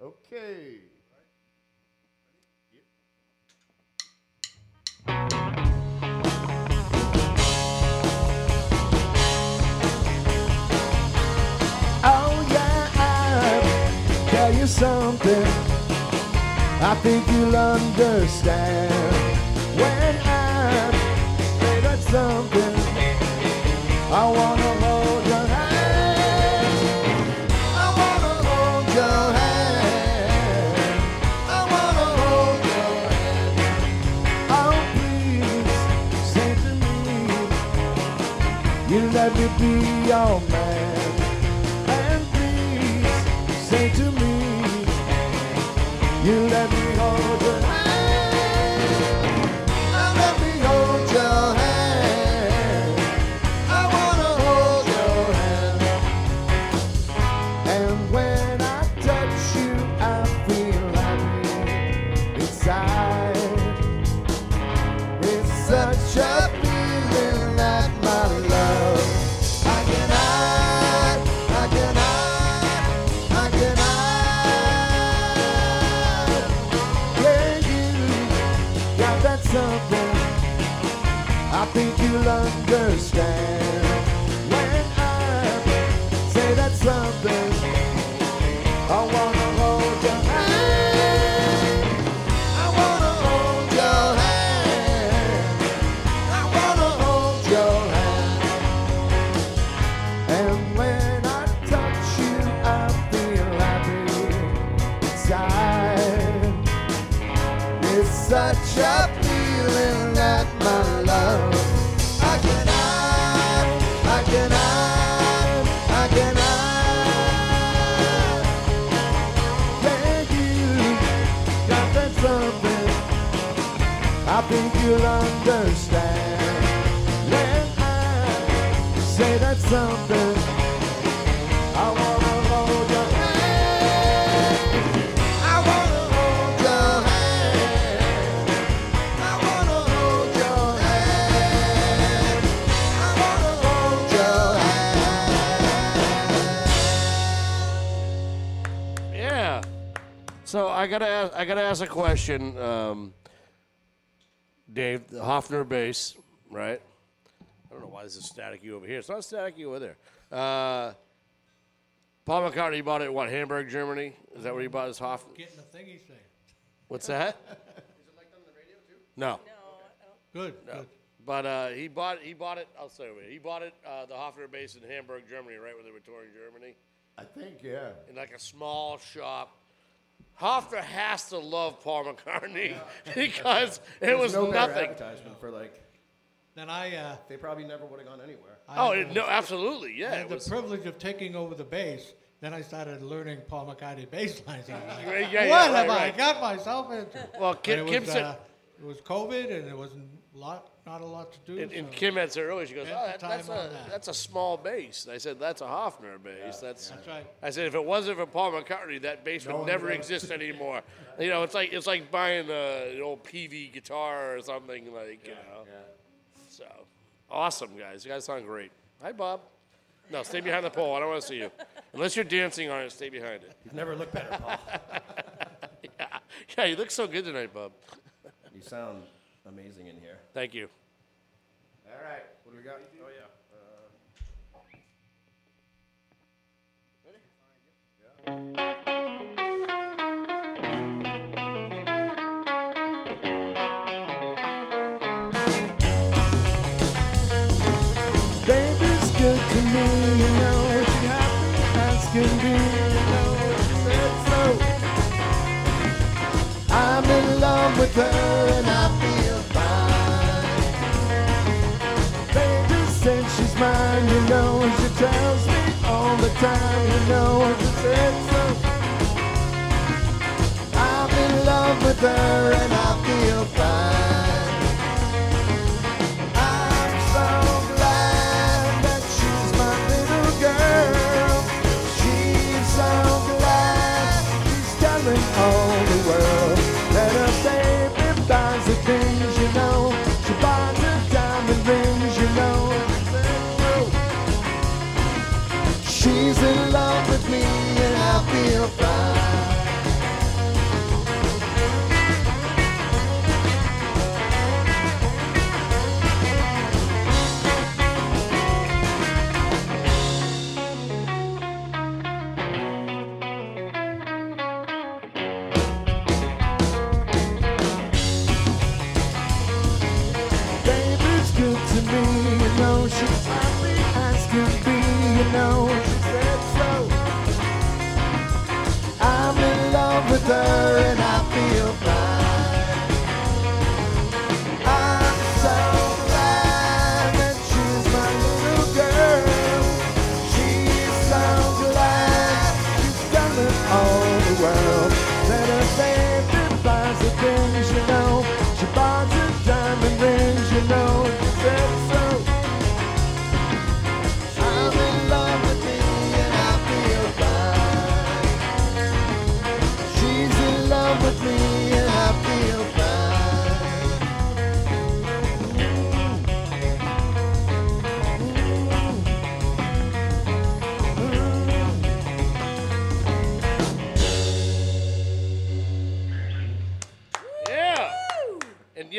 Okay. Oh yeah, I'll tell you something. I think you'll understand when I say that something. I wanna let me be your man. And please say to me, you let me hold I think you'll understand. When I say that something, I wanna hold your hand. I wanna hold your hand. I wanna hold your hand. I wanna hold your hand. Yeah. So I gotta ask, I gotta ask a question, um, Dave. The Hofner bass, right? I don't know why this is staticky over here. It's not staticky over there. Uh, Paul McCartney bought it at what? Hamburg, Germany. Is that where he bought his Hofner? Getting the thingy thing. What's that? Is it like that? On the radio too? No. Good, No. good. But uh, he bought he bought it. I'll say it. He bought it uh, the Hofner bass in Hamburg, Germany, right where they were touring Germany. I think, yeah. In like a small shop. Hofner has to love Paul McCartney because it was no better nothing. advertisement for like. Then I. Uh, they probably never would have gone anywhere. Oh, it, no, absolutely, I yeah. had the was, privilege of taking over the bass. Then I started learning Paul McCartney bass lines. I'm like, Yeah, yeah, what right, have right. I got myself into? Well, Kim- it was, Kim said- uh, it was COVID, and it wasn't a lot, not a lot to do. and, and so Kim had said earlier, she goes, spent "Oh, the time that's on a that. that's a small bass." And I said, "That's a Hofner bass." that's That's right. I said, "If it wasn't for Paul McCartney, that bass No would one never would. exist anymore." You know, it's like it's like buying a, an old PV guitar or something like you know. So awesome, guys! You guys sound great. Hi, Bob. No, stay behind the pole. I don't want to see you. Unless you're dancing on it, stay behind it. You've never looked better, Paul. yeah. yeah, you look so good tonight, Bob. You sound amazing in here. Thank you. All right, what do we got? Oh yeah. Uh, Baby's good to me, you know. She happy as can be, you know. She said so. I'm in love with her and I time, you know. She said so. I'm in love with her and I feel fine.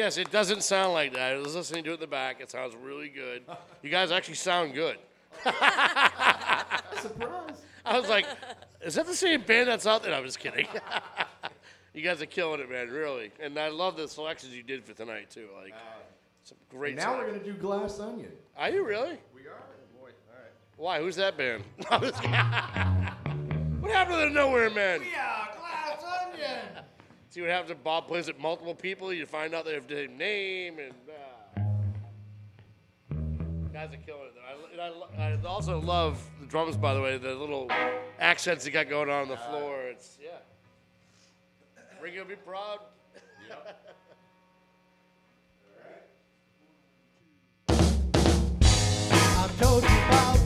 Yes, it doesn't sound like that. I was listening to it in the back. It sounds really good. You guys actually sound good. Surprise. I was like, is that the same band that's out there? I'm just kidding. you guys are killing it, man, really. And I love the selections you did for tonight, too. Like, uh, some great now we're songs. gonna do Glass Onion. Are you really? We are. Boy, all right. Why? Who's that band? I'm just kidding. what happened to the Nowhere Men? Yeah, glass onion. See what happens if Bob plays it multiple people? You find out they have the same name and. Uh, guys are killing it. I, and I, I also love the drums, by the way. The little accents he got going on on the floor. It's yeah. Ringo be proud. I've told you about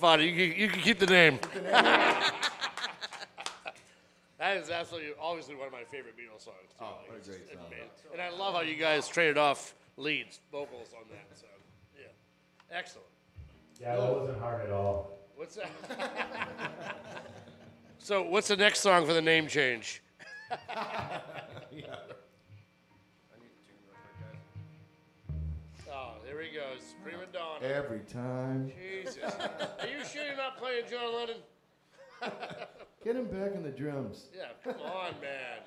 guys justified. You can, you can keep the name. that is absolutely, obviously one of my favorite Beatles songs. Too. Oh, what a great song. amazing. And I love how you guys traded off leads, vocals on that. So, yeah, excellent. Yeah, that wasn't hard at all. What's that? so, what's the next song for the name change? prima. Every time. Jesus. Are you sure you're not playing John Lennon? Get him back in the drums. Yeah, come on, man.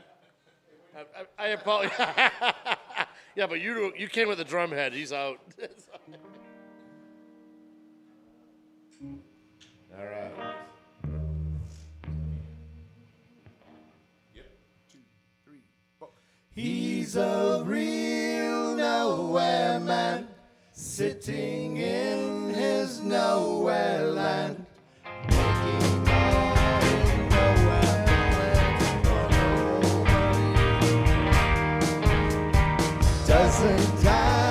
I, I, I apologize. yeah, but you you came with the drum head. He's out. All right. He's a real nowhere man, sitting in his nowhere land. Doesn't have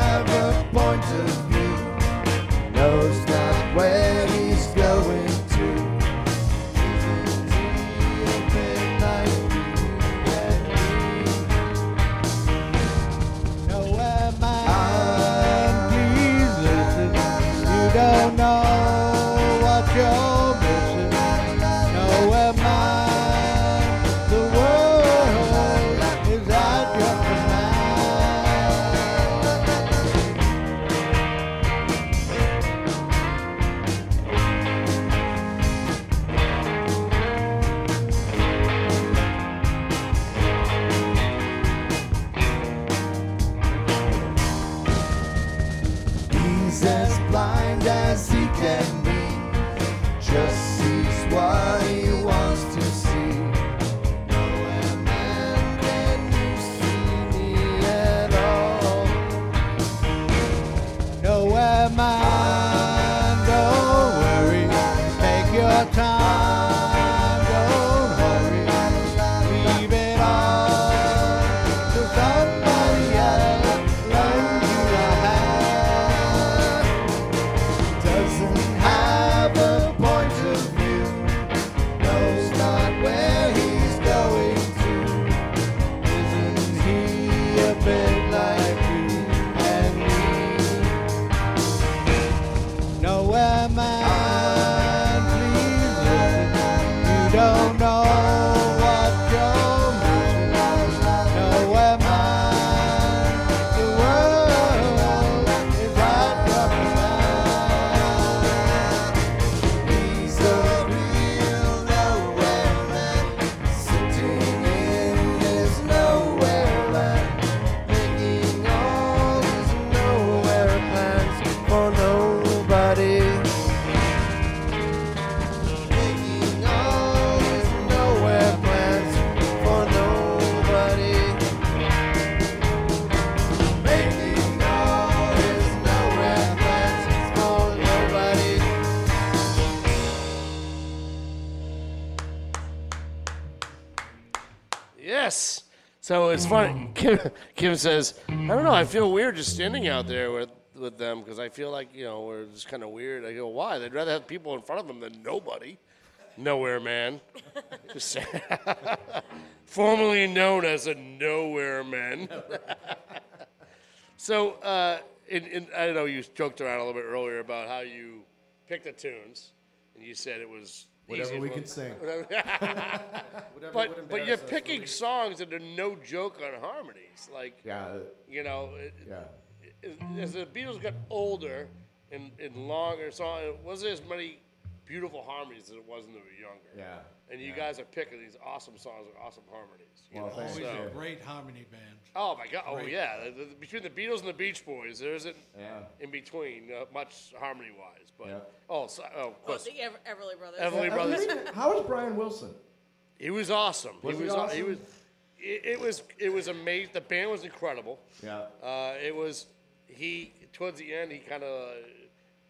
Yes. So it's funny. Kim, Kim says, I don't know. I feel weird just standing out there with, with them because I feel like, you know, we're just kind of weird. I go, why? They'd rather have people in front of them than nobody. Nowhere man. Formerly known as a nowhere man. so, uh, in, in, I know you joked around a little bit earlier about how you picked the tunes, and you said it was Whatever we can sing. Whatever but would but embarrass you're us, picking songs that are no joke on harmonies. Like Yeah. you know, it, Yeah. it- as the Beatles got older and, and longer, so it wasn't as many beautiful harmonies as it was when they were younger. Yeah. And you guys are picking these awesome songs with awesome harmonies. You Well, know? thanks. So- Always a great harmony band. Oh my God! Oh yeah, the, the, between the Beatles and the Beach Boys, there isn't Yeah. in between uh, much harmony wise. But Yeah. oh, so, oh, of Oh, course, the Ever- Everly Brothers. Everly Brothers. How was Brian Wilson? He was awesome. Was he he was. aw- He awesome? was. It, it was. It was amazing. The band was incredible. Yeah. Uh, it was. He towards the end, he kind of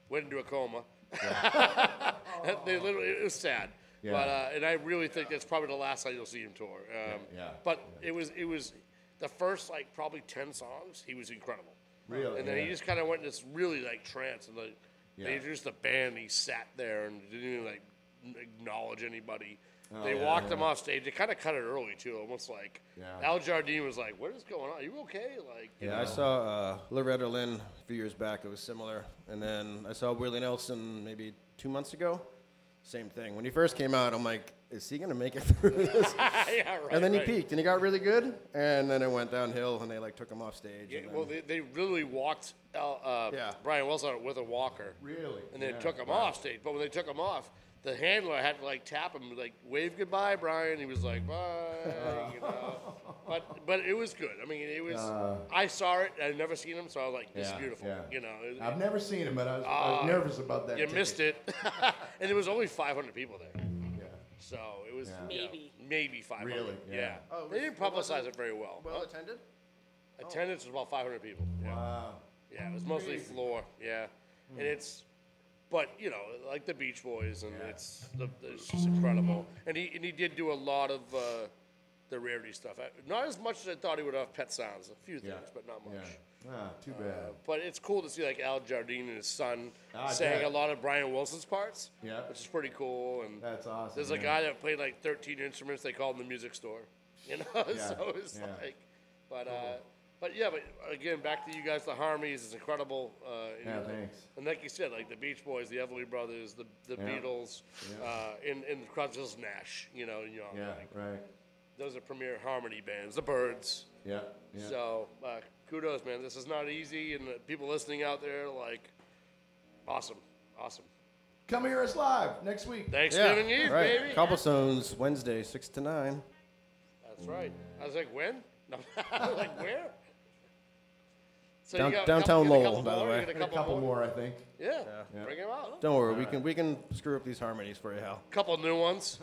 went into a coma. they literally. It was sad. Yeah. But uh, and I really think that's probably the last time you'll see him tour. Um, Yeah, yeah, But it was. It was the first like probably ten songs. He was incredible. Really? And then he just kind of went in this really like trance and like Yeah. they introduced the band. And he sat there and didn't even like acknowledge anybody. Oh, they yeah, walked yeah. him off stage. They kind of cut it early too, almost like Yeah. Al Jardine was like, "What is going on? Are you okay?" Like, you Yeah, know? I saw uh, Loretta Lynn a few years back. It was similar, and then I saw Willie Nelson maybe two months ago. Same thing. When he first came out, I'm like, "Is he gonna make it through this?" yeah, right. and then he peaked, and he got really good, and then it went downhill, and they like took him off stage. Yeah, and well, they, they literally walked Al, uh, Yeah. Brian Wilson out with a walker. Really? And then Yeah. took him Wow. off stage. But when they took him off, the handler had to like tap him, like wave goodbye, Brian. He was like, bye. you know. But but it was good. I mean, it was. Uh, I saw it. I'd never seen him, so I was like, this is beautiful. yeah. You know. it- I've never seen him, but I was, I was Uh, nervous about that. You ticket. missed it, and there was only 500 people there. Yeah. So it was Yeah. you know, Maybe. maybe 500. Really? Yeah. Yeah. Oh, they didn't publicize it? it very well. well Huh? attended. Attendance was about 500 people. Yeah. Wow. Yeah, it was mostly floor. Yeah, and it's, but you know, like the Beach Boys, and it's the, it's just incredible. And he and he did do a lot of uh, the rarity stuff. Not as much as I thought he would have. Pet Sounds, a few things, but not much. Yeah. Ah, too bad. Uh, but it's cool to see like Al Jardine and his son Ah, I sang bet. a lot of Brian Wilson's parts. Yeah. which is pretty cool. And That's awesome. there's a yeah. guy that played like 13 instruments. They called him the music store. You know, Yeah, so it's yeah. like, but uh, but yeah, but again, back to you guys. The harmonies is incredible. Uh, and, Yeah, know, thanks. And like you said, like the Beach Boys, the Everly Brothers, the the Yeah. Beatles, Yeah. uh, and and Crosby's Nash. You know, and Young. Yeah. Like, Right. those are premier harmony bands. The Byrds. Yeah. Yeah. So uh, kudos, man. This is not easy, and the people listening out there, like, awesome, awesome. Come hear us live next week. Thanksgiving Eve, right. baby. Cobblestones Wednesday, six to nine. That's right. I was like, when? No, I was like, where? So Down- you got downtown couple, you got a Lowell, couple by the way. got a And a couple, couple more? more, I think. Yeah, Yeah. bring them out. Don't worry, All we right. can we can screw up these harmonies for you, Hal. Couple new ones.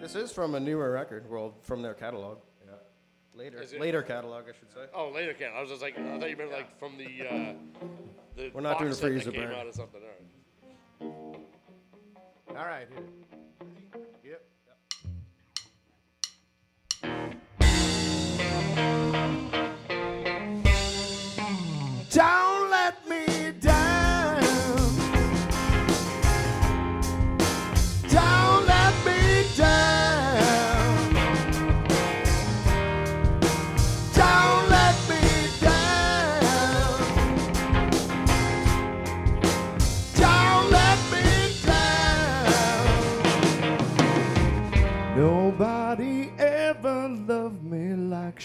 This is from a newer record, well, from their catalog. Yeah. Later, it? later catalog, I should say. Oh, later can. I was just like, I thought you meant like from the. Uh, the We're not doing box a freezer that came burn. out or something. All right. All right. Here.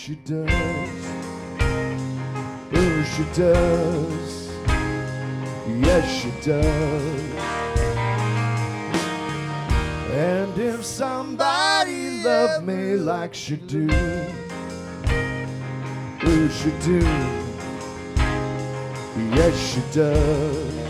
She does. Oh, she does. Yes, she does. And if somebody loved me like she do, oh, she do. Yes, she does.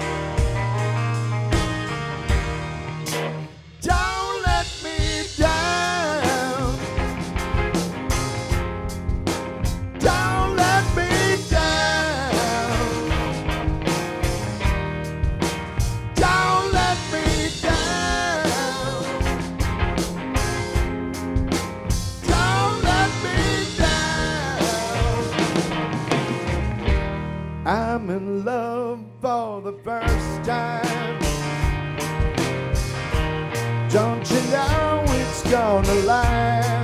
in love for the first time. Don't you know it's gonna last?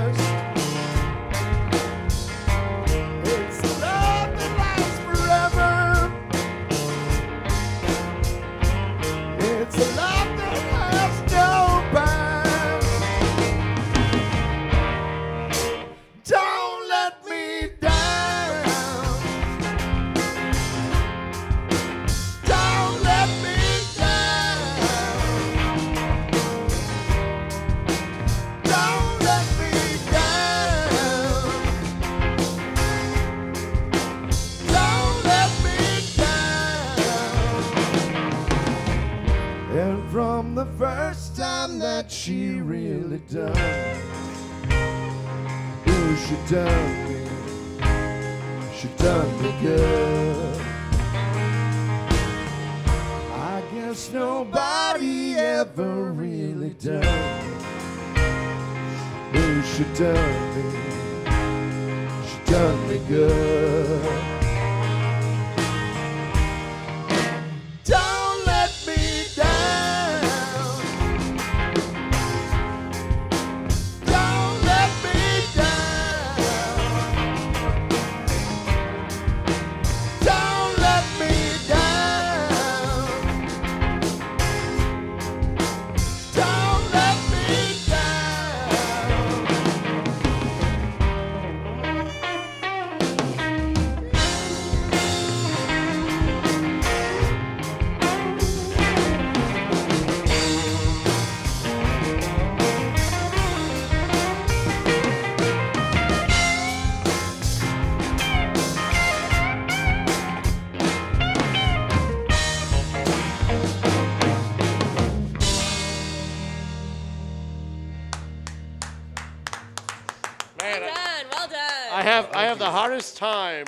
Hardest time.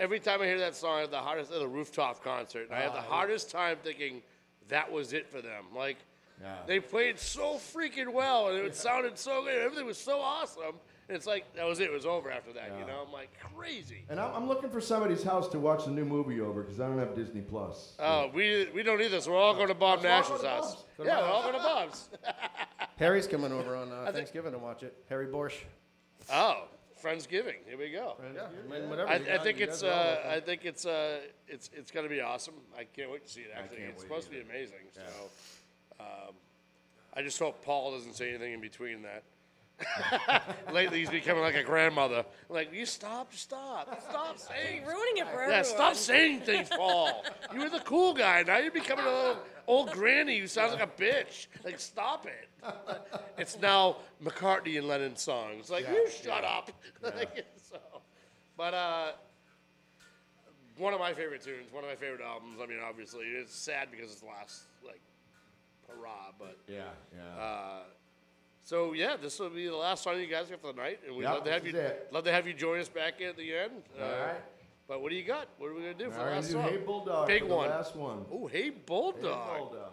Every time I hear that song, I have the hardest at a rooftop concert. I have the Ah, hardest time thinking that was it for them. Like Yeah. they played so freaking well, and it sounded so good. Everything was so awesome. And it's like that was it. It was over after that. You know, I'm like crazy. And I'm, I'm looking for somebody's house to watch the new movie over because I don't have Disney Plus. Oh, we we don't either. So we're all going to Bob Nash's house. Bob's. Yeah, we're all going to Bob's. Harry's coming over on uh, Thanksgiving to watch it. Harry Borsch. Oh, Friendsgiving. Here we go. Yeah, I mean, whatever. I, you I got, think you it's guys are all uh, welcome. I think it's uh, it's it's gonna be awesome. I can't wait to see it. Actually, can't it's wait supposed to be amazing. So, um, I just hope Paul doesn't say anything in between that. Lately, he's becoming like a grandmother. Like, you stop, stop, stop saying. Ruining it for Yeah, stop saying things, Paul. You were the cool guy. Now you're becoming a little old granny who sounds like a bitch. Like, stop it. It's now McCartney and Lennon songs. Like, Yeah, you shut up. Like, so, but uh, one of my favorite tunes, one of my favorite albums. I mean, obviously, it's sad because it's the last like hurrah, but Yeah, yeah. Uh, so yeah, this will be the last song you guys get for the night, and we'd Yep, love to have this you is it. love to have you join us back at the end. Uh, All right. But what do you got? What are we gonna do for We're the last do song? Hey Bulldog Big for the one. last one. Oh, hey bulldog. Hey Bulldog.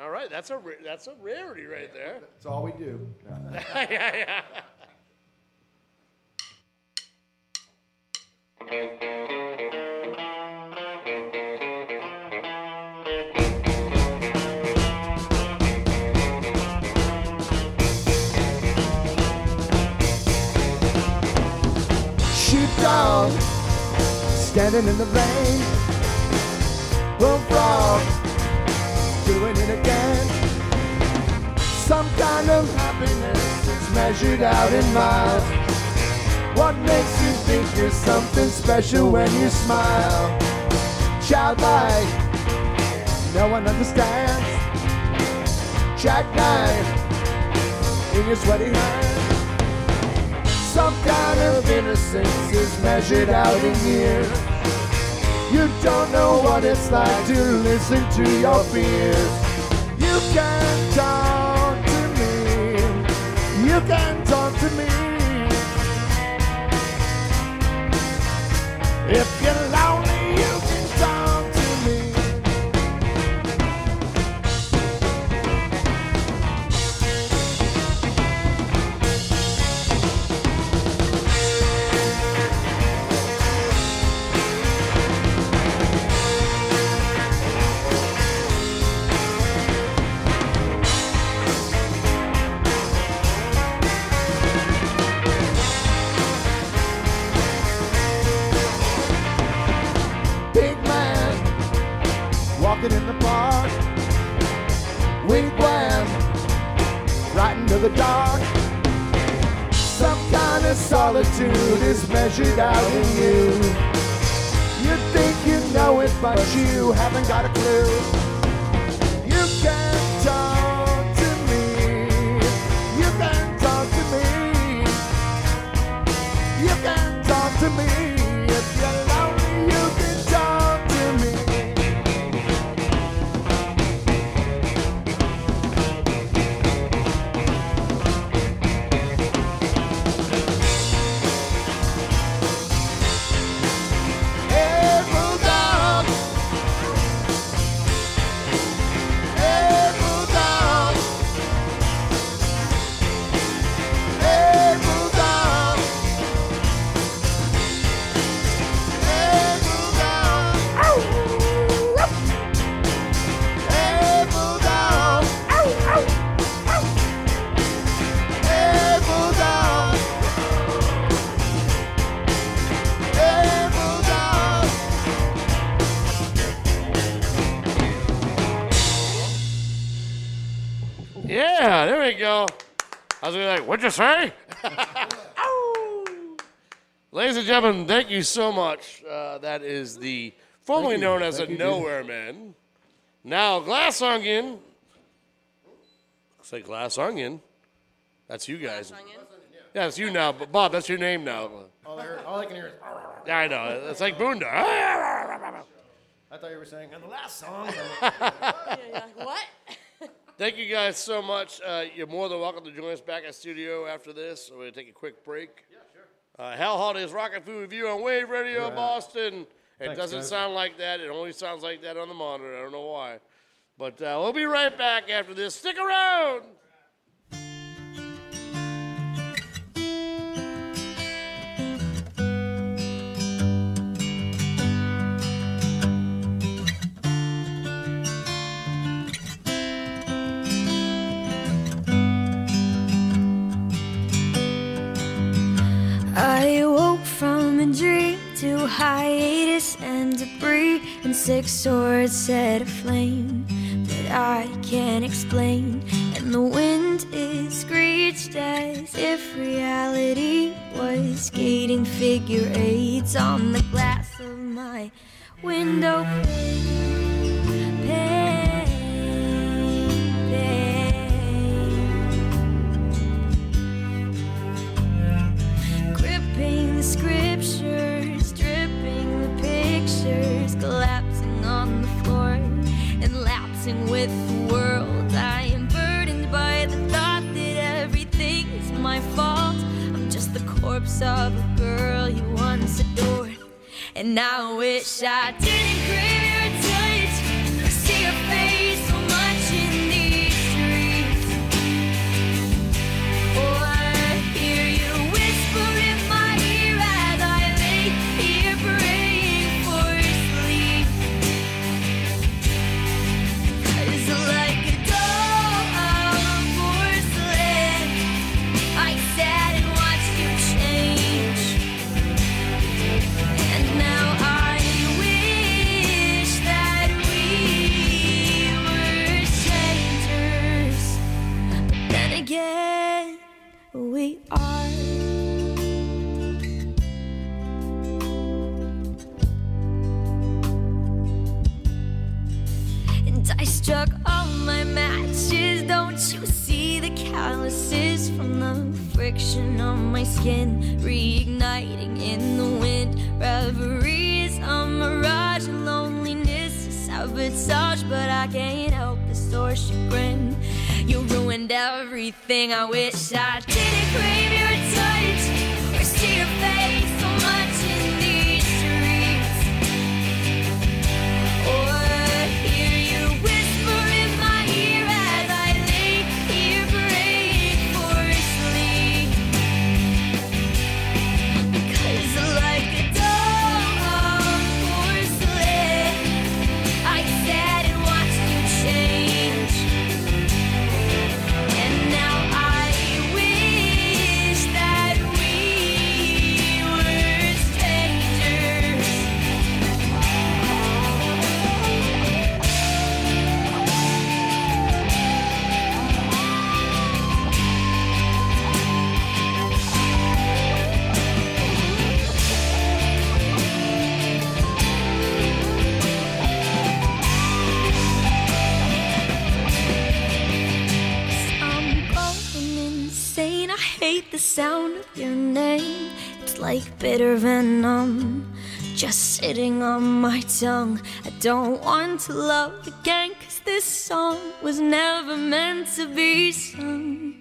All right, that's a ra- that's a rarity right there. That's all we do. yeah, yeah. Sheepdog, standing in the rain. Bullfrog, doing it again. Some kind of happiness is measured out in miles. What makes you think you're something special when you smile? Childlike, no one understands. Jackknife in your sweaty hands. Some kind of innocence is measured out in years. You don't know what it's like to listen to your fears. You can talk to me. You can talk to me. If you're like, what'd you say? Ladies and gentlemen, thank you so much. Uh, that is the formerly known as Thank a you, dude. Nowhere Man. Now Glass Onion. Say Glass Onion. That's you guys. Yeah, it's you now. But Bob, that's your name now. All I, heard, all I can hear is. Yeah, I know. It's like Boonda. I thought you were saying on the last song. what? Thank you guys so much. Uh, you're more than welcome to join us back at studio after this. We're going to take a quick break. Yeah, sure. Uh, Hal Holiday's Rock N Food Revue on Wave Radio Right. Boston. It Thanks, doesn't guys. sound like that. It only sounds like that on the monitor. I don't know why. But uh, we'll be right back after this. Stick around. I woke from a dream to hiatus and debris and six swords set aflame that I can't explain. And the wind is screeched as if reality was skating figure eights on the glass of my window scriptures, dripping the pictures, collapsing on the floor and lapsing with the world. I am burdened by the thought that everything is my fault. I'm just the corpse of a girl you once adored. And I wish I didn't crave the calluses from the friction on my skin? Reigniting in the wind. Reverie is a mirage. Loneliness is sabotage. But I can't help the sore chagrin. You ruined everything. I wish I didn't crave your touch or see your face sound of your name. It's like bitter venom just sitting on my tongue. I don't want to love again, cause this song was never meant to be sung.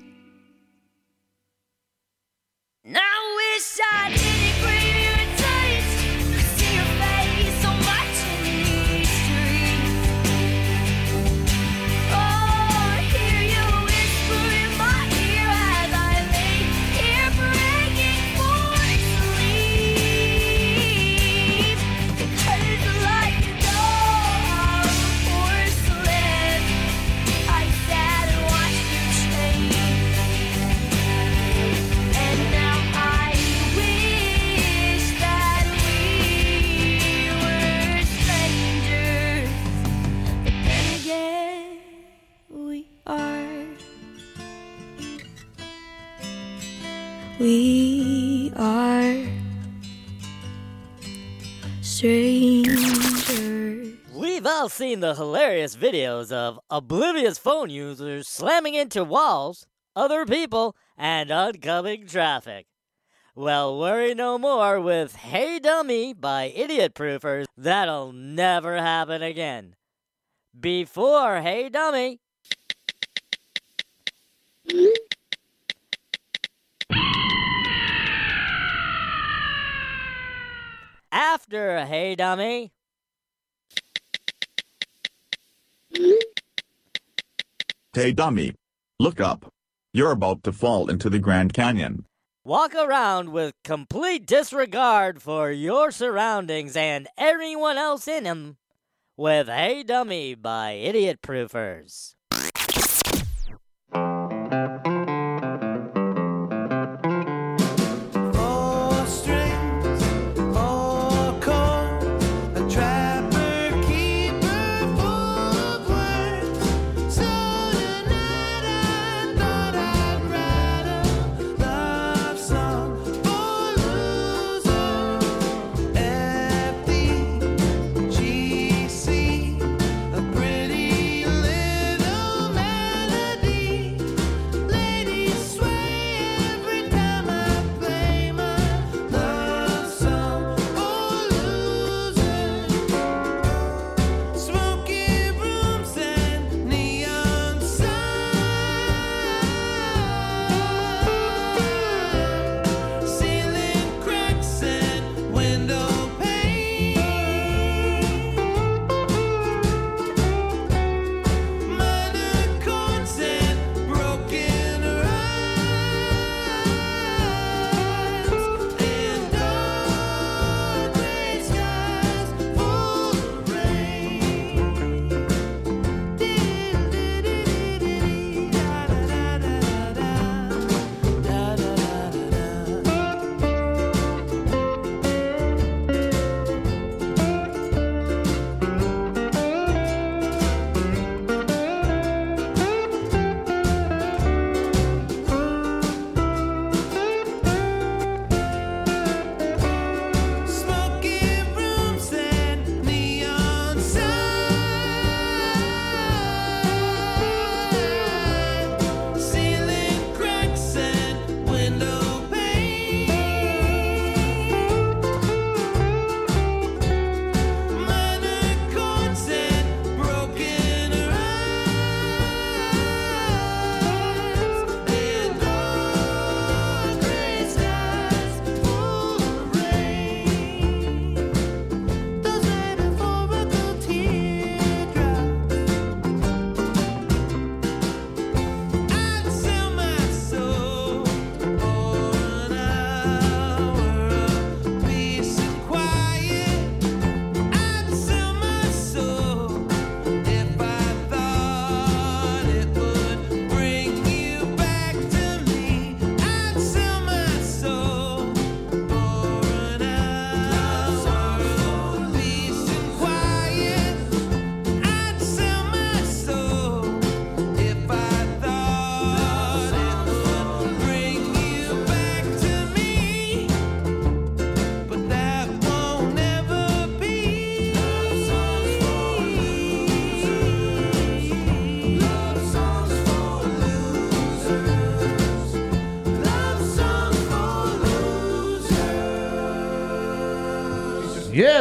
I wish I didn't crave your seen the hilarious videos of oblivious phone users slamming into walls, other people, and oncoming traffic. Well, worry no more with Hey Dummy by Idiot Proofers. That'll never happen again. Before Hey Dummy. After Hey Dummy. Hey dummy. Look up. You're about to fall into the Grand Canyon. Walk around with complete disregard for your surroundings and everyone else in them with Hey Dummy by Idiot Proofers.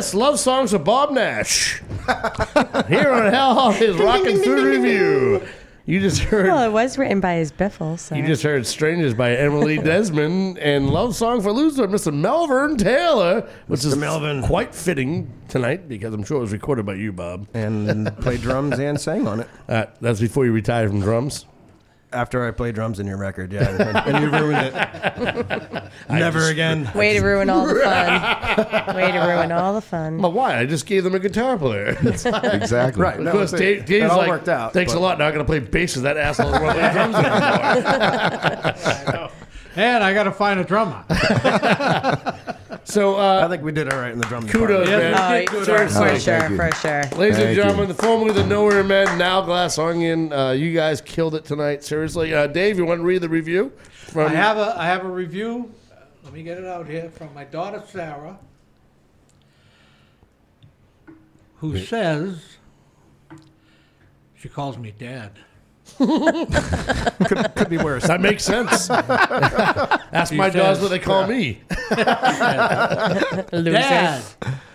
Yes, love songs of Bob Nash. Here on Hal Holiday's Rockin' Food Review. You just heard. Well, it was written by his Biffle. So. You just heard Strangers by Emily Desmond and Love Song for Loser, Mr. Melvin Taylor, which is Melvin. quite fitting tonight because I'm sure it was recorded by you, Bob. And played drums and sang on it. Uh, that's before you retired from drums. After I played drums in your record, yeah. And, and you ruined it. Never just- again. Way to ruin all the fun. Way to ruin all the fun. But why? I just gave them a guitar player. Exactly. Right. Of No, course, it- Dave, it Dave's all like, worked out, thanks a but- lot. Not going to play bass with that asshole who won't play drums anymore. And I got to find a drummer. So, uh, I think we did all right in the drum kudos, department. man. Oh, Seriously. for sure, thank you. for sure. Ladies and gentlemen, you. the formerly the Nowhere Men, now Glass Onion. Uh, you guys killed it tonight. Seriously, uh, Dave, you want to read the review? From I have a I have a review. Let me get it out here from my daughter Sarah, who says she calls me dad. Could, could be worse. That makes sense. Ask my dogs what they call me. Dad,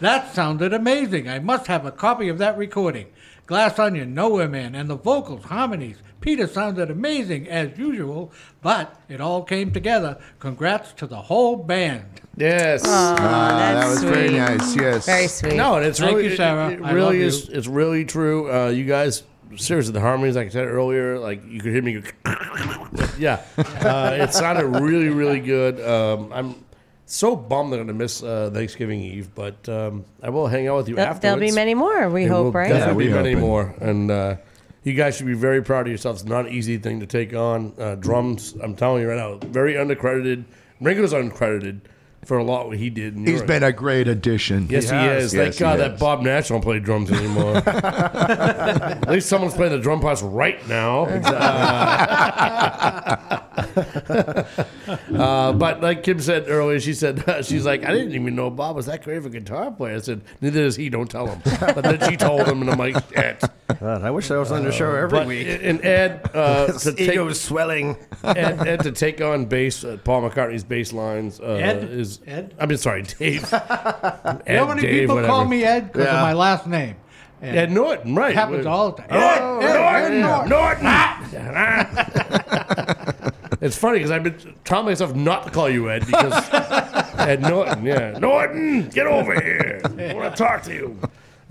that sounded amazing. I must have a copy of that recording. Glass Onion, Nowhere Man, and the vocals, harmonies. Peter sounded amazing as usual, but it all came together. Congrats to the whole band. Yes. Ah, that that's was very nice. Yes. Very sweet. No, and it's Thank really you, Sarah. It, it I really love is. you. It's really true. Uh, you guys, seriously, the harmonies, like I said earlier, like you could hear me. Go, yeah, uh, it sounded really, really good. Um, I'm so bummed that I'm gonna miss uh, Thanksgiving Eve, but um, I will hang out with you There'll, afterwards. there'll be many more, we There will hope, right? Definitely Yeah, be we many hoping. more, and uh, you guys should be very proud of yourselves. It's not an easy thing to take on. Uh, drums, I'm telling you right now, very undercredited. Ringo's uncredited for a lot what he did. and He's you're- been a great addition. Yes, he, has. is. Yes, Thank he God that. Bob Nash don't play drums anymore. At least someone's playing the drum parts right now. Uh, but like Kim said earlier, she said she's like, I didn't even know Bob was that great of a guitar player. I said, neither is he. Don't tell him. But then she told him, and I'm like, Ed. God, I wish I was on the show every But week. and Ed, uh, His to take, ego is swelling. Ed, Ed to take on bass, uh, Paul McCartney's bass lines uh, Ed? Is. Ed? I mean, sorry, Dave. Ed, how many Dave, people whatever. call me Ed because Yeah. of my last name? And Ed Norton, right? It happens all the time. Oh, Ed, Ed, Ed Norton, Norton. Norton. it's funny because I've been telling myself not to call you Ed because Ed Norton, yeah, Norton, get over here. I want to talk to you.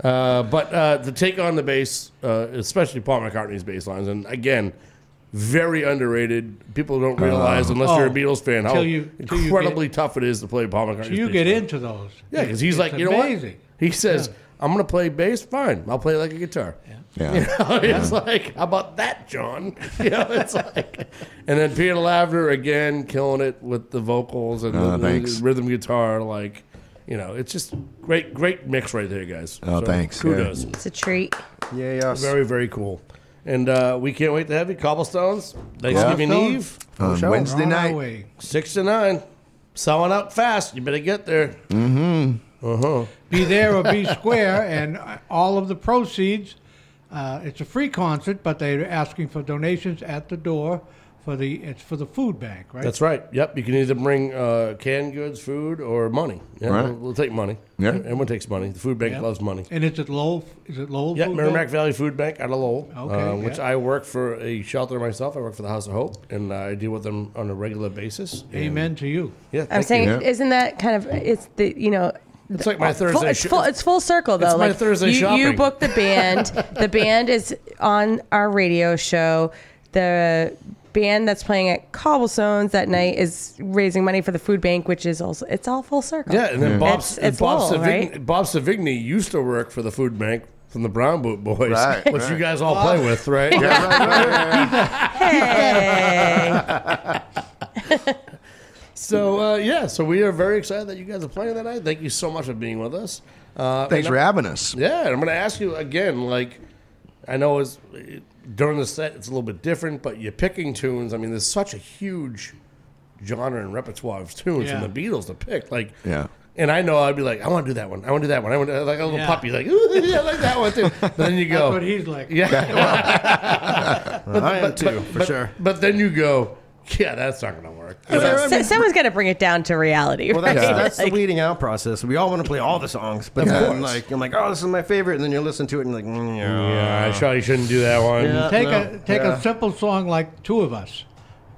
Uh, but uh, to take on the bass, uh, especially Paul McCartney's bass lines, and again, very underrated. People don't uh, realize unless you're a Oh, Beatles fan how you- till you incredibly tough it is to play Paul McCartney's. So you get lines. into those. Yeah, because he's It's like, you know what? He says, "I'm going to play bass. Fine, I'll play like a guitar." Yeah. You know, it's like, how about that, John? You know, it's like, and then Peter Lavender again killing it with the vocals and Oh, the, the rhythm guitar. Like, you know, it's just great, great mix right there, guys. Oh, thanks. Kudos. It's a treat. Yeah, yes. Very, very cool. And uh, we can't wait to have you. Cobblestones, Thanksgiving Cobblestones. Eve, On show. Wednesday On our night. way. six to nine, selling out fast. You better get there. Mm-hmm. Uh huh. Be there or be square, and uh, all of the proceeds. Uh, it's a free concert, but they're asking for donations at the door for the. It's for the food bank, right? That's right. Yep. You can either bring uh, canned goods, food, or money. Yeah, Right. we'll, we'll take money. Yeah. Everyone takes money. The food bank Yep. loves money. And it's at Lowell. Is it Lowell? Yeah, Merrimack Bank? Valley Food Bank out of Lowell, Okay, uh, which yeah. I work for a shelter myself. I work for the House of Hope, and uh, I deal with them on a regular basis. And- Amen to you. Yeah, I'm saying, you. isn't that kind of it's the you know. It's like my full- Thursday it's full. It's full circle though. It's my like Thursday you, shopping. You book the band. the band is on our radio show. The band that's playing at Cobblestones that night is raising money for the food bank, which is also it's all full circle. Yeah, and then Bob, It's- and it's Bob, Lowell, Savigny, right? Bob Savigny used to work for the food bank from the Brown Boot Boys, Right, which you guys all play with, right? Hey. So uh, yeah, so we are very excited that you guys are playing that night. Thank you so much for being with us. Uh, Thanks for having us. Yeah, and I'm going to ask you again. Like, I know it's during the set it's a little bit different, but you're picking tunes. I mean, there's such a huge genre and repertoire of tunes Yeah. from the Beatles to pick. Like, Yeah. And I know I'd be like, I want to do that one. I want to do that one. I want to, like a little Yeah. puppy, like, Ooh, yeah, I like that one too. But then you go, That's what he's like. yeah. I am but- too, but- for but- sure. But then you go, Yeah, that's not going to work. So- someone's got to bring it down to reality, Well, right? that's, that's Like- the weeding out process. We all want to play all the songs, but then course. like I'm like, oh, this is my favorite, and then you listen to it and you're like, mm, yeah, Yeah, I probably shouldn't do that one. Yeah. Take no, a take yeah. a simple song like Two of Us.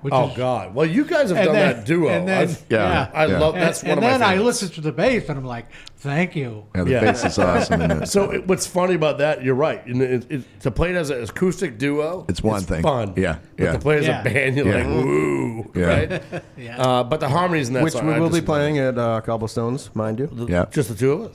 Which Oh is, God! Well, you guys have done then- that duo. and then- I've- yeah. I Yeah. love And- that's one and of my then I listen to the bass and I'm like, thank you. Yeah, the bass is awesome. Isn't it? So it, what's funny about that? You're right. And it, it, to play it as an acoustic duo, It's one thing. Fun. Yeah, But yeah. to play as Yeah. a band, you're Yeah. like woo, Yeah. right? Yeah. Uh, but the harmonies in that which song, we will be just- playing at uh, Cobblestones, mind you. Yeah. Just the two of us.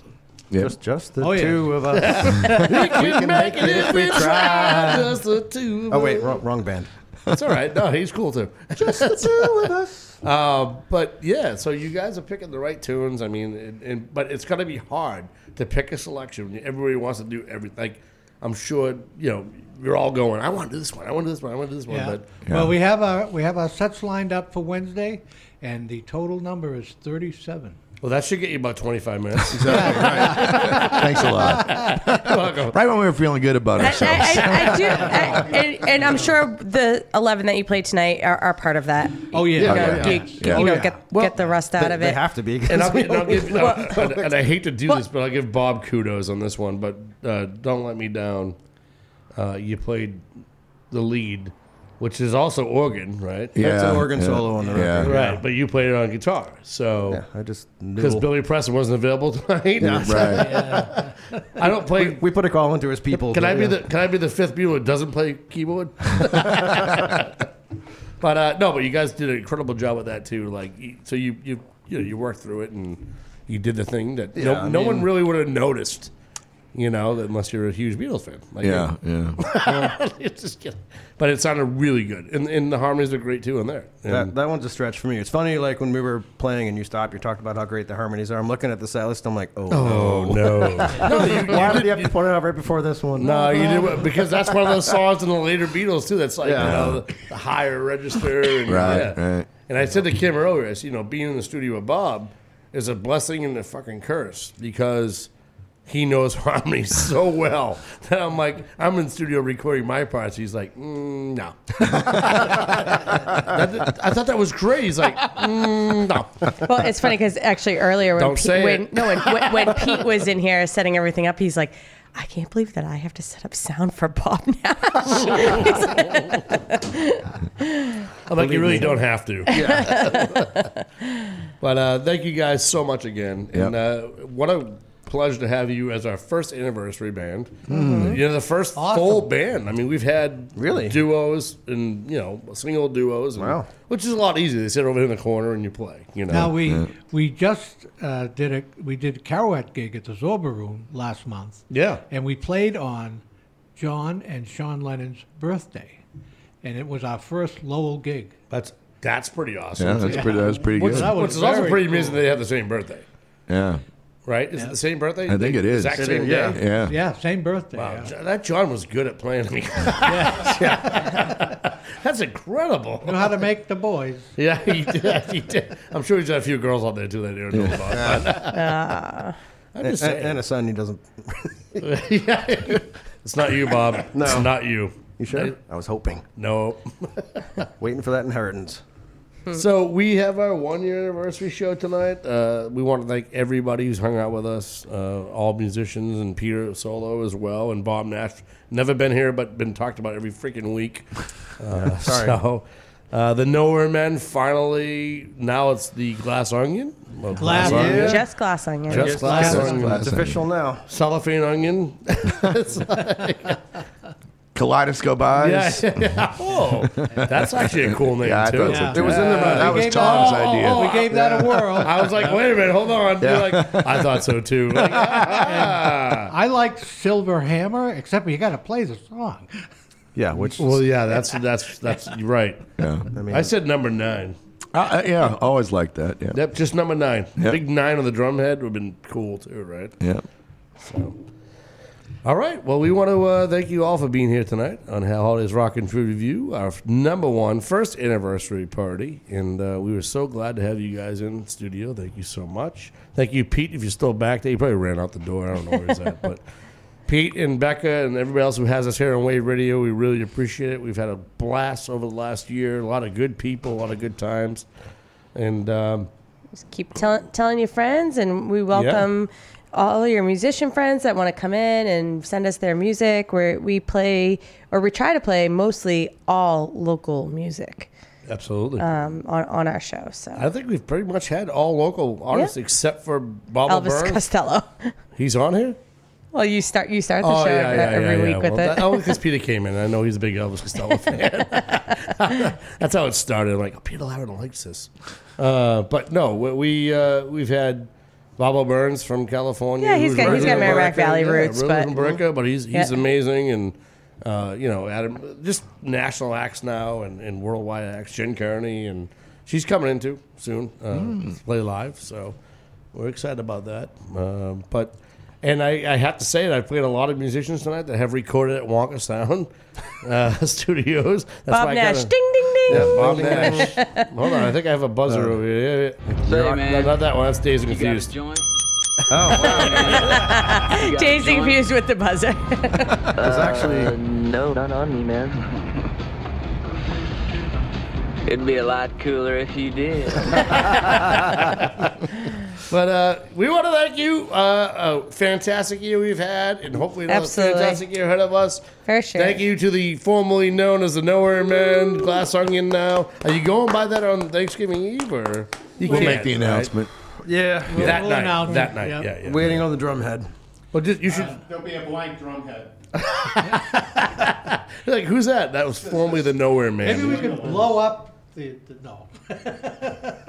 Yeah. Just just the Oh, yeah. two of us. we can make it if we try. Just the two. Oh wait, wrong, wrong band. That's all right. No, he's cool too. Just the two of us. Uh, but yeah, so you guys are picking the right tunes. I mean, and, and but it's going to be hard to pick a selection. when Everybody wants to do everything. Like, I'm sure you know you're all going. I want to do this one. I want to do this one. I want to do this one. Yeah. But Well, we have our we have our sets lined up for Wednesday, and the total number is 37. Well, that should get you about 25 minutes. Exactly. Right. Thanks a lot. Welcome. Right when we were feeling good about ourselves. I, I do, I, and, and I'm sure the 11 that you played tonight are, are part of that. Oh yeah, You know, yeah. you, Yeah. you know, Oh, yeah. get get the rust out They, of they it. have to be. And I'll, and I'll give, no, Well- and, and I hate to do this, but I'll give Bob kudos on this one. But uh, don't let me down. Uh, you played the lead, which is also organ, right? yeah, It's an organ yeah, solo on the yeah. record. Right, but you played it on guitar, so Yeah, I just because. Billy Preston wasn't available tonight. Right. I don't play. we put a call into his people. Can but, I be yeah. the Can I be the fifth Beatle who doesn't play keyboard? but uh, no, but you guys did an incredible job with that too. Like, so you you you know you worked through it and you did the thing that no, Yeah, I no one really would have noticed. You know, unless you're a huge Beatles fan. Like, Yeah, yeah. it's just kidding. But it sounded really good, and, and the harmonies are great too in there. And That, that one's a stretch for me. It's funny, like when we were playing and you stopped, you talked about how great the harmonies are. I'm looking at the set list. I'm like, oh, oh no, no, you, Why did you have to point it out right before this one? No, you did because that's one of those songs in the later Beatles too. That's like Yeah. you know the, the higher register. And, Right, yeah. right. And I said to Kim earlier, I said, you know, being in the studio with Bob is a blessing and a fucking curse because he knows harmony so well that I'm like, I'm in studio recording my parts. He's like, mm, no. That- I thought that was great. He's like, mm, no. Well, it's funny because actually earlier when Don't Pete, say when, it. no when, when, when Pete was in here setting everything up, he's like, I can't believe that I have to set up sound for Bob Nash. I'm like, you really don't have to. but uh, thank you guys so much again. And uh, what a pleasure to have you as our first anniversary band. Mm-hmm. You know, the first full band. I mean, we've had Really? duos and, you know, single duos. and- Wow. Which is a lot easier. They sit over in the corner and you play, you know. Now we we just uh, did a we did a Carouette gig at the Zorba Room last month, yeah. and we played on John and Sean Lennon's birthday, and it was our first Lowell gig. That's that's pretty awesome. Yeah, that's pretty. That's pretty Which, good. That was which is also pretty cool. amazing they have the same birthday, Yeah, right? Is it the same birthday? I think it is. Exact It same is, day? yeah. yeah. Yeah, same birthday. Wow, yeah. That John was good at playing. I mean, that's incredible. Knew how to make the boys. Yeah, he did. He did. I'm sure he's got a few girls out there too that don't know about. But, I'm just and, saying. and a son he doesn't. Yeah. It's not you, Bob. No. It's not you. You sure? I was hoping, No. waiting for that inheritance. So we have our one year anniversary show tonight. Uh, we want to thank everybody who's hung out with us, uh, all musicians and Peter Solo as well, and Bob Nash. Never been here, but been talked about every freaking week. Uh, sorry. So. Uh, the Nowhere Men finally now it's the Glass Onion. Well, Glass Onion. Just glass onion. Just glass It's onion. Glass official now. cellophane onion. It's like- Kaleidoscope eyes. yeah, yeah. Oh, that's actually a cool name Yeah, I too. thought so Yeah. too. It was in the- that We was gave Tom's that- idea. Oh, we gave that a whirl. I was like, wait a minute, hold on. You're Yeah. like, I thought so too. Like, ah. I like Silver Hammer, except you got to play the song. Yeah, which Well, yeah, that's that's that's you're right. Yeah, I mean, I said number nine. Uh, uh, yeah. Always like that. Yeah, Yep, just number nine. Yep. Big nine on the drum head would have been cool too, right? yeah. So, all right. Well, we want to uh, thank you all for being here tonight on Hal Holiday's Rock N Food Revue, our number one first anniversary party, and uh, we were so glad to have you guys in the studio. Thank you so much. Thank you, Pete. If you're still back there, you probably ran out the door. I don't know where he's at, but Pete and Becca and everybody else who has us here on Wave Radio. We really appreciate it. We've had a blast over the last year. A lot of good people, a lot of good times, and um, Just keep tell- telling your friends, and we welcome all your musician friends that want to come in and send us their music. Where we play, or we try to play, mostly all local music absolutely. um, on on our show. So I think we've pretty much had all local artists Yeah. except for Bob Elvis Burns. Costello. He's on here. Well, you start you start the show every week with well, it. That, oh, because Peter came in. I know he's a big Elvis Costello fan. That's how it started. I'm like, oh, Peter Larrin likes this. Uh, but no, we we, uh, we've had Bobo Burns from California. Yeah, he's got- he's got Merrimack Valley roots, Yeah, but- from Brecca, but he's he's Yeah. amazing and. Uh, you know, Adam, just national acts now and, and worldwide acts. Jen Kearney and she's coming in too soon. Uh, Mm. to Play live, so we're excited about that. Um, but and I, I have to say that I've played a lot of musicians tonight that have recorded at Wonka Sound uh, Studios. Bob I Nash, kinda- ding ding. Yeah, Bob Nash. Hold on, I think I have a buzzer over here. Yeah, yeah. Say, You're man. no, not that one. That's Days You got a Confused. joint? Oh, Days confused with the buzzer. It's actually- Uh, no, not on me, man. It'd be a lot cooler if you did. But uh, we want to thank you. Uh, a fantastic year we've had, and hopefully another Absolutely. fantastic year ahead of us. For sure. Thank you to the formerly known as the Nowhere Man, Glass Onion. Now, are you going by that on Thanksgiving Eve, or you We'll make the right? announcement. Yeah. that We'll night. announce. That night. Yep. Yeah, yeah. Waiting on the drumhead. Well, just, you should. There'll be a blank drumhead. like, who's that? That was formerly the Nowhere Man. Maybe we could blow up the, the no.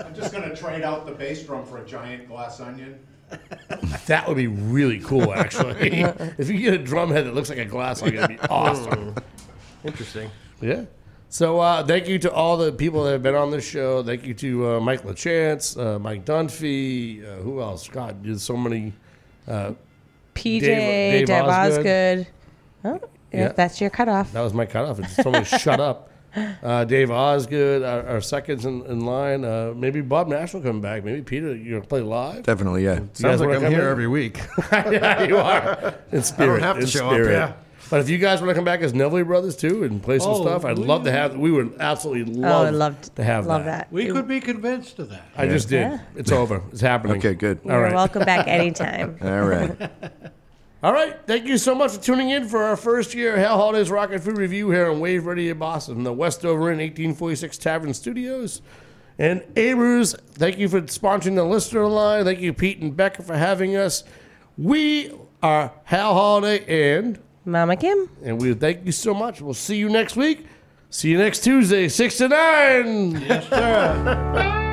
I'm just going to trade out the bass drum for a giant glass onion. That would be really cool, actually. if you get a drum head that looks like a glass onion, it'd be awesome. Interesting. Yeah. So uh, thank you to all the people that have been on this show. Thank you to uh, Mike LaChance, uh, Mike Dunphy. Uh, who else? God, there's so many. Uh, PJ, Dave- Dave Deb Osgood. Osgood. Oh, yeah, Yeah. that's your cutoff. That was my cutoff. It's someone shut up. Uh, Dave Osgood, our, our seconds in, in line. Uh, maybe Bob Nash will come back. Maybe Peter, you're gonna play live. Definitely, yeah. You guys Sounds like I'm come here in? every week. yeah, you are. In spirit. have to in show up, spirit. yeah. But if you guys want to come back as Neville Brothers too and play some Oh, stuff, I'd we- love to have. We would absolutely love, I'd love to have love that. that. We could be convinced of that. I just did. Yeah. It's over. It's happening. Okay, good. All You're right. welcome back anytime. All right. All right. Thank you so much for tuning in for our first year Hal Holiday's Rocket Food Review here on Wave Radio Boston, the West Dover Inn 1846 Tavern Studios. And Abreu's, thank you for sponsoring the listener line. Thank you, Pete and Becca, for having us. We are Hal Holiday and Mama Kim. and we thank you so much. We'll see you next week. See you next Tuesday, six to nine. Yes, sir.